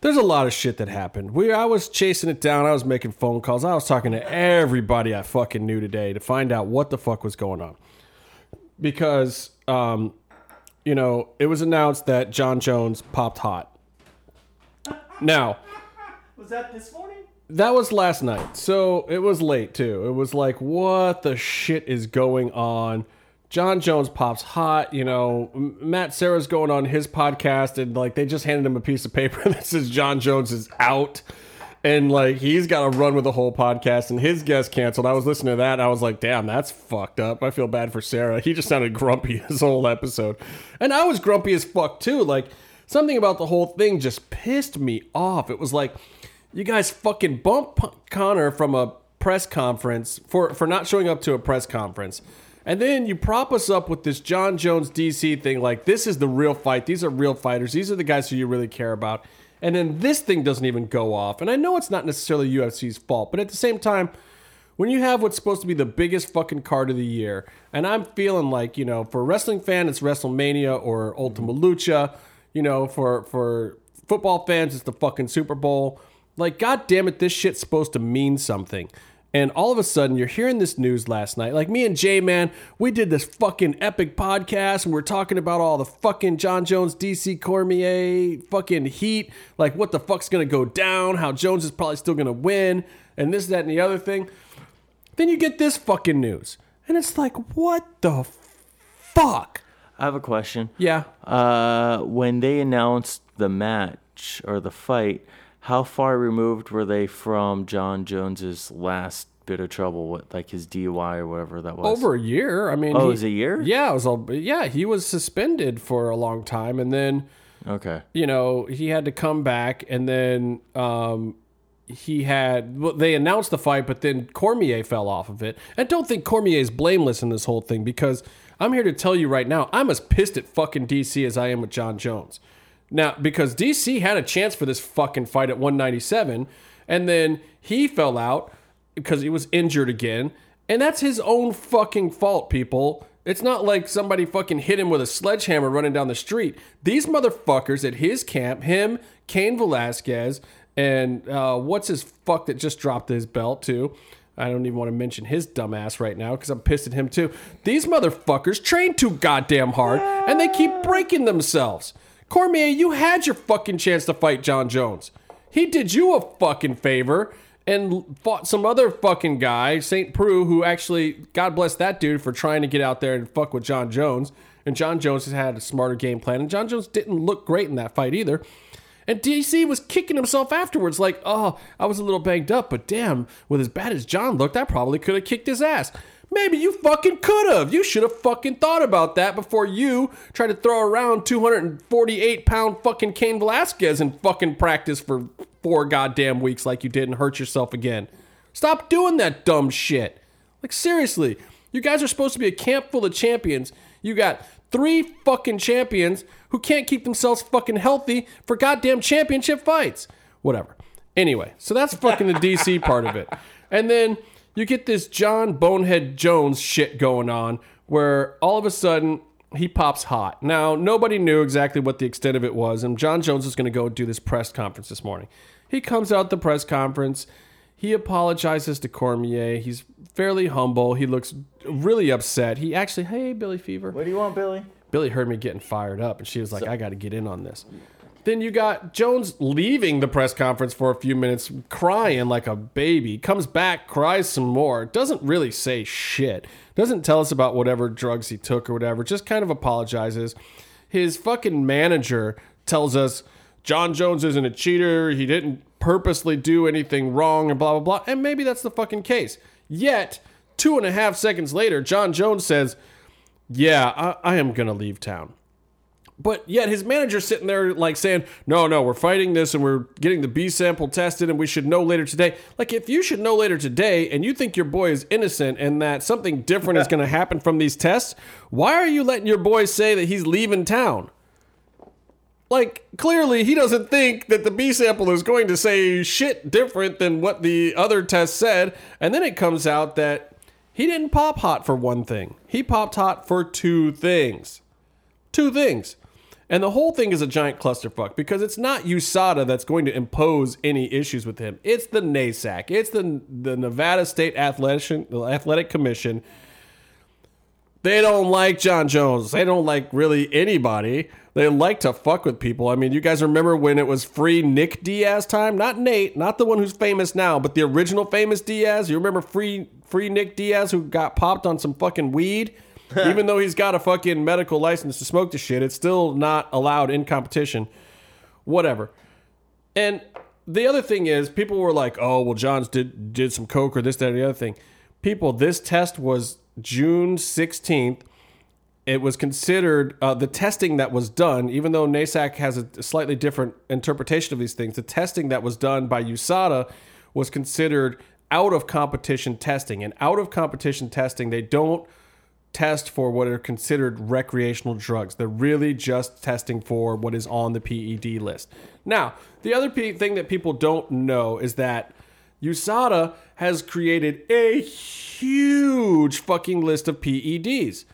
There's a lot of shit that happened. We, I was chasing it down. I was making phone calls. I was talking to everybody I fucking knew today to find out what the fuck was going on. Because, um, you know, it was announced that Jon Jones popped hot. Now, Was that this morning? that was last night. So it was late too. It was like, what the shit is going on? Jon Jones pops hot. You know, Matt Serra's going on his podcast, and like they just handed him a piece of paper that says Jon Jones is out. And like he's got to run with the whole podcast, and his guest canceled. I was listening to that, and I was like, "Damn, that's fucked up." I feel bad for Sarah. He just sounded grumpy his whole episode, and I was grumpy as fuck too. Like something about the whole thing just pissed me off. It was like you guys fucking bump Conor from a press conference for for not showing up to a press conference. And then you prop us up with this Jon Jones DC thing like this is the real fight. These are real fighters. These are the guys who you really care about. And then this thing doesn't even go off. And I know it's not necessarily UFC's fault, but at the same time, when you have what's supposed to be the biggest fucking card of the year, and I'm feeling like, you know, for a wrestling fan, it's WrestleMania or Ultima Lucha. You know, for for football fans, it's the fucking Super Bowl. Like, god damn it, this shit's supposed to mean something. And all of a sudden, you're hearing this news last night. Like me and Jay, man, we did this fucking epic podcast, and we're talking about all the fucking Jon Jones, DC Cormier, fucking heat. Like what the fuck's gonna go down? How Jones is probably still gonna win, and this, that, and the other thing. Then you get this fucking news, and it's like, what the fuck? I have a question. Yeah. Uh, when they announced the match or the fight, how far removed were they from Jon Jones's last bit of trouble, what like his DUI or whatever that was? Over a year. I mean, Oh, he- it was a year? Yeah, it was. A, yeah, he was suspended for a long time, and then. Okay. you know, he had to come back and then um, he had, well, they announced the fight, but then Cormier fell off of it. I don't think Cormier is blameless in this whole thing because I'm here to tell you right now, I'm as pissed at fucking DC as I am with Jon Jones. Now, because DC had a chance for this fucking fight at 197, and then he fell out because he was injured again. And that's his own fucking fault, people. It's not like somebody fucking hit him with a sledgehammer running down the street. These motherfuckers at his camp, him, Cain Velasquez, and uh, what's his fuck that just dropped his belt too. I don't even want to mention his dumbass right now because I'm pissed at him too. These motherfuckers train too goddamn hard and they keep breaking themselves. Cormier, you had your fucking chance to fight Jon Jones. He did you a fucking favor and fought some other fucking guy, St. Preux, who actually, God bless that dude for trying to get out there and fuck with Jon Jones. And Jon Jones has had a smarter game plan. And Jon Jones didn't look great in that fight either. And DC was kicking himself afterwards, like, oh, I was a little banged up, but damn, with as bad as Jon looked, I probably could have kicked his ass. Maybe you fucking could have. You should have fucking thought about that before you tried to throw around 248 pound fucking Cain Velasquez in fucking practice for four goddamn weeks like you did and hurt yourself again. Stop doing that dumb shit. Like, seriously, you guys are supposed to be a camp full of champions. You got three fucking champions who can't keep themselves fucking healthy for goddamn championship fights. Whatever. Anyway, so that's fucking the DC part of it. And then you get this Jon Bonehead Jones shit going on where all of a sudden he pops hot. Now, nobody knew exactly what the extent of it was, and Jon Jones is going to go do this press conference this morning. He comes out the press conference. He apologizes to Cormier. He's fairly humble. He looks really upset. He actually, hey, Billy Fever. What do you want, Billy? Billy heard me getting fired up, and she was like, I got to get in on this. Then you got Jones leaving the press conference for a few minutes, crying like a baby. Comes back, cries some more. Doesn't really say shit. Doesn't tell us about whatever drugs he took or whatever. Just kind of apologizes. His fucking manager tells us Jon Jones isn't a cheater. He didn't purposely do anything wrong and blah, blah, blah. And maybe that's the fucking case. Yet, two and a half seconds later, Jon Jones says, Yeah, I, I am going to leave town. But yet his manager's sitting there like saying, no, no, we're fighting this and we're getting the B sample tested and we should know later today. Like, if you should know later today and you think your boy is innocent and that something different is going to happen from these tests, why are you letting your boy say that he's leaving town? Like, clearly he doesn't think that the B sample is going to say shit different than what the other test said. And then it comes out that he didn't pop hot for one thing, he popped hot for two things. Two things. And the whole thing is a giant clusterfuck because it's not USADA that's going to impose any issues with him. It's the NASAC. It's the the Nevada State Athletic Athletic Commission. They don't like Jon Jones. They don't like really anybody. They like to fuck with people. I mean, you guys remember when it was free Nick Diaz time? Not Nate, not the one who's famous now, but the original famous Diaz. You remember free free Nick Diaz who got popped on some fucking weed? Even though he's got a fucking medical license to smoke the shit, it's still not allowed in competition. Whatever. And the other thing is, people were like, "Oh, well, Johns did did some coke or this, that, or the other thing." People, this test was June sixteenth. It was considered uh, the testing that was done, even though NASAC has a slightly different interpretation of these things. The testing that was done by USADA was considered out of competition testing, and out of competition testing, they don't test for what are considered recreational drugs. They're really just testing for what is on the PED list. Now, the other pe- thing that people don't know is that USADA has created a huge fucking list of PEDs.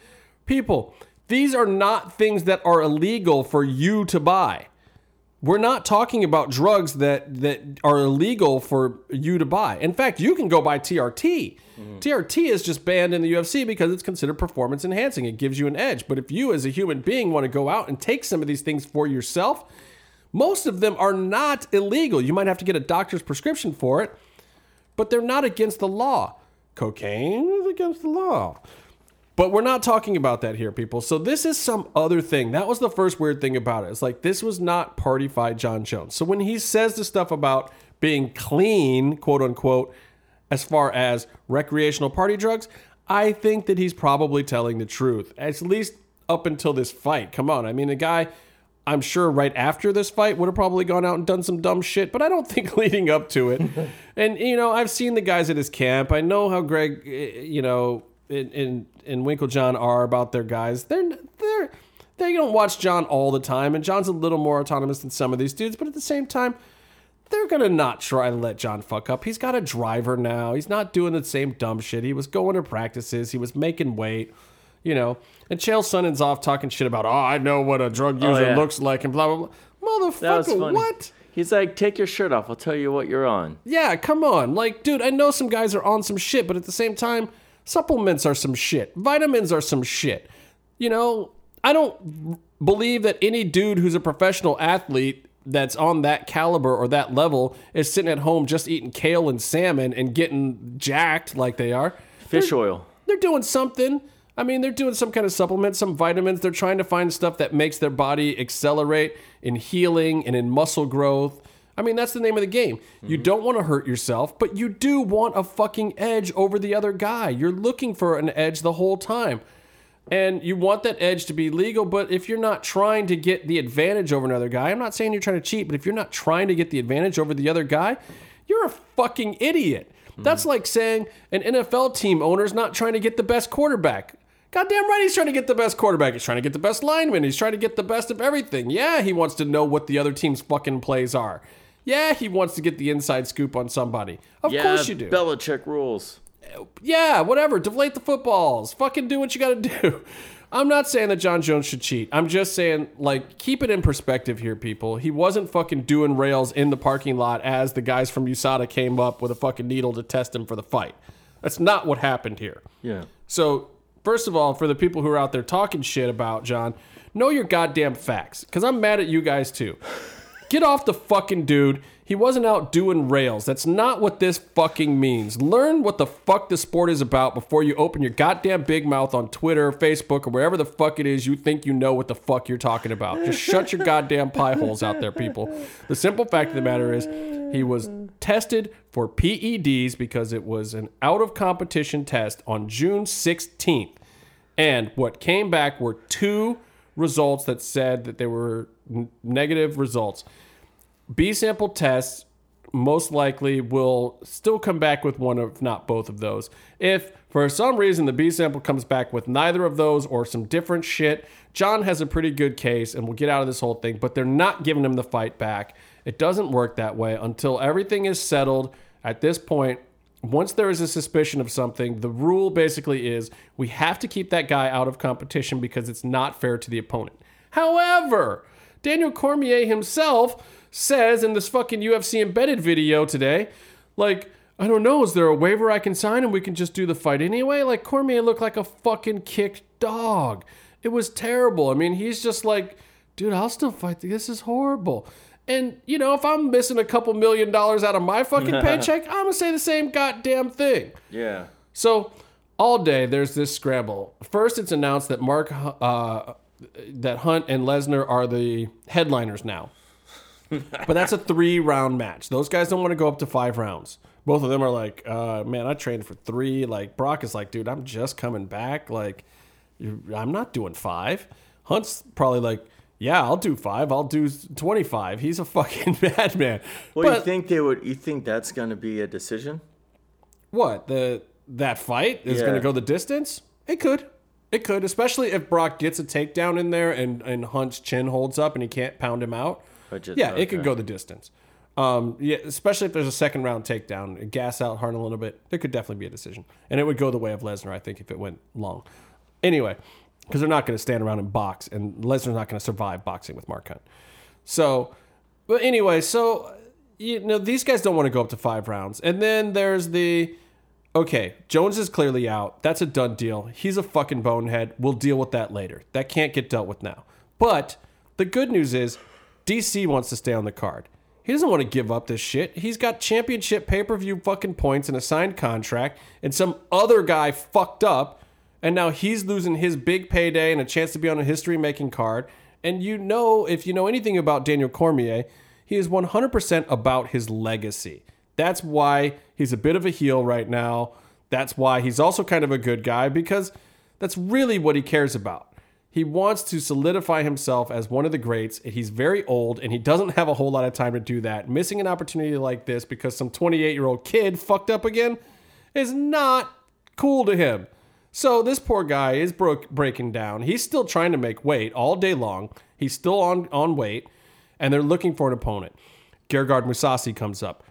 People, these are not things that are illegal for you to buy. We're not talking about drugs that that are illegal for you to buy. In fact, you can go buy TRT. TRT mm-hmm. is just banned in the UFC because it's considered performance enhancing. It gives you an edge. But if you as a human being want to go out and take some of these things for yourself, most of them are not illegal. You might have to get a doctor's prescription for it, but they're not against the law. Cocaine is against the law. But we're not talking about that here, people. So this is some other thing. That was the first weird thing about it. It's like this was not party fight Jon Jones. So when he says the stuff about being clean, quote unquote, as far as recreational party drugs, I think that he's probably telling the truth. At least up until this fight. Come on. I mean, the guy I'm sure right after this fight would have probably gone out and done some dumb shit, but I don't think leading up to it. and you know, I've seen the guys at his camp. I know how Greg, eh, you know, and, and Winkeljohn are about their guys. They're they're they don't watch Jon all the time, and Jon's a little more autonomous than some of these dudes. But at the same time, they're gonna not try to let Jon fuck up. He's got a driver now. He's not doing the same dumb shit. He was going to practices. He was making weight. You know, and Chael Sonnen's off talking shit about, oh, I know what a drug oh, user yeah. looks like, and blah blah blah. Motherfucker, what? He's like, take your shirt off. I'll tell you what you're on. Yeah, come on. Like, dude, I know some guys are on some shit, but at the same time, supplements are some shit. Vitamins are some shit. You know, I don't believe that any dude who's a professional athlete that's on that caliber or that level is sitting at home just eating kale and salmon and getting jacked like they are. Fish oil. They're doing something. I mean, they're doing some kind of supplement, some vitamins. They're trying to find stuff that makes their body accelerate in healing and in muscle growth. I mean, that's the name of the game. You mm-hmm. don't want to hurt yourself, but you do want a fucking edge over the other guy. You're looking for an edge the whole time. And you want that edge to be legal, but if you're not trying to get the advantage over another guy, I'm not saying you're trying to cheat, but if you're not trying to get the advantage over the other guy, you're a fucking idiot. Mm-hmm. That's like saying an NFL team owner's not trying to get the best quarterback. Goddamn right, he's trying to get the best quarterback. He's trying to get the best lineman. He's trying to get the best of everything. Yeah, he wants to know what the other team's fucking plays are. Yeah, he wants to get the inside scoop on somebody. Of yeah, course you do. Belichick rules. yeah, whatever. Deflate the footballs. Fucking do what you got to do. I'm not saying that Jon Jones should cheat. I'm just saying, like, keep it in perspective here, people. He wasn't fucking doing rails in the parking lot as the guys from USADA came up with a fucking needle to test him for the fight. That's not what happened here. Yeah. So, first of all, for the people who are out there talking shit about Jon, know your goddamn facts. Because I'm mad at you guys too. Get off the fucking dude. He wasn't out doing rails. That's not what this fucking means. Learn what the fuck the sport is about before you open your goddamn big mouth on Twitter, Facebook, or wherever the fuck it is you think you know what the fuck you're talking about. Just shut your goddamn pie holes out there, people. The simple fact of the matter is he was tested for PEDs because it was an out of competition test on June 16th. And what came back were two results that said that they were negative results. B sample tests most likely will still come back with one of not both of those. If for some reason the B sample comes back with neither of those or some different shit, Jon has a pretty good case and will get out of this whole thing, but they're not giving him the fight back. It doesn't work that way until everything is settled. At this point, once there is a suspicion of something, the rule basically is we have to keep that guy out of competition because it's not fair to the opponent. However, Daniel Cormier himself says in this fucking UFC embedded video today, like, I don't know, is there a waiver I can sign and we can just do the fight anyway? Like, Cormier looked like a fucking kicked dog. It was terrible. I mean, he's just like, dude, I'll still fight. This is horrible. And, you know, if I'm missing a couple million dollars out of my fucking paycheck, I'm going to say the same goddamn thing. Yeah. So all day there's this scramble. First, it's announced that Mark, uh, that Hunt and Lesnar are the headliners now. but that's a three round match. Those guys don't want to go up to five rounds. Both of them are like, uh, man, I trained for three. Like Brock is like, dude, I'm just coming back. Like, I'm not doing five. Hunt's probably like, yeah, I'll do five. I'll do 25. He's a fucking madman. Well, you think they would? You think that's going to be a decision? What the that fight is Yeah. going to go the distance? It could, it could, especially if Brock gets a takedown in there and and Hunt's chin holds up and he can't pound him out. Just- yeah, it could go the distance. Um, yeah, especially if there's a second round takedown, gas out Hunt a little bit. There could definitely be a decision, and it would go the way of Lesnar, I think, if it went long. Anyway, because they're not going to stand around and box, and Lesnar's not going to survive boxing with Mark Hunt. So, but anyway, so you know these guys don't want to go up to five rounds, and then there's the okay, Jones is clearly out. That's a done deal. He's a fucking bonehead. We'll deal with that later. That can't get dealt with now. But the good news is DC wants to stay on the card. He doesn't want to give up this shit. He's got championship pay per view fucking points and a signed contract, and some other guy fucked up, and now he's losing his big payday and a chance to be on a history making card. And you know, if you know anything about Daniel Cormier, he is 100% about his legacy. That's why he's a bit of a heel right now. That's why he's also kind of a good guy because that's really what he cares about. He wants to solidify himself as one of the greats. He's very old and he doesn't have a whole lot of time to do that. Missing an opportunity like this because some 28 year old kid fucked up again is not cool to him. So this poor guy is broke, breaking down. He's still trying to make weight all day long. He's still on, on weight and they're looking for an opponent. Gegard Mousasi comes up.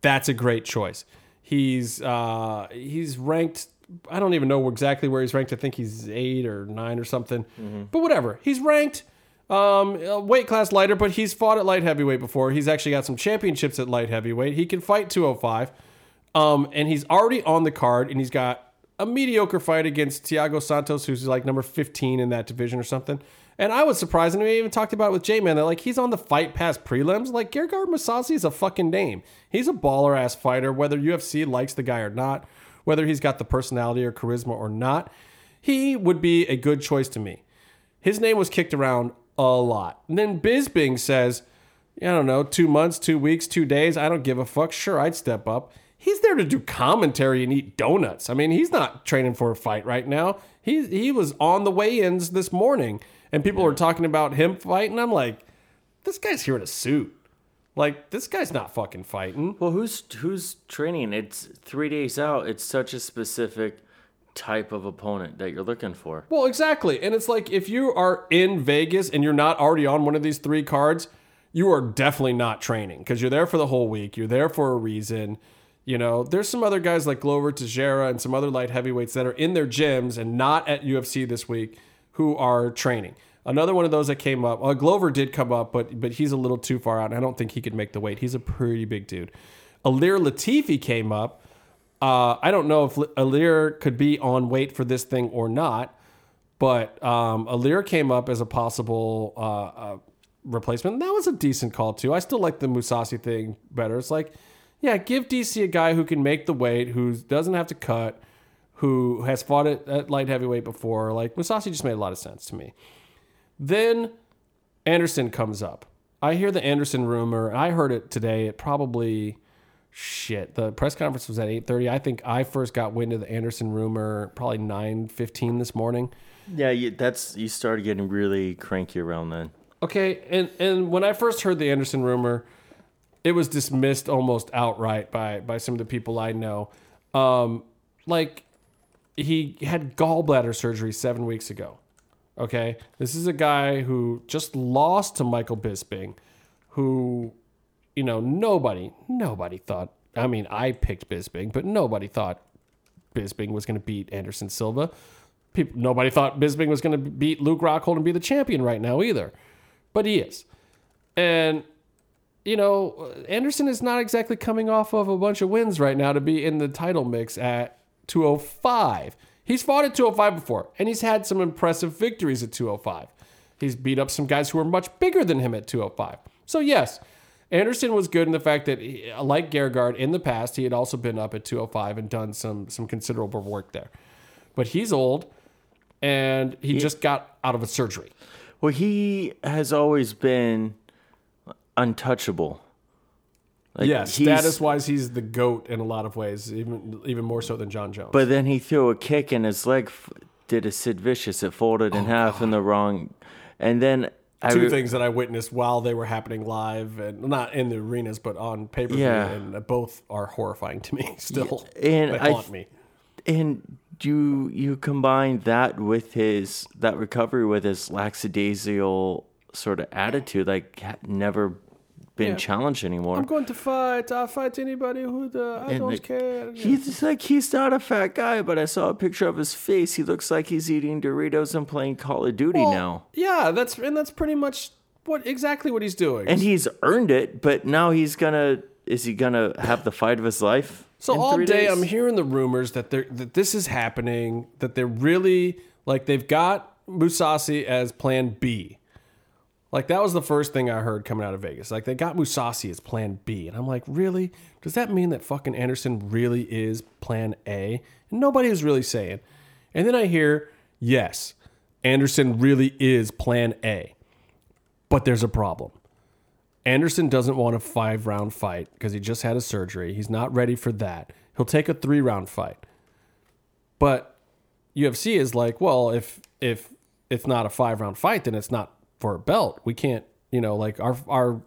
That's a great choice. He's uh, he's ranked. I don't even know exactly where he's ranked. I think he's eight or nine or something. But whatever. He's ranked um, weight class lighter, but he's fought at light heavyweight before. He's actually got some championships at light heavyweight. He can fight 205. Um, and he's already on the card, and he's got a mediocre fight against Thiago Santos, who's like number 15 in that division or something. And I was surprised, and we even talked about it with J Man that like he's on the fight pass prelims. Like Gegard Mousasi is a fucking name. He's a baller ass fighter, whether UFC likes the guy or not, whether he's got the personality or charisma or not. He would be a good choice to me. His name was kicked around a lot. And then Bisping says, I don't know, two months, two weeks, two days. I don't give a fuck. Sure, I'd step up. He's there to do commentary and eat donuts. I mean, he's not training for a fight right now. He he was on the weigh-ins this morning, and people were talking about him fighting. I'm like, this guy's here in a suit. Like, this guy's not fucking fighting. Well, who's who's training? It's three days out. It's such a specific type of opponent that you're looking for. Well, exactly. And it's like if you are in Vegas and you're not already on one of these three cards, you are definitely not training because you're there for the whole week. You're there for a reason. You know, there's some other guys like Glover Teixeira and some other light heavyweights that are in their gyms and not at UFC this week who are training. Another one of those that came up, uh, Glover did come up, but but he's a little too far out. And I don't think he could make the weight. He's a pretty big dude. Ilir Latifi came up. Uh, I don't know if Ilir could be on weight for this thing or not, but um, Ilir came up as a possible uh, uh, replacement. That was a decent call too. I still like the Mousasi thing better. It's like, yeah, give DC a guy who can make the weight, who doesn't have to cut, who has fought at, at light heavyweight before. Like Mousasi just made a lot of sense to me. Then Anderson comes up. I hear the Anderson rumor. I heard it today. It probably shit. The press conference was at 8:30. I think I first got wind of the Anderson rumor probably 9:15 this morning. Yeah, you, that's you started getting really cranky around then. Okay, and and when I first heard the Anderson rumor, it was dismissed almost outright by by some of the people I know. Um, like he had gallbladder surgery seven weeks ago. Okay, this is a guy who just lost to Michael Bisping, who, you know, nobody nobody thought. I mean, I picked Bisping, but nobody thought Bisping was going to beat Anderson Silva. People, nobody thought Bisping was going to beat Luke Rockhold and be the champion right now either, but he is. And you know, Anderson is not exactly coming off of a bunch of wins right now to be in the title mix at 205. He's fought at 205 before, and he's had some impressive victories at 205. He's beat up some guys who are much bigger than him at 205. So, yes, Anderson was good in the fact that, he, like Gegard, in the past, he had also been up at 205 and done some, some considerable work there. but he's old, and he just got out of a surgery. Well, he has always been untouchable. Like, yes, he's- status wise, he's the goat in a lot of ways, even even more so than Jon Jones. But then he threw a kick and his leg f- did a Sid Vicious. It folded in oh, half in the wrong. And then I Oh, two re- things that I witnessed while they were happening live and not in the arenas, but on paper. Yeah. and both are horrifying to me still. and they I haunt me. and you you combine that with his that recovery with his lackadaisical sort of attitude, like never been Yeah. challenged anymore. I'm going to fight. I'll fight anybody who the, I And, don't like, care. He's like he's not a fat guy, but I saw a picture of his face. He looks like he's eating Doritos and playing Call of Duty Well, now. Yeah, that's and that's pretty much what exactly what he's doing. And he's earned it, but now he's gonna is he gonna have the fight of his life? So all day days? I'm hearing the rumors that they're that this is happening, that they're really like they've got Mousasi as plan B. Like that was the first thing I heard coming out of Vegas. Like they got Mousasi as plan B. And I'm like, really? Does that mean that fucking Anderson really is plan A? And nobody is really saying. And then I hear, yes, Anderson really is plan A. But there's a problem. Anderson doesn't want a five round fight because he just had a surgery. He's not ready for that. He'll take a three round fight. But UFC is like, well, if if it's not a five round fight, then it's not for a belt. We can't, you know, like our our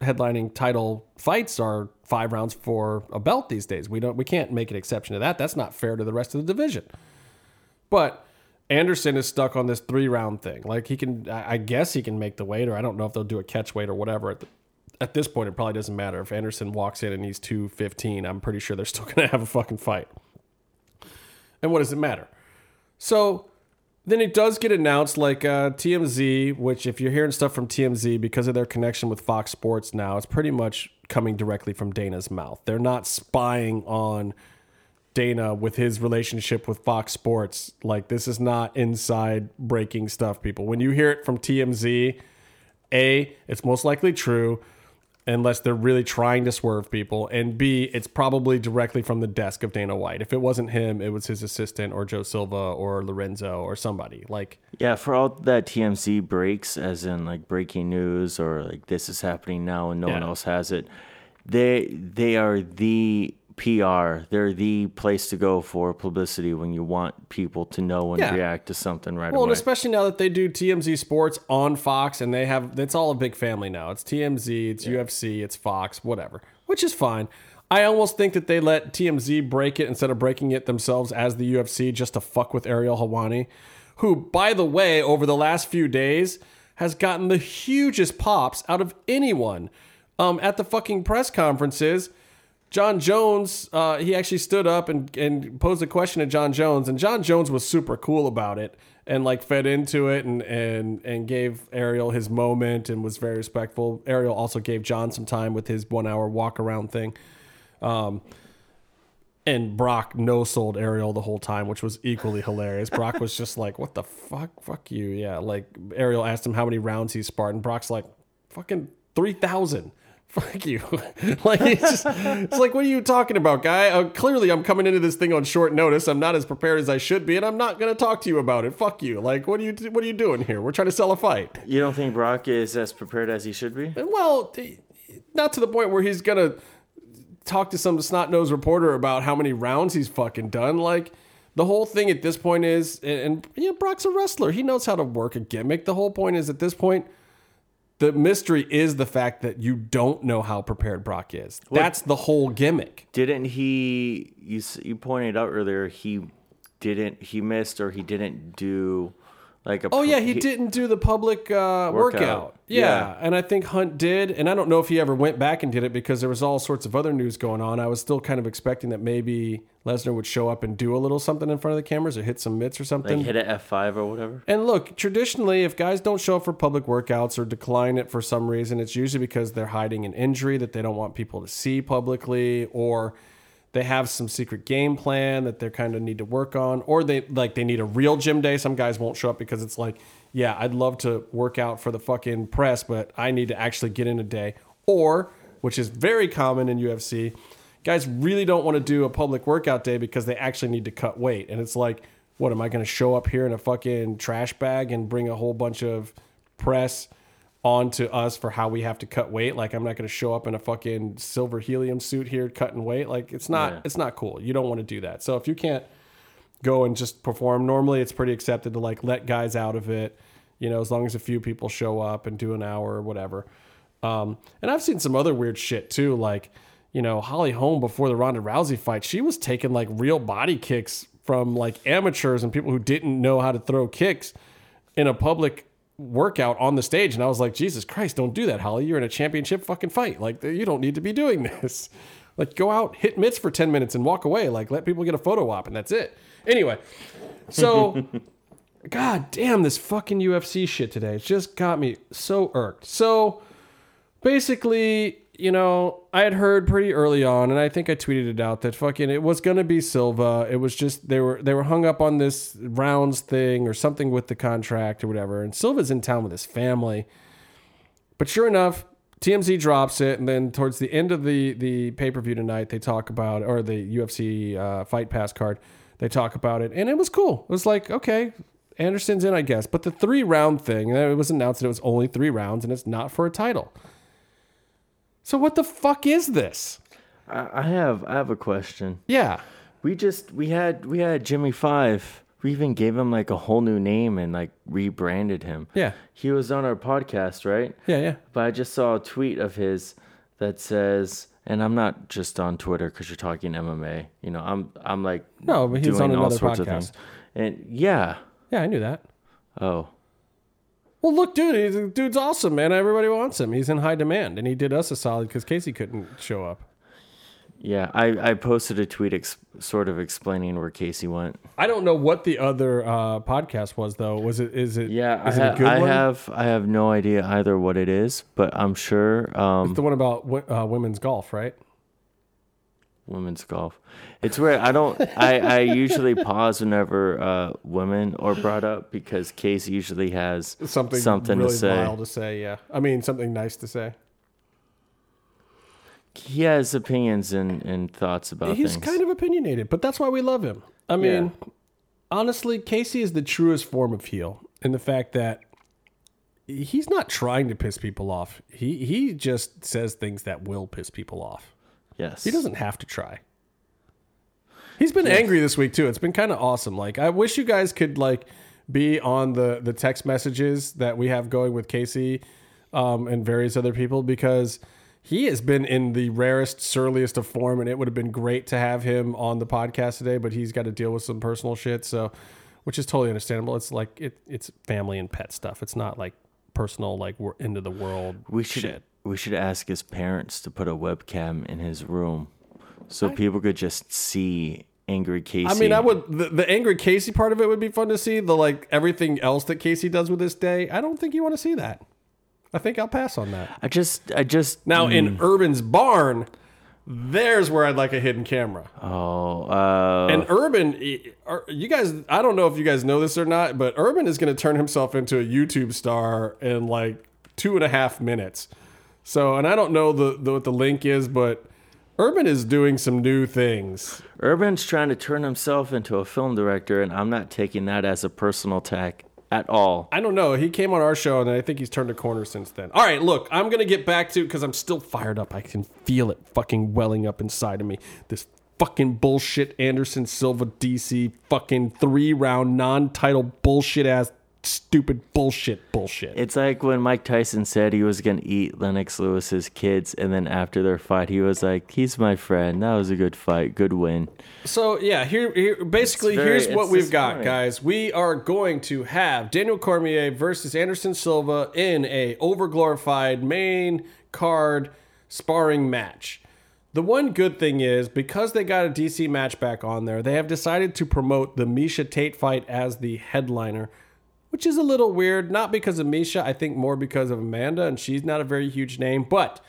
headlining title fights are five rounds for a belt these days. We don't we can't make an exception to that. That's not fair to the rest of the division. But Anderson is stuck on this three round thing. Like he can, I guess he can make the weight, or I don't know if they'll do a catch weight or whatever. At, the, at this point, it probably doesn't matter. If Anderson walks in and he's 215, I'm pretty sure they're still going to have a fucking fight. And what does it matter? So then it does get announced like uh, TMZ, which if you're hearing stuff from TMZ because of their connection with Fox Sports now, it's pretty much coming directly from Dana's mouth. They're not spying on Dana with his relationship with Fox Sports. Like this is not inside breaking stuff, people. When you hear it from TMZ, A, it's most likely true unless they're really trying to swerve people, and B, it's probably directly from the desk of Dana White. If it wasn't him, it was his assistant or Joe Silva or Lorenzo or somebody. Like Yeah, for all that TMZ breaks, as in like breaking news or like this is happening now and no one else has it, they they are the PR. They're the place to go for publicity when you want people to know and Yeah. react to something right away. Well, and especially now that they do TMZ Sports on Fox, and they have it's all a big family now. It's TMZ, it's UFC, it's Fox, whatever, which is fine. I almost think that they let TMZ break it instead of breaking it themselves as the UFC just to fuck with Ariel Helwani, who, by the way, over the last few days has gotten the hugest pops out of anyone um, at the fucking press conferences. Jon Jones, uh, he actually stood up and, and posed a question to Jon Jones, and Jon Jones was super cool about it and like fed into it and and and gave Ariel his moment and was very respectful. Ariel also gave Jon some time with his one hour walk around thing. Um, and Brock no sold Ariel the whole time, which was equally hilarious. Brock was just like, "What the fuck? Fuck you!" Yeah, like Ariel asked him how many rounds he sparred, and Brock's like, "Fucking three thousand. Fuck you!" like it's just, it's like, what are you talking about, guy? Uh, clearly, I'm coming into this thing on short notice. I'm not as prepared as I should be, and I'm not gonna talk to you about it. Fuck you! Like, what are you what are you doing here? We're trying to sell a fight. you don't think Brock is as prepared as he should be? Well, not to the point where he's gonna talk to some snot nosed reporter about how many rounds he's fucking done. Like the whole thing at this point is, and, and you know, Brock's a wrestler. He knows how to work a gimmick. The whole point is at this point, the mystery is the fact that you don't know how prepared Brock is. That's the whole gimmick. Didn't he? You s- you pointed out earlier he didn't. He missed or he didn't do like a. Oh yeah, he, didn't do the public uh, workout. Workout. Yeah. Yeah. and I think Hunt did, and I don't know if he ever went back and did it because there was all sorts of other news going on. I was still kind of expecting that maybe Lesnar would show up and do a little something in front of the cameras or hit some mitts or something. like hit a F five or whatever. And look, traditionally, if guys don't show up for public workouts or decline it for some reason, it's usually because they're hiding an injury that they don't want people to see publicly, or they have some secret game plan that they kind of need to work on, or they like they need a real gym day. Some guys won't show up because it's like, yeah, I'd love to work out for the fucking press, but I need to actually get in a day. Or, which is very common in UFC, guys really don't want to do a public workout day because they actually need to cut weight. And it's like, What am I going to show up here in a fucking trash bag and bring a whole bunch of press onto us for how we have to cut weight? Like I'm not going to show up in a fucking silver helium suit here cutting weight. Like it's not Yeah. it's not cool. You don't want to do that. So if you can't go and just perform normally, it's pretty accepted to like let guys out of it. You know, as long as a few people show up and do an hour or whatever. Um, and I've seen some other weird shit too, like you know Holly Holm before the Ronda Rousey fight. She was taking like real body kicks from like amateurs and people who didn't know how to throw kicks in a public workout on the stage. And I was like, Jesus Christ, don't do that, Holly. You're in a championship fucking fight. Like you don't need to be doing this. Like go out, hit mitts for ten minutes, and walk away. Like let people get a photo op, and that's it. Anyway, so. God damn this fucking UFC shit today. It just got me so irked. So basically, you know, I had heard pretty early on, and I think I tweeted it out that fucking it was gonna be Silva. It was just they were they were hung up on this rounds thing or something with the contract or whatever. And Silva's in town with his family. But sure enough, TMZ drops it, and then towards the end of the the pay per view tonight, they talk about or the UFC uh, Fight Pass card, they talk about it, and it was cool. It was like okay, Anderson's in, I guess. But the three round thing, it was announced that it was only three rounds, and it's not for a title. So what the fuck is this? I, have I have a question. Yeah, We just we had we had Jimmy Five. We even gave him like a whole new name and like rebranded him. yeah, He was on our podcast, right? yeah, yeah. But I just saw a tweet of his that says, and I'm not just on Twitter because you're talking MMA. You know, I'm I'm like No, but he's doing on all another sorts of podcast. things. And yeah, Yeah, I knew that. oh, Well, look, dude, he's, dude's awesome, man. Everybody wants him. He's in high demand, and he did us a solid because Casey couldn't show up. yeah. I I posted a tweet ex- sort of explaining where Casey went. I don't know what the other uh, podcast was though. Was it? Is it? Yeah, Is I, it ha- a good I one? have I have no idea either what it is, but I'm sure um, the one about wo- uh, women's golf, right? Women's golf. It's where I don't. I, I usually pause whenever uh, women are brought up because Casey usually has Something something really to say. to say. Yeah, I mean something nice to say. He has opinions and, and thoughts about He's things. kind of opinionated, but that's why we love him. I mean, honestly, Casey is the truest form of heel in the fact that he's not trying to piss people off. He he just says things that will piss people off. Yes. He doesn't have to try. He's been angry this week too. It's been kind of awesome. Like I wish you guys could like be on the the text messages that we have going with Casey um, and various other people because he has been in the rarest, surliest of form, and it would have been great to have him on the podcast today. But he's got to deal with some personal shit, so which is totally understandable. It's like it, it's family and pet stuff. It's not like personal, like we're into the world. We should shit. We should ask his parents to put a webcam in his room so people could just see angry Casey. I mean, I would the, the angry Casey part of it would be fun to see. The like everything else that Casey does with this day, I don't think you want to see that. I think I'll pass on that. I just I just Now in Urban's barn, there's where I'd like a hidden camera. oh uh And Urban, e- you guys, I don't know if you guys know this or not, but Urban is going to turn himself into a YouTube star in like two and a half minutes. So, and I don't know the, the what the link is, but Urban is doing some new things. Urban's trying to turn himself into a film director, and I'm not taking that as a personal attack at all. I don't know. He came on our show, and I think he's turned a corner since then. All right, look, I'm gonna get back to because I'm still fired up. I can feel it fucking welling up inside of me. This fucking bullshit Anderson Silva DC fucking three round non title bullshit ass stupid bullshit bullshit. It's like when Mike Tyson said he was going to eat Lennox Lewis's kids, and then after their fight, he was like, He's my friend. That was a good fight. Good win. So yeah, here, here basically very- here's what we've got, disappointing. guys. We are going to have Daniel Cormier versus Anderson Silva in a overglorified main card sparring match. The one good thing is because they got a DC match back on there, they have decided to promote the Miesha Tate fight as the headliner, which is a little weird. Not because of Miesha, I think more because of Amanda, and she's not a very huge name. But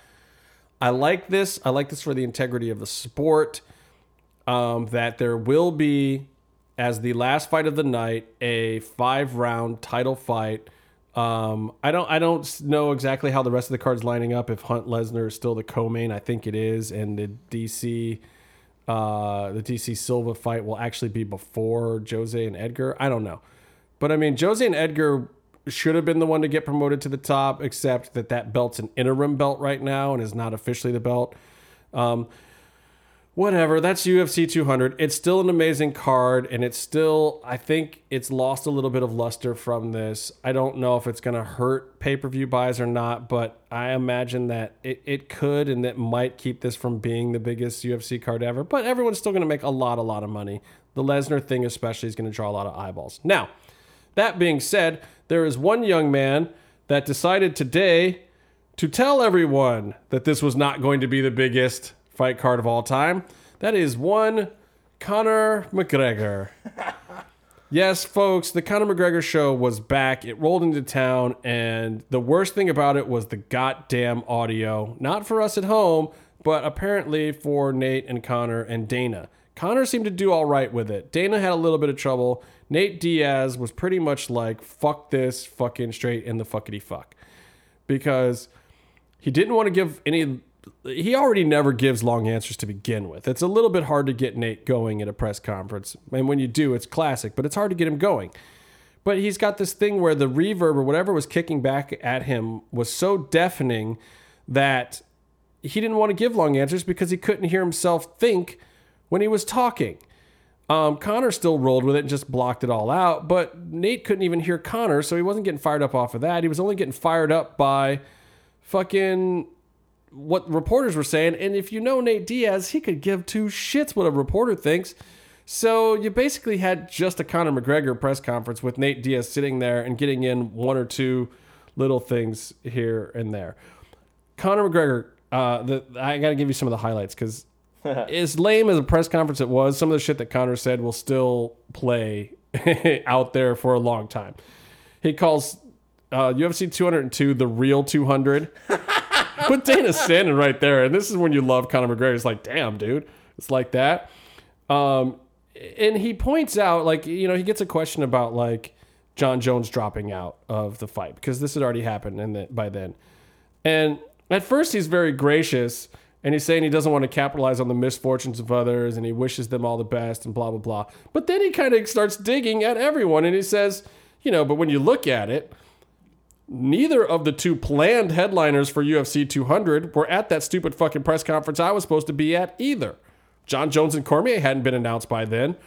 I like this. I like this for the integrity of the sport um, that there will be, as the last fight of the night, a five round title fight. Um, I don't I don't know exactly how the rest of the cards lining up. If Hunt Lesnar is still the co-main, I think it is, and the DC uh, the DC Silva fight will actually be before Jose and Edgar. I don't know. But I mean, Jose and Edgar should have been the one to get promoted to the top, except that that belt's an interim belt right now and is not officially the belt. Um, whatever, that's UFC 200. It's still an amazing card, and it's still, I think it's lost a little bit of luster from this. I don't know if it's going to hurt pay per view buys or not, but I imagine that it, it could and that might keep this from being the biggest UFC card ever. But everyone's still going to make a lot, a lot of money. The Lesnar thing, especially, is going to draw a lot of eyeballs. Now, that being said, there is one young man that decided today to tell everyone that this was not going to be the biggest fight card of all time. That is one Conor McGregor. yes, folks, the Conor McGregor show was back. It rolled into town, and the worst thing about it was the goddamn audio. Not for us at home, but apparently for Nate and Conor and Dana. Conor seemed to do all right with it. Dana had a little bit of trouble. Nate Diaz was pretty much like, fuck this, fucking straight in the fuckity fuck. Because he didn't want to give any. He already never gives long answers to begin with. It's a little bit hard to get Nate going at a press conference. And when you do, it's classic, but it's hard to get him going. But he's got this thing where the reverb or whatever was kicking back at him was so deafening that he didn't want to give long answers because he couldn't hear himself think when he was talking. Um, Conor still rolled with it and just blocked it all out, but Nate couldn't even hear Conor, so he wasn't getting fired up off of that. He was only getting fired up by fucking what reporters were saying. And if you know Nate Diaz, he could give two shits what a reporter thinks. So you basically had just a Conor McGregor press conference with Nate Diaz sitting there and getting in one or two little things here and there. Conor McGregor, uh, the, I got to give you some of the highlights because as lame as a press conference it was, some of the shit that Conor said will still play out there for a long time. He calls uh, UFC 202 the real 200. But Dana's standing right there, and this is when you love Conor McGregor. It's like, damn, dude, it's like that. Um, and he points out, like, you know, he gets a question about like Jon Jones dropping out of the fight because this had already happened, and by then, and at first he's very gracious and he's saying he doesn't want to capitalize on the misfortunes of others and he wishes them all the best and blah blah blah. But then he kind of starts digging at everyone and he says, you know, but when you look at it, neither of the two planned headliners for UFC 200 were at that stupid fucking press conference I was supposed to be at either. Jon Jones and Cormier hadn't been announced by then.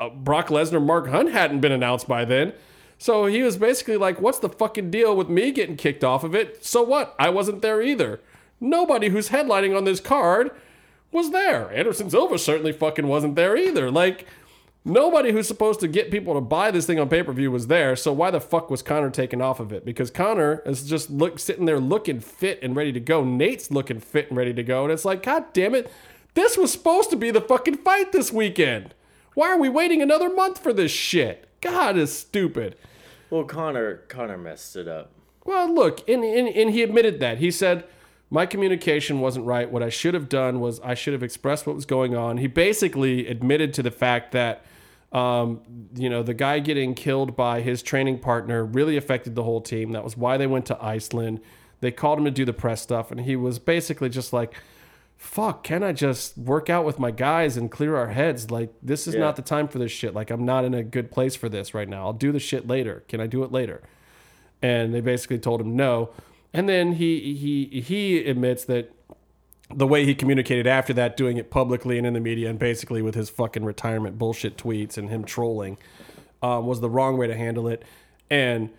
Uh, Brock Lesnar, Mark Hunt hadn't been announced by then. So he was basically like, what's the fucking deal with me getting kicked off of it? So what? I wasn't there either. Nobody who's headlining on this card was there. Anderson Silva certainly fucking wasn't there either. Like, nobody who's supposed to get people to buy this thing on pay per view was there. So why the fuck was Conor taken off of it? Because Conor is just look sitting there looking fit and ready to go. Nate's looking fit and ready to go, and it's like, god damn it, this was supposed to be the fucking fight this weekend. Why are we waiting another month for this shit? God is stupid. Well, Conor Conor messed it up. Well, look, and, and, and he admitted that. He said, My communication wasn't right. What I should have done was I should have expressed what was going on. He basically admitted to the fact that, um, you know, the guy getting killed by his training partner really affected the whole team. That was why they went to Iceland. They called him to do the press stuff, and he was basically just like, fuck, can I just work out with my guys and clear our heads? Like, this is Yeah. not the time for this shit. Like, I'm not in a good place for this right now. I'll do the shit later. Can I do it later? And they basically told him no. And then he he he admits that the way he communicated after that, doing it publicly and in the media, and basically with his fucking retirement bullshit tweets and him trolling, um, was the wrong way to handle it. And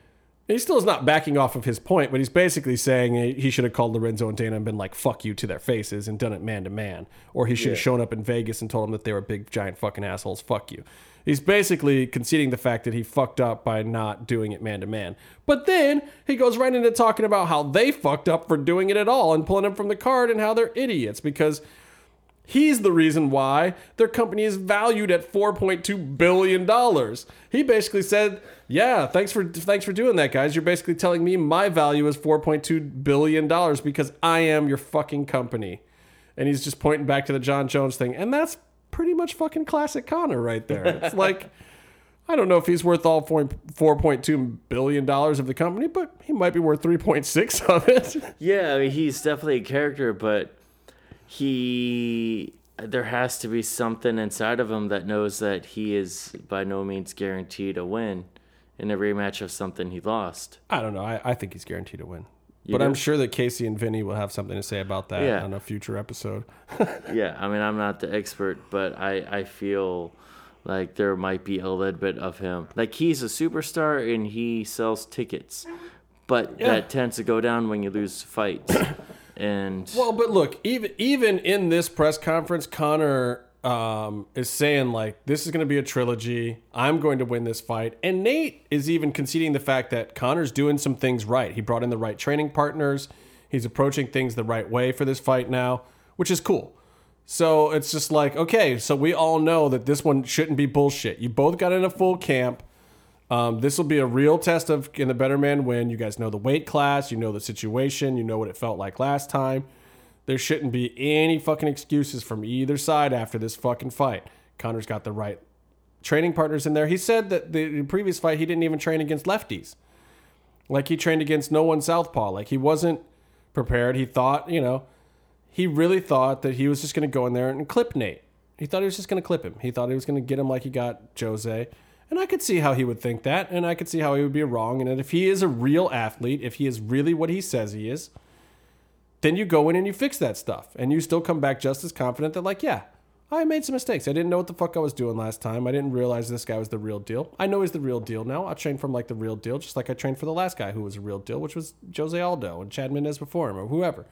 he still is not backing off of his point, but he's basically saying he he should have called Lorenzo and Dana and been like, fuck you to their faces and done it man to man. Or he should have shown up in Vegas and told them that they were big, giant fucking assholes. Fuck you. He's basically conceding the fact that he fucked up by not doing it man to man. But then he goes right into talking about how they fucked up for doing it at all and pulling him from the card and how they're idiots because He's the reason why their company is valued at 4.2 billion dollars. He basically said, "Yeah, thanks for thanks for doing that, guys. You're basically telling me my value is 4.2 billion dollars because I am your fucking company." And he's just pointing back to the Jon Jones thing, and that's pretty much fucking classic Conor right there. It's like I don't know if he's worth all 4 4.2 billion dollars of the company, but he might be worth 3.6 of it. Yeah, I mean, he's definitely a character, but he there has to be something inside of him that knows that he is by no means guaranteed a win in a rematch of something he lost. I don't know. I, I think he's guaranteed to win. You but do? I'm sure that Casey and Vinny will have something to say about that Yeah. on a future episode. yeah, I mean, I'm not the expert, but I, I feel like there might be a little bit of him. Like he's a superstar and he sells tickets, but Yeah. that tends to go down when you lose fights. and Well, but look, even even in this press conference, Conor um, is saying like this is going to be a trilogy. I'm going to win this fight, and Nate is even conceding the fact that Conor's doing some things right. He brought in the right training partners. He's approaching things the right way for this fight now, which is cool. So it's just like okay, so we all know that this one shouldn't be bullshit. You both got in a full camp. Um, this will be a real test of can the better man win. You guys know the weight class, you know the situation, you know what it felt like last time. There shouldn't be any fucking excuses from either side after this fucking fight. Conor's got the right training partners in there. He said that the previous fight he didn't even train against lefties. Like he trained against no one southpaw. Like he wasn't prepared. He thought, you know, he really thought that he was just going to go in there and clip Nate. He thought he was just going to clip him. He thought he was going to get him like he got Jose. And I could see how he would think that, and I could see how he would be wrong. And if he is a real athlete, if he is really what he says he is, then you go in and you fix that stuff. And you still come back just as confident that, like, yeah, I made some mistakes. I didn't know what the fuck I was doing last time. I didn't realize this guy was the real deal. I know he's the real deal now. I trained from like the real deal, just like I trained for the last guy who was a real deal, which was Jose Aldo and Chad Mendes before him or whoever.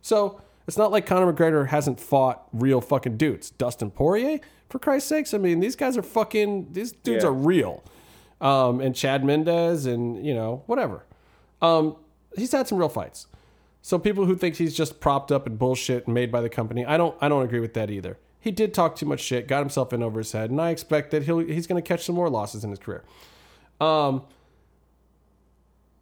So it's not like Conor McGregor hasn't fought real fucking dudes. Dustin Poirier, for Christ's sakes, I mean, these guys are fucking, these dudes Yeah. are real. Um, and Chad Mendes and, you know, whatever. Um, he's had some real fights. So people who think he's just propped up and bullshit and made by the company, I don't I don't agree with that either. He did talk too much shit, got himself in over his head, and I expect that he'll he's going to catch some more losses in his career. Um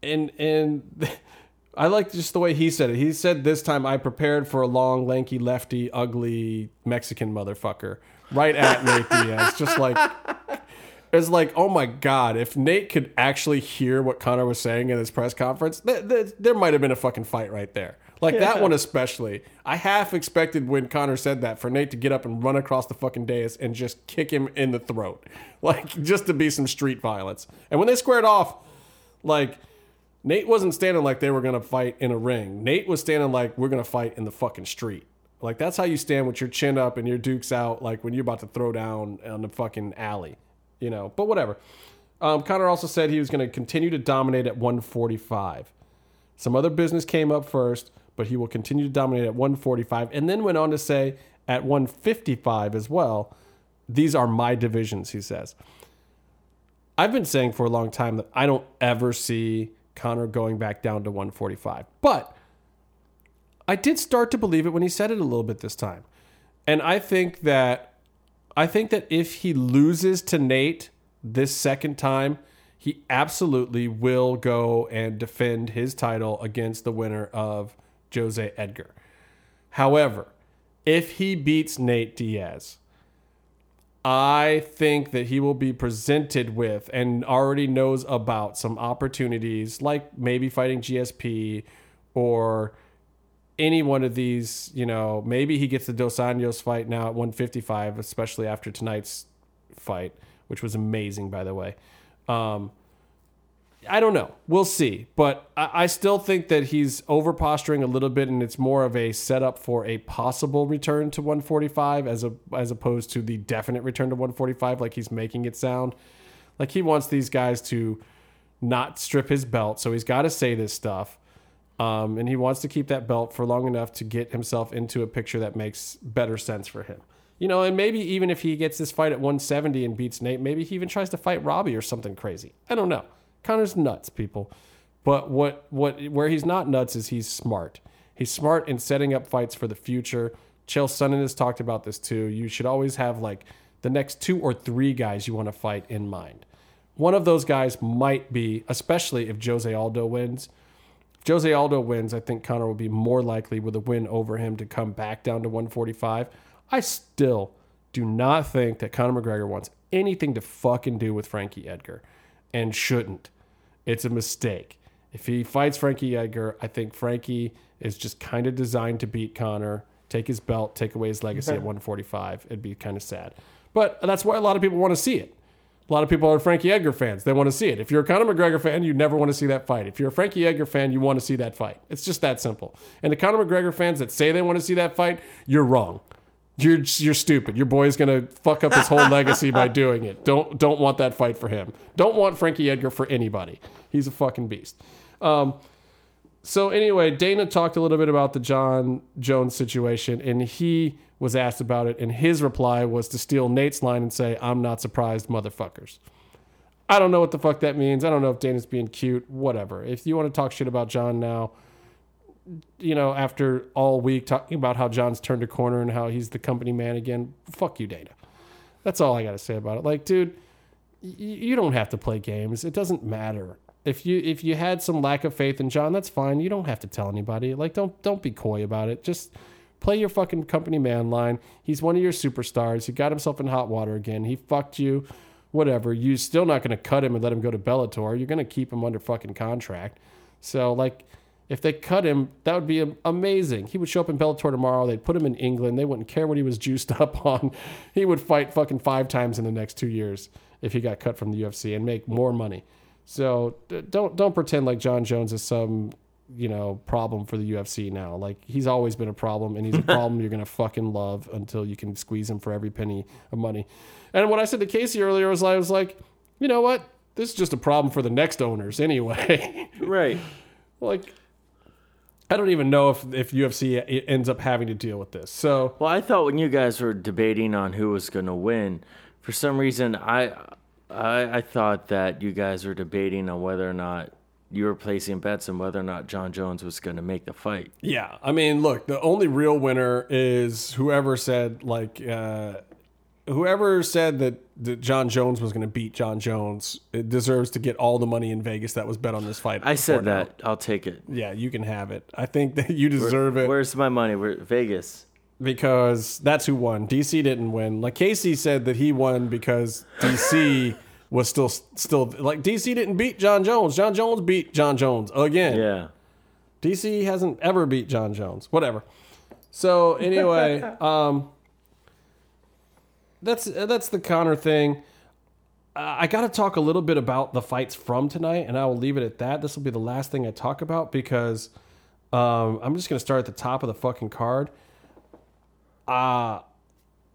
and and I like just the way he said it. He said this time I prepared for a long, lanky, lefty, ugly Mexican motherfucker right at Nate Diaz. Just like it's like, oh my god, if Nate could actually hear what Conor was saying in his press conference, th- th- there might have been a fucking fight right there. Like that one especially. I half expected when Conor said that for Nate to get up and run across the fucking dais and just kick him in the throat, like just to be some street violence. And when they squared off, like Nate wasn't standing like they were gonna fight in a ring. Nate was standing like we're gonna fight in the fucking street. Like that's how you stand with your chin up and your dukes out, like when you're about to throw down on the fucking alley, you know. But whatever. Um, Conor also said he was going to continue to dominate at 145. Some other business came up first, but he will continue to dominate at 145, and then went on to say at 155 as well. These are my divisions, he says. I've been saying for a long time that I don't ever see Conor going back down to 145. But I did start to believe it when he said it a little bit this time. And I think that I think that if he loses to Nate this second time, he absolutely will go and defend his title against the winner of Jose Edgar. However, if he beats Nate Diaz, I think that he will be presented with and already knows about some opportunities like maybe fighting GSP or any one of these, you know, maybe he gets the Dos Anjos fight now at 155, especially after tonight's fight, which was amazing, by the way. Um, I don't know. We'll see. But I, I still think that he's over posturing a little bit, and it's more of a setup for a possible return to 145 as a as opposed to the definite return to 145, like he's making it sound. Like he wants these guys to not strip his belt, so he's got to say this stuff. Um, and he wants to keep that belt for long enough to get himself into a picture that makes better sense for him. You know, and maybe even if he gets this fight at 170 and beats Nate, maybe he even tries to fight Robbie or something crazy. I don't know. Conor's nuts, people. But what what where he's not nuts is he's smart. He's smart in setting up fights for the future. Chael Sonnen has talked about this too. You should always have like the next two or three guys you want to fight in mind. One of those guys might be, especially if Jose Aldo wins. Jose Aldo wins, I think Conor will be more likely with a win over him to come back down to 145. I still do not think that Conor McGregor wants anything to fucking do with Frankie Edgar and shouldn't. It's a mistake. If he fights Frankie Edgar, I think Frankie is just kind of designed to beat Conor take his belt, take away his legacy at 145. It'd be kind of sad. But that's why a lot of people want to see it. A lot of people are Frankie Edgar fans. They want to see it. If you're a Conor McGregor fan, you never want to see that fight. If you're a Frankie Edgar fan, you want to see that fight. It's just that simple. And the Conor McGregor fans that say they want to see that fight, you're wrong. You're you're stupid. Your boy's gonna fuck up his whole legacy by doing it. Don't don't want that fight for him. Don't want Frankie Edgar for anybody. He's a fucking beast. Um, so anyway, Dana talked a little bit about the Jon Jones situation, and he was asked about it, and his reply was to steal Nate's line and say, "I'm not surprised, motherfuckers." I don't know what the fuck that means. I don't know if Dana's being cute. Whatever. If you want to talk shit about Jon now, you know, after all week talking about how Jon's turned a corner and how he's the company man again, fuck you, Dana. That's all I got to say about it. Like, dude, you don't have to play games. It doesn't matter. If you if you had some lack of faith in Jon, that's fine. You don't have to tell anybody. Like, don't don't be coy about it. Just play your fucking company man line. He's one of your superstars. He got himself in hot water again. He fucked you. Whatever. You're still not going to cut him and let him go to Bellator. You're going to keep him under fucking contract. So like if they cut him, that would be amazing. He would show up in Bellator tomorrow. They'd put him in England. They wouldn't care what he was juiced up on. He would fight fucking five times in the next two years if he got cut from the UFC and make more money. So don't don't pretend like Jon Jones is some you know problem for the UFC now. Like he's always been a problem, and he's a problem you're gonna fucking love until you can squeeze him for every penny of money. And what I said to Casey earlier was I was like, you know what? This is just a problem for the next owners anyway. Right. like I don't even know if if UFC ends up having to deal with this. So Well, I thought when you guys were debating on who was going to win, for some reason I, I I thought that you guys were debating on whether or not you were placing bets on whether or not Jon Jones was going to make the fight. yeah, I mean, look, the only real winner is whoever said like uh, whoever said that, that Jon Jones was going to beat Jon Jones. It deserves to get all the money in Vegas that was bet on this fight. I said now. that. I'll take it. Yeah, you can have it. I think that you deserve it. Where's my money? Where Vegas. because that's who won. DC didn't win. Like Casey said that he won because DC was still still like DC didn't beat Jon Jones. Jon Jones beat Jon Jones again. Yeah. DC hasn't ever beat Jon Jones. Whatever. So anyway, um, that's that's the Conor thing. Uh, I got to talk a little bit about the fights from tonight, and I will leave it at that. This will be the last thing I talk about because um, I'm just going to start at the top of the fucking card. Uh,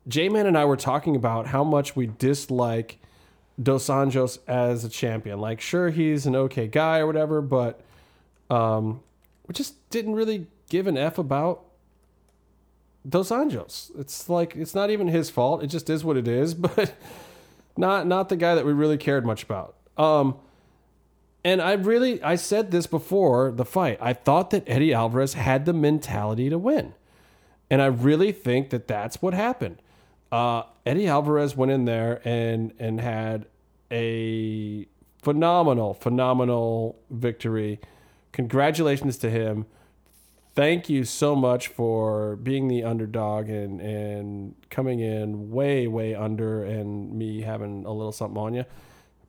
J Man and I were talking about how much we dislike Dos Anjos as a champion. Like, sure, he's an okay guy or whatever, but um, we just didn't really give an F about Dos Anjos. It's like it's not even his fault. It just is what it is, but not not the guy that we really cared much about. Um and I really I said this before the fight. I thought that Eddie Alvarez had the mentality to win. And I really think that that's what happened. Uh, Eddie Alvarez went in there and and had a phenomenal, phenomenal victory. Congratulations to him. Thank you so much for being the underdog and and coming in way way under and me having a little something on you.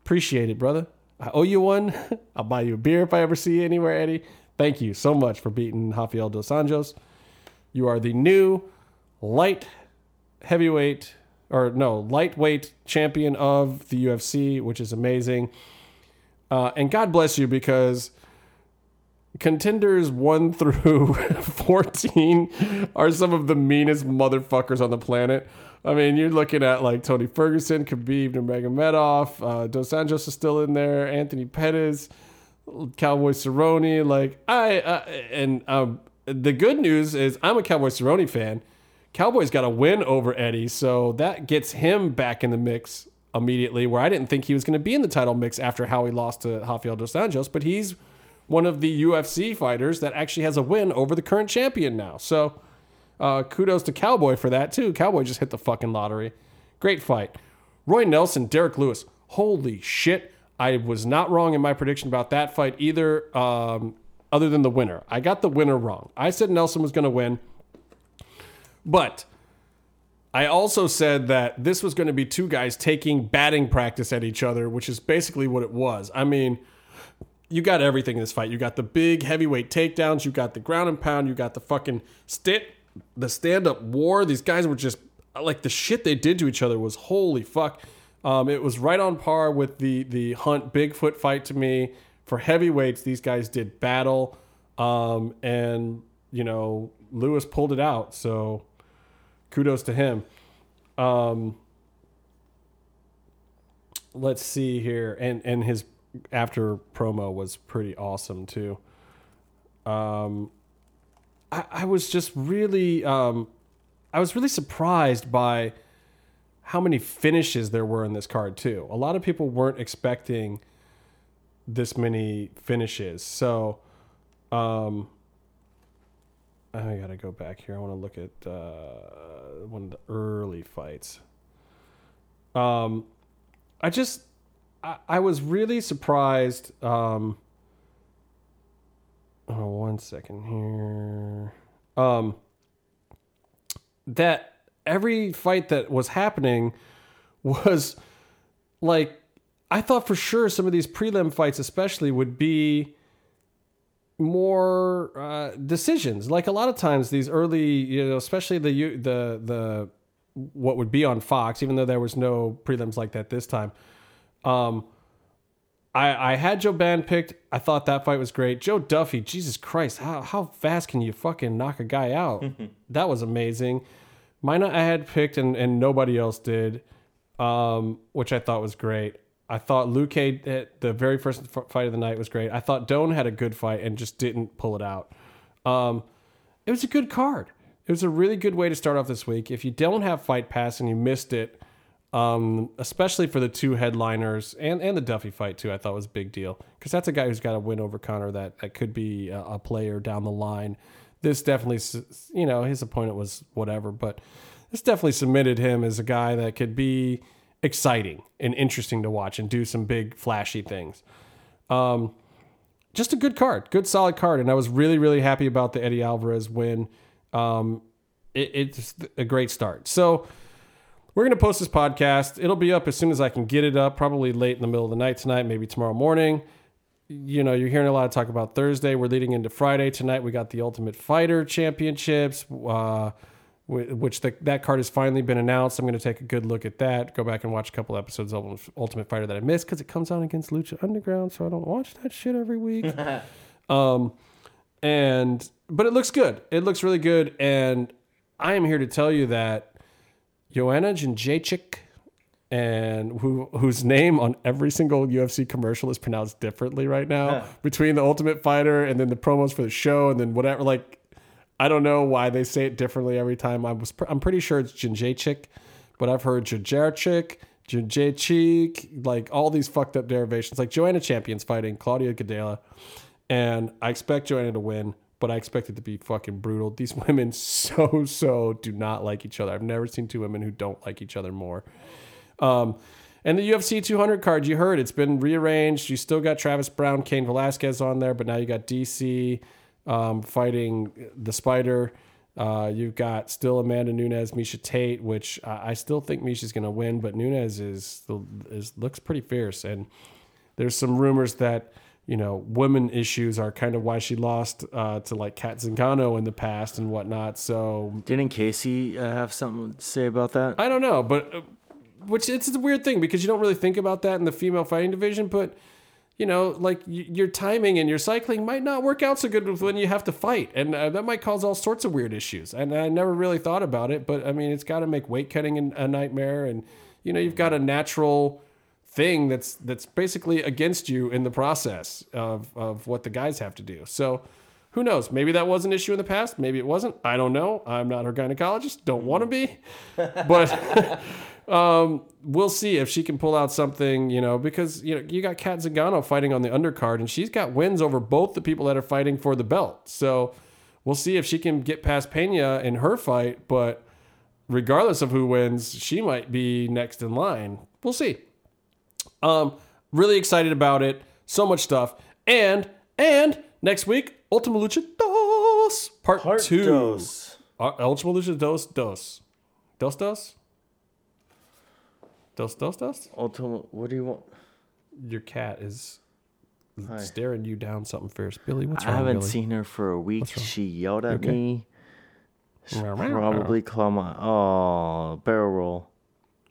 Appreciate it, brother. I owe you one. I'll buy you a beer if I ever see you anywhere, Eddie. Thank you so much for beating Rafael dos Anjos. You are the new light heavyweight or no lightweight champion of the UFC, which is amazing. Uh, and God bless you because contenders one through 14 are some of the meanest motherfuckers on the planet. I mean, you're looking at like Tony Ferguson, Khabib Nurmagomedov, uh, Dos Anjos is still in there, Anthony Pettis, Cowboy Cerrone. Like I, uh, and um, the good news is I'm a Cowboy Cerrone fan. Cowboy's got a win over Eddie, so that gets him back in the mix immediately. Where I didn't think he was going to be in the title mix after how he lost to Rafael dos Anjos, but he's one of the UFC fighters that actually has a win over the current champion now. So uh, kudos to Cowboy for that too. Cowboy just hit the fucking lottery. Great fight. Roy Nelson, Derrick Lewis. Holy shit! I was not wrong in my prediction about that fight either. Um, other than the winner, I got the winner wrong. I said Nelson was going to win. But I also said that this was going to be two guys taking batting practice at each other, which is basically what it was. I mean, you got everything in this fight. You got the big heavyweight takedowns, you got the ground and pound, you got the fucking stick the stand up war. These guys were just like the shit they did to each other was holy fuck. Um, it was right on par with the the Hunt Bigfoot fight to me. For heavyweights, these guys did battle, um, and you know Lewis pulled it out. So kudos to him. Um, let's see here, and and his after promo was pretty awesome too. Um, I, I was just really, um, I was really surprised by how many finishes there were in this card too. A lot of people weren't expecting this many finishes, so um, I gotta go back here. I want to look at uh, one of the early fights. Um, I just, I, I was really surprised. Um, oh, one second here. Um, that every fight that was happening was like I thought for sure some of these prelim fights, especially, would be more uh, decisions. Like a lot of times, these early, you know, especially the the the what would be on Fox, even though there was no prelims like that this time. Um, I I had Joe Ban picked. I thought that fight was great. Joe Duffy, Jesus Christ, how how fast can you fucking knock a guy out? that was amazing. Mine I had picked and and nobody else did, um, which I thought was great. I thought Luke at the very first fight of the night was great. I thought Doan had a good fight and just didn't pull it out. Um, it was a good card. It was a really good way to start off this week. If you don't have Fight Pass and you missed it, um, especially for the two headliners and, and the Duffy fight too, I thought was a big deal because that's a guy who's got a win over Conor that, that could be a, a player down the line. This definitely, you know, his opponent was whatever, but this definitely submitted him as a guy that could be exciting and interesting to watch and do some big flashy things. Um, just a good card, good solid card, and I was really really happy about the Eddie Alvarez win. Um, it, it's a great start. So we're gonna post this podcast. It'll be up as soon as I can get it up, probably late in the middle of the night tonight, maybe tomorrow morning. You know, you're hearing a lot of talk about Thursday. We're leading into Friday tonight. We got the Ultimate Fighter Championships. Uh, which the, that card has finally been announced. I'm going to take a good look at that. Go back and watch a couple episodes of Ultimate Fighter that I missed because it comes on against Lucha Underground, so I don't watch that shit every week. um, and but it looks good. It looks really good, and I am here to tell you that Joanna Jędrzejczyk, and who whose name on every single UFC commercial is pronounced differently right now between the Ultimate Fighter and then the promos for the show and then whatever like I don't know why they say it differently every time. I was I'm pretty sure it's Jędrzejczyk, but I've heard Jędrzejczyk, Jędrzejczyk, like all these fucked up derivations. Like Joanna Champion's fighting Claudia Gadelha, and I expect Joanna to win, but I expect it to be fucking brutal. These women so so do not like each other. I've never seen two women who don't like each other more. Um, and the UFC 200 card, you heard it's been rearranged. You still got Travis Browne, Cain Velasquez on there, but now you got DC um, fighting the Spider. Uh, you've got still Amanda Nunes, Miesha Tate, which I, I still think Miesha's going to win, but Nunes is, is looks pretty fierce. And there's some rumors that you know women issues are kind of why she lost uh, to like Cat Zingano in the past and whatnot. So Didn't Casey uh, have something to say about that? I don't know, but uh, which it's a weird thing because you don't really think about that in the female fighting division, but you know, like y- your timing and your cycling might not work out so good with when you have to fight, and uh, that might cause all sorts of weird issues. And I never really thought about it, but I mean, it's got to make weight cutting a nightmare, and you know, you've got a natural thing that's that's basically against you in the process of of what the guys have to do. So. Who knows? Maybe that was an issue in the past. Maybe it wasn't. I don't know. I'm not her gynecologist. Don't want to be. But um, we'll see if she can pull out something, you know, because you know you got Cat Zingano fighting on the undercard, and she's got wins over both the people that are fighting for the belt. So we'll see if she can get past Pena in her fight. But regardless of who wins, she might be next in line. We'll see. Um, really excited about it. So much stuff, and and next week, Ultima Lucha Dos Part, Part Two. dos. Uh, Ultima Lucha Dos Dos Dos Dos Dos Dos Dos. Ultimate, what do you want? Your cat is Hi. staring you down something fierce. Billy, what's wrong? I haven't Billy? seen her for a week. She yelled at okay? me Probably claw my oh barrel roll.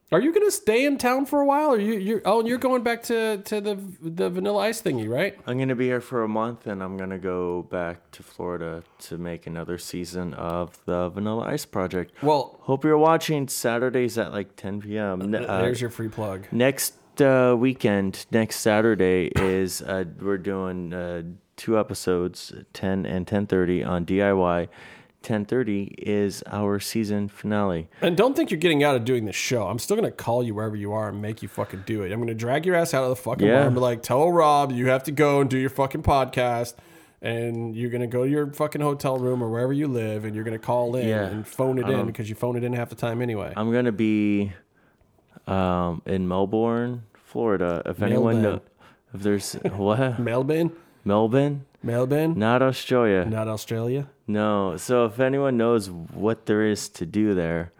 Are you gonna stay in town for a while? Or you you oh you're going back to to the the Vanilla Ice thingy, right? I'm gonna be here for a month, and I'm gonna go back to Florida to make another season of the Vanilla Ice Project. Well, Hope you're watching Saturdays at like 10 p.m. Uh, there's your free plug. next uh, weekend, next Saturday is uh, we're doing uh, two episodes, 10 and 10:30 on DIY. 10:30 is our season finale. And don't think you're getting out of doing this show. I'm still gonna call you wherever you are and make you fucking do it. I'm gonna drag your ass out of the fucking Yeah. bar and be like, tell Rob you have to go and do your fucking podcast. And you're gonna go to your fucking hotel room or wherever you live, and you're gonna call in Yeah. and phone it I in because you phone it in half the time anyway. I'm gonna be um, in Melbourne, Florida. If anyone know, Melbourne. if there's what Melbourne, Melbourne, Melbourne, not Australia. not Australia. No. So if anyone knows what there is to do there,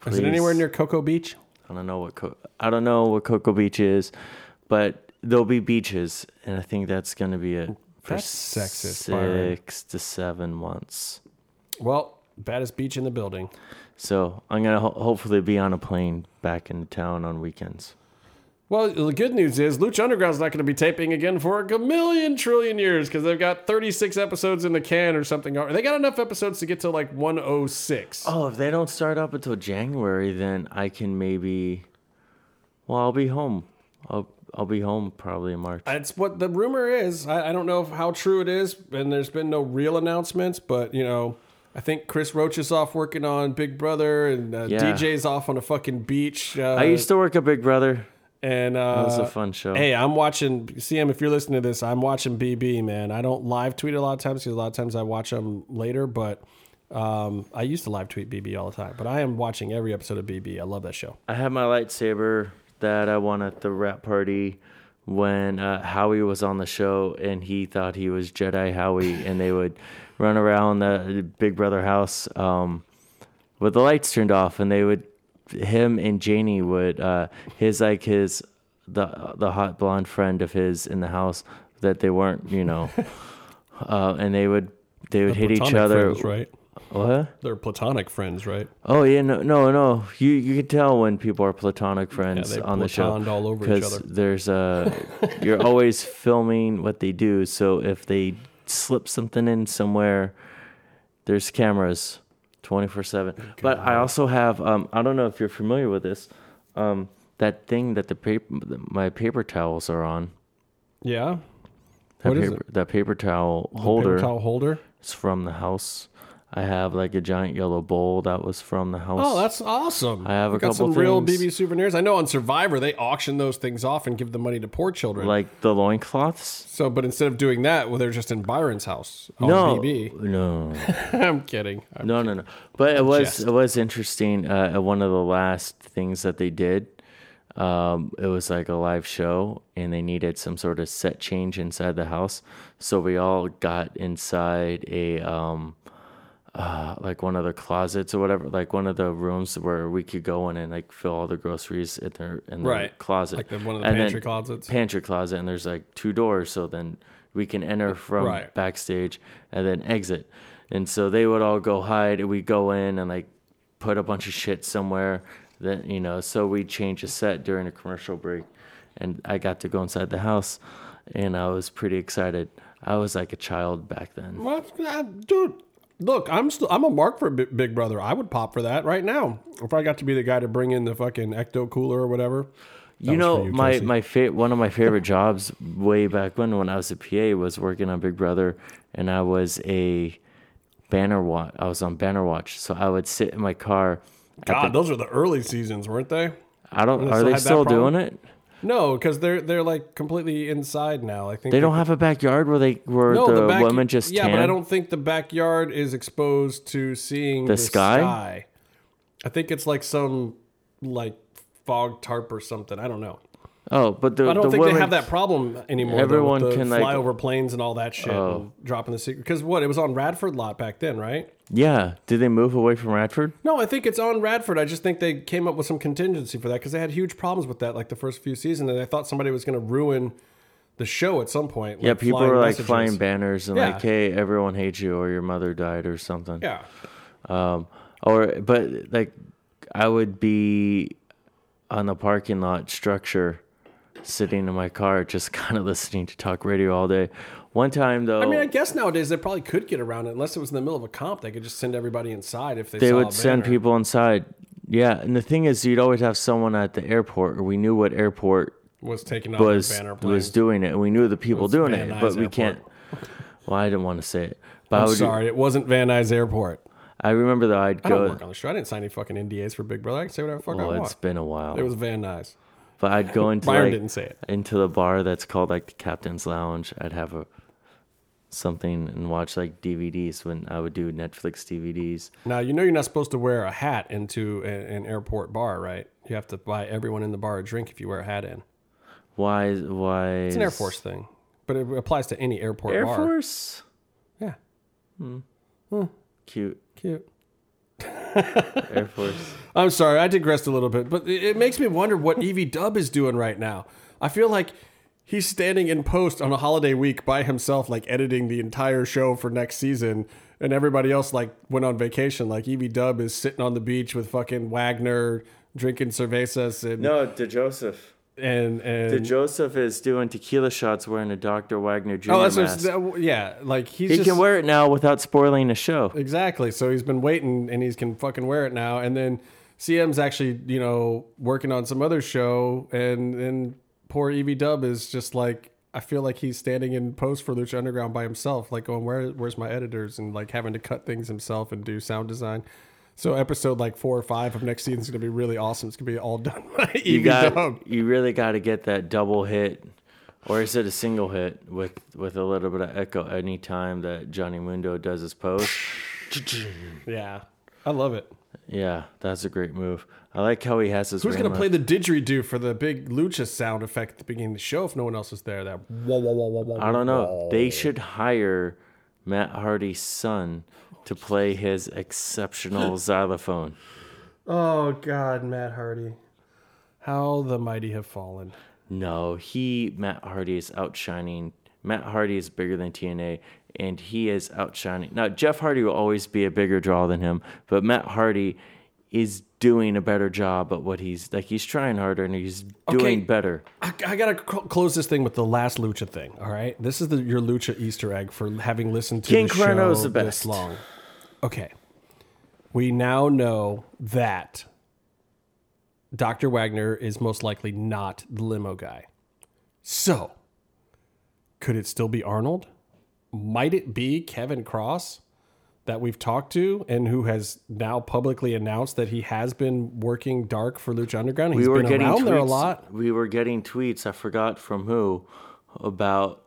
please. Is it anywhere near Cocoa Beach? I don't know what Co- I don't know what Cocoa Beach is, but there'll be beaches, and I think that's gonna be it for That's sexist, Byron. six to seven months. Well, baddest beach in the building. So I'm gonna ho- hopefully be on a plane back in town on weekends. Well, the good news is Lucha Underground's not going to be taping again for a million trillion years because they've got 36 episodes in the can or something. They got enough episodes to get to like 106. Oh, if they don't start up until January, then I can maybe. Well, I'll be home. I'll I'll be home probably in March. That's what the rumor is. I, I don't know if- how true it is, and there's been no real announcements, but you know. I think Chris Roach is off working on Big Brother, and uh, Yeah. DJ's off on a fucking beach. Uh, I used to work at Big Brother. And uh, It was a fun show. Hey, I'm watching CM. If you're listening to this, I'm watching BB. Man, I don't live tweet a lot of times because a lot of times I watch them later. But um, I used to live tweet BB all the time. But I am watching every episode of BB. I love that show. I had my lightsaber that I won at the wrap party when uh, Howie was on the show, and he thought he was Jedi Howie, and they would run around the Big Brother house um, with the lights turned off, and they would him and Janie would uh, his like his the the hot blonde friend of his in the house that they weren't you know, uh, and they would they would hit each other. friends, right? What? They're platonic friends, right? Oh yeah, no, no, no. You you can tell when people are platonic friends they on the show all over each other. there's a you're always filming what they do. So if they slip something in somewhere, there's cameras, twenty four seven. But I also have um I don't know if you're familiar with this, um that thing that the paper my paper towels are on. Yeah. That What is paper, it? That paper towel The holder paper towel holder. is from the house. I have like a giant yellow bowl that was from the house. Oh, that's awesome. I have We a got couple some real. BB souvenirs. I know on Survivor they auction those things off and give the money to poor children. like the loincloths. so, but instead of doing that, well, they're just in Byron's house on No, BB. no, I'm kidding. I'm- no, no, no. But it was it was interesting. Uh, one of the last things that they did, um, it was like a live show, and they needed some sort of set change inside the house. So we all got inside a um, uh, like one of the closets or whatever, like one of the rooms where we could go in and like fill all the groceries in their in the Right. closet, Like the- one of the And pantry closets. pantry closet and there's like two doors so then we can enter from Right. backstage and then exit and so they would all go hide and we go in and like put a bunch of shit somewhere that you know so we change a set during a commercial break and i got to go inside the house and i was pretty excited i was like a child back then What, uh, dude? Look, I'm still I'm a mark for Bi- Big Brother. I would pop for that right now if I got to be the guy to bring in the fucking ecto cooler or whatever. You know you, my my fa- one of my favorite jobs way back when when I was a PA was working on Big Brother and I was a banner watch I was on banner watch so I would sit in my car God, the- those are the early seasons, weren't they? I don't are they still doing it No, because they're they're like completely inside now. I think they don't have a backyard where they where no, the, back- women just yeah, tan? but I don't think the backyard is exposed to seeing the, sky? sky. I think it's like some like fog tarp or something. I don't know. oh but the, I don't the think women, they have that problem anymore. Everyone though, with the can, like- flyover planes and all that shit, and oh. dropping the secret. Because what it was on Radford lot back then, right? Yeah did they move away from Radford No, I think it's on Radford. I just think they came up with some contingency for that because they had huge problems with that, like the first few seasons, and I thought somebody was going to ruin the show at some point. yeah like people were like messages. flying banners and Yeah. like hey everyone hates you or your mother died or something Yeah, Um, or but like I would be on the parking lot structure, sitting in my car, just kind of listening to talk radio all day. One time though, I mean, I guess nowadays they probably could get around it unless it was in the middle of a comp. They could just send everybody inside if they. they would send people inside. Yeah, and the thing is, you'd always have someone at the airport, or we knew what airport was taking off was banner was doing it, and we knew the people was doing Van it, Nuys but we Airport. can't. Well, I didn't want to say it, but I'm would. sorry, it wasn't Van Nuys Airport. I remember though, I'd I don't work on the show. I didn't sign any fucking NDAs for Big Brother. I can say whatever the fuck I want. Well, I it's been a while, It was Van Nuys. but I'd go into Byron like, didn't say it. into the bar that's called like the Captain's Lounge. I'd have a something and watch like DVDs when I would do Netflix DVDs. Now you know you're not supposed to wear a hat into a- an airport bar, right? You have to buy everyone in the bar a drink if you wear a hat in. Why? Why? It's an Air Force thing, but it applies to any airport Air bar. Force. Yeah, Hmm. hmm. Cute cute. Air Force. I'm sorry, I digressed a little bit, but it, makes me wonder what Evie Dub is doing right now. I feel like he's standing in post on a holiday week by himself, like editing the entire show for next season, and everybody else like went on vacation. Like Evie Dub is sitting on the beach with fucking Wagner, drinking cervezas, and No, DeJoseph. and and De Joseph is doing tequila shots wearing a Dr. Wagner Jr. oh, that's mask. yeah, like he's he just, can wear it now without spoiling the show. Exactly. So he's been waiting and he can fucking wear it now. And then CM's actually, you know, working on some other show and and poor Evie Dub is just like I feel like he's standing in post for Lucha Underground by himself, like going, Where where's my editors? And like having to cut things himself and do sound design. So episode like four or five of next season is gonna be really awesome. It's gonna be all done by Evie You got Dub. you really got to get that double hit, or is it a single hit with with a little bit of echo anytime that Johnny Mundo does his pose? Yeah. I love it. Yeah, that's a great move. I like how he has his. Who's ring gonna play the didgeridoo for the big lucha sound effect at the beginning of the show if no one else is there? That wah, wah, wah, wah, wah, I don't know. They should hire Matt Hardy's son to play his exceptional xylophone. Oh God, Matt Hardy. How the mighty have fallen. No, he Matt Hardy is outshining. Matt Hardy is bigger than TNA, and he is outshining. Now Jeff Hardy will always be a bigger draw than him, but Matt Hardy is doing a better job at what he's like. He's trying harder and he's doing Okay. better. I, I gotta cl- close this thing with the last lucha thing. All right, this is the, your lucha Easter egg for having listened to King the show the this long. Okay, we now know that Dr. Wagner is most likely not the limo guy. So, could it still be Arnold? Might it be Kevin Kross that we've talked to and who has now publicly announced that he has been working dark for Lucha Underground? He's we were been getting around tweets. there a lot. We were getting tweets. I forgot from who about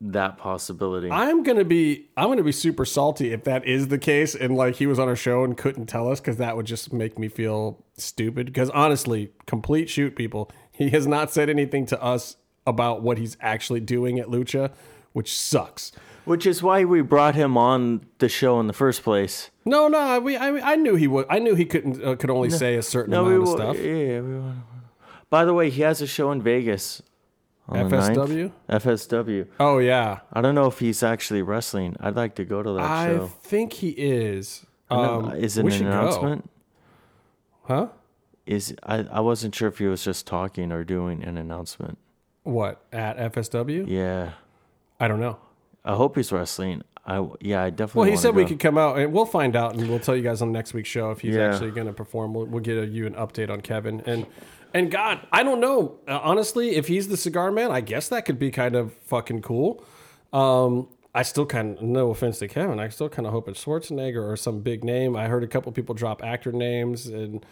that possibility. I'm gonna be I'm gonna be super salty if that is the case and like he was on a show and couldn't tell us because that would just make me feel stupid. Because honestly, complete shoot people, he has not said anything to us about what he's actually doing at Lucha, which sucks. Which is why we brought him on the show in the first place. No, no, we I, I knew he would. I knew he couldn't uh, could only say a certain No, we amount of stuff. Yeah, we By the way, he has a show in Vegas. on the 9th. FSW? FSW. Oh yeah, I don't know if he's actually wrestling. I'd like to go to that I show. I think he is. No, Um, is it an should go. announcement? Huh? Is I, I wasn't sure if he was just talking or doing an announcement. What at FSW? Yeah, I don't know. I hope he's wrestling. I yeah, I definitely. Well, he said we could come out and we'll find out and we'll tell you guys on next week's show if he's Yeah. actually going to perform. We'll, we'll get a, you an update on Kevin and and God, I don't know. Uh, honestly, if he's the cigar man, I guess that could be kind of fucking cool. Um, I still kind of, no offense to Kevin, I still kind of hope it's Schwarzenegger or some big name. I heard a couple people drop actor names and.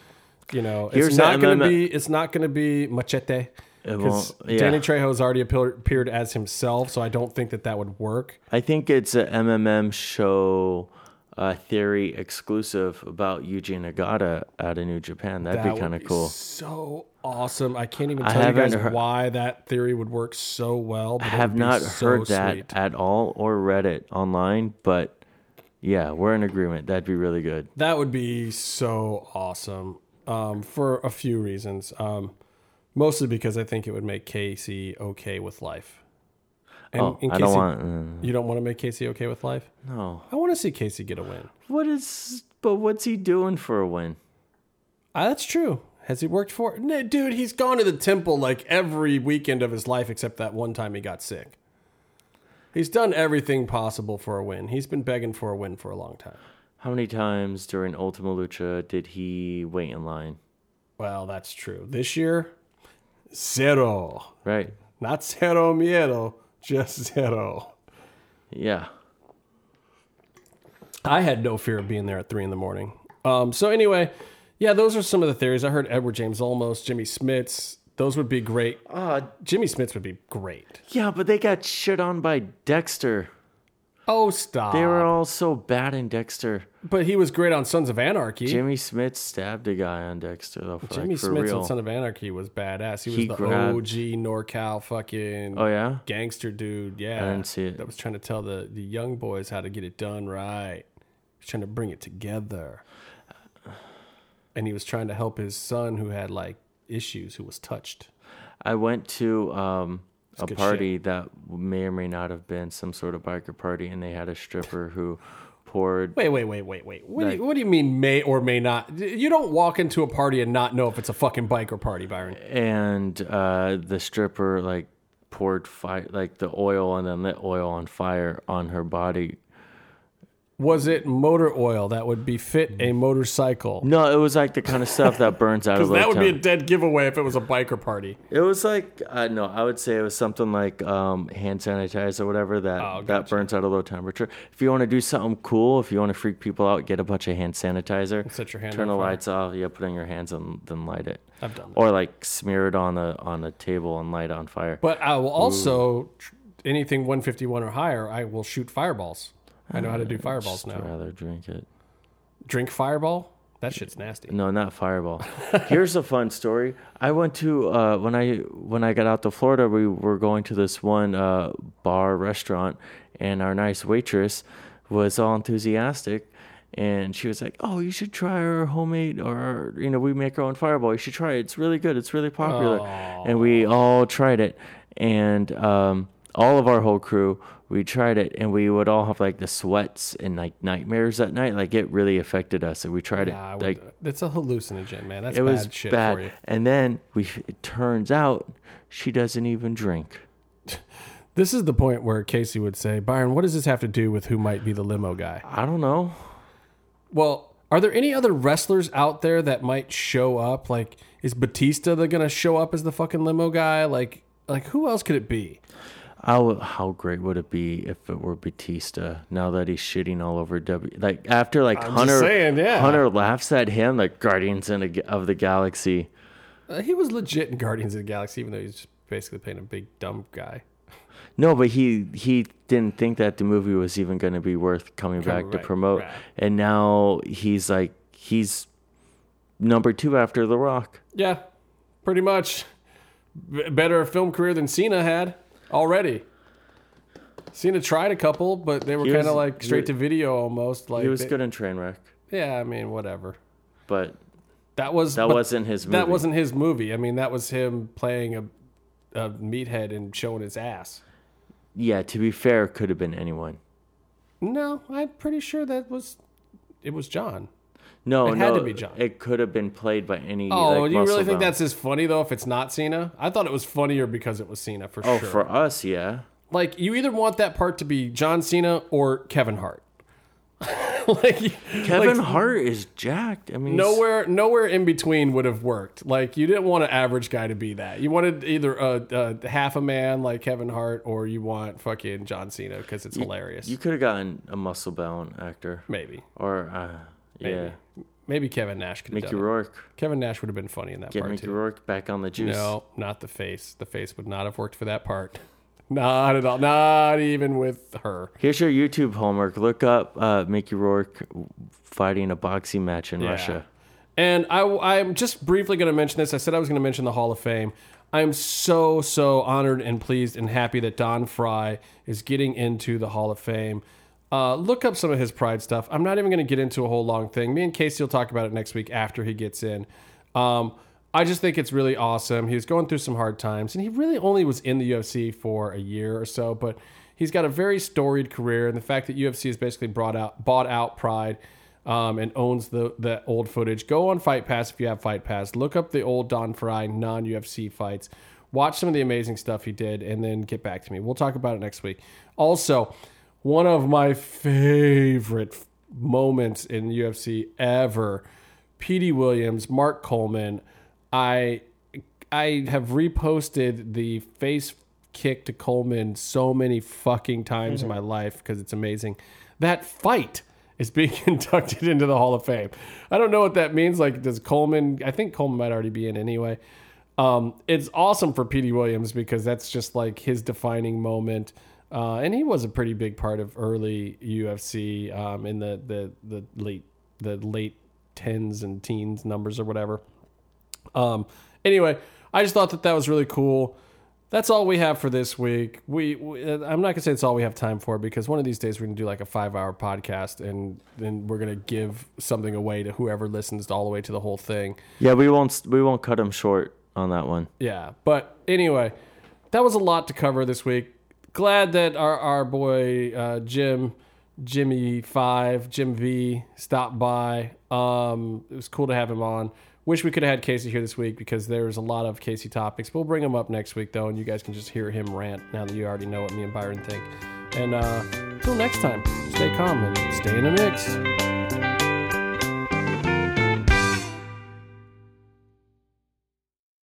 You know, Here's it's not going to be. It's not going to be Machete because yeah. Danny Trejo's already appeared, as himself, so I don't think that that would work. I think it's a MMM show uh, theory exclusive about Yuji Nagata out of New Japan. That'd That be kind of cool. So awesome! I can't even tell you guys heard- why that theory would work so well. But I have not so heard that sweet. at all or read it online, but yeah, we're in agreement. That'd be really good. That would be so awesome um, for a few reasons. Um, mostly because I think it would make Casey okay with life. And, Oh, and I don't want. mm, You don't want to make Casey okay with life. no. I want to see Casey get a win. What is but what's he doing for a win? Ah, that's true. Has he worked for it? No, dude, he's gone to the temple like every weekend of his life except that one time he got sick. He's done everything possible for a win. He's been begging for a win for a long time. How many times during Ultima Lucha did he wait in line? Well, that's true. This year, zero. Right. Not zero miedo, just zero. Yeah. I had no fear of being there at three in the morning. Um, so anyway, yeah, those are some of the theories. I heard Edward James Olmos, Jimmy Smits. Those would be great. Uh, Jimmy Smits would be great. yeah, but they got shit on by Dexter. Oh, stop. They were all so bad in Dexter. But he was great on Sons of Anarchy. Jimmy Smits stabbed a guy on Dexter though. Jimmy like, real. on Son of Anarchy was badass. He was He the grabbed- OG NorCal fucking Oh yeah. gangster dude. Yeah, I didn't see it. That was trying to tell the the young boys how to get it done right. He's trying to bring it together, and he was trying to help his son who had like issues, who was touched. I went to um, a party that may or may not have been some sort of biker party, and they had a stripper who poured. Wait, wait, wait, wait, wait. What, do you, what do you mean may or may not? You don't walk into a party and not know if it's a fucking biker party, Byron. and uh, the stripper like poured fire, like the oil, and then lit oil on fire on her body. Was it motor oil that would befit a motorcycle? No, it was like the kind of stuff that burns out Because that would be a dead giveaway if it was a biker party. It was like uh, no, I would say it was something like um, hand sanitizer or whatever that Oh, that burns out a low temperature. If you want to do something cool, if you want to freak people out, get a bunch of hand sanitizer. Set your hand turn the fire. lights off. Yeah, put it in your hands and then light it. I've done that. Or like smear it on a on a table and light it on fire. But I will also tr- anything 151 or higher. I will shoot fireballs. I know how to do fireballs now. I'd rather drink it. Drink fireball. That shit's nasty. No, not Fireball. Here's a fun story. I went to uh, when I when I got out to Florida. We were going to this one uh, bar restaurant, and our nice waitress was all enthusiastic, and she was like, "Oh, you should try our homemade, or you know, we make our own Fireball. You should try it. It's really good. It's really popular." And we all tried it, and um, all of our whole crew. We tried it, and we would all have like the sweats and like nightmares at night. Like it really affected us, and we tried Yeah, it like that's a hallucinogen, man. That's it bad was shit bad. for you. And then we it turns out she doesn't even drink. This is the point where Casey would say, Byron, what does this have to do with who might be the limo guy? I don't know. Well, are there any other wrestlers out there that might show up? Like, is Batista the gonna show up as the fucking limo guy? Like, like who else could it be? How how great would it be if it were Batista? Now that he's shitting all over W, like after like just Hunter, saying, yeah. Hunter laughs at him like Guardians in a, of the Galaxy. Uh, he was legit in Guardians of the Galaxy, even though he's just basically playing a big dumb guy. No, but he he didn't think that the movie was even going to be worth coming back to promote, right. and now he's like he's number two after The Rock. Yeah, pretty much. B- better film career than Cena had already. Cena tried a couple, but they were He kind of was- like straight to video almost. Like He was they- good in Trainwreck, Yeah, I mean, whatever. but That was that but wasn't his movie. That wasn't his movie. I mean, that was him playing a, a meathead and showing his ass. Yeah, to be fair, could have been anyone. No, I'm pretty sure that was it was John. No, It no, had to be John. It could have been played by any. Oh, like, you really think bound- that's as funny though if it's not Cena? I thought it was funnier because it was Cena for Oh, sure. Oh, for us, yeah. like you either want that part to be John Cena or Kevin Hart. like Kevin like, Hart is jacked. I mean, Nowhere, nowhere in between would have worked. Like you didn't want an average guy to be that. You wanted either a, a half a man like Kevin Hart, or you want fucking John Cena because it's hilarious. You could have gotten a muscle bound actor, maybe, or uh, yeah, maybe, maybe Kevin Nash could have Mickey done it. Rourke. Kevin Nash would have been funny in that Get part Mickey too. Rourke back on the juice. No, not the face. The face would not have worked for that part. Not at all. Not even with her. Here's your YouTube homework. Look up uh, Mickey Rourke fighting a boxing match in Yeah. Russia. And I, I'm just briefly going to mention this. I said I was going to mention the Hall of Fame. I'm so, so honored and pleased and happy that Don Frye is getting into the Hall of Fame. Uh, look up some of his Pride stuff. I'm not even going to get into a whole long thing. Me and Casey will talk about it next week after he gets in. Um, I just think it's really awesome. He was going through some hard times, and he really only was in the UFC for a year or so, but he's got a very storied career. And the fact that UFC has basically brought out, bought out Pride um, and owns the the old footage. Go on Fight Pass if you have Fight Pass. Look up the old Don Frye non UFC fights. Watch some of the amazing stuff he did, and then get back to me. We'll talk about it next week. Also, one of my favorite moments in UFC ever. Petey Williams, Mark Coleman. I I have reposted the face kick to Coleman so many fucking times in my life because it's amazing. That fight is being inducted into the Hall of Fame. I don't know what that means. Like, does Coleman? I think Coleman might already be in anyway. Um, it's awesome for Petey Williams because that's just like his defining moment. Uh, and he was a pretty big part of early UFC um, in the, the the late the late tens and teens numbers or whatever. Um, anyway, I just thought that that was really cool. That's all we have for this week. We, we I'm not gonna say it's all we have time for because one of these days we're gonna do like a five hour podcast and then we're gonna give something away to whoever listens all the way to the whole thing. Yeah, we won't we won't cut him short on that one. Yeah, but anyway, that was a lot to cover this week. Glad that our our boy uh, Jim, Jimmy Five, Jim V stopped by. Um, it was cool to have him on. Wish we could have had Casey here this week because there's a lot of Casey topics. We'll bring him up next week though, and you guys can just hear him rant now that you already know what me and Byron think. And uh, until next time, stay calm and stay in the mix.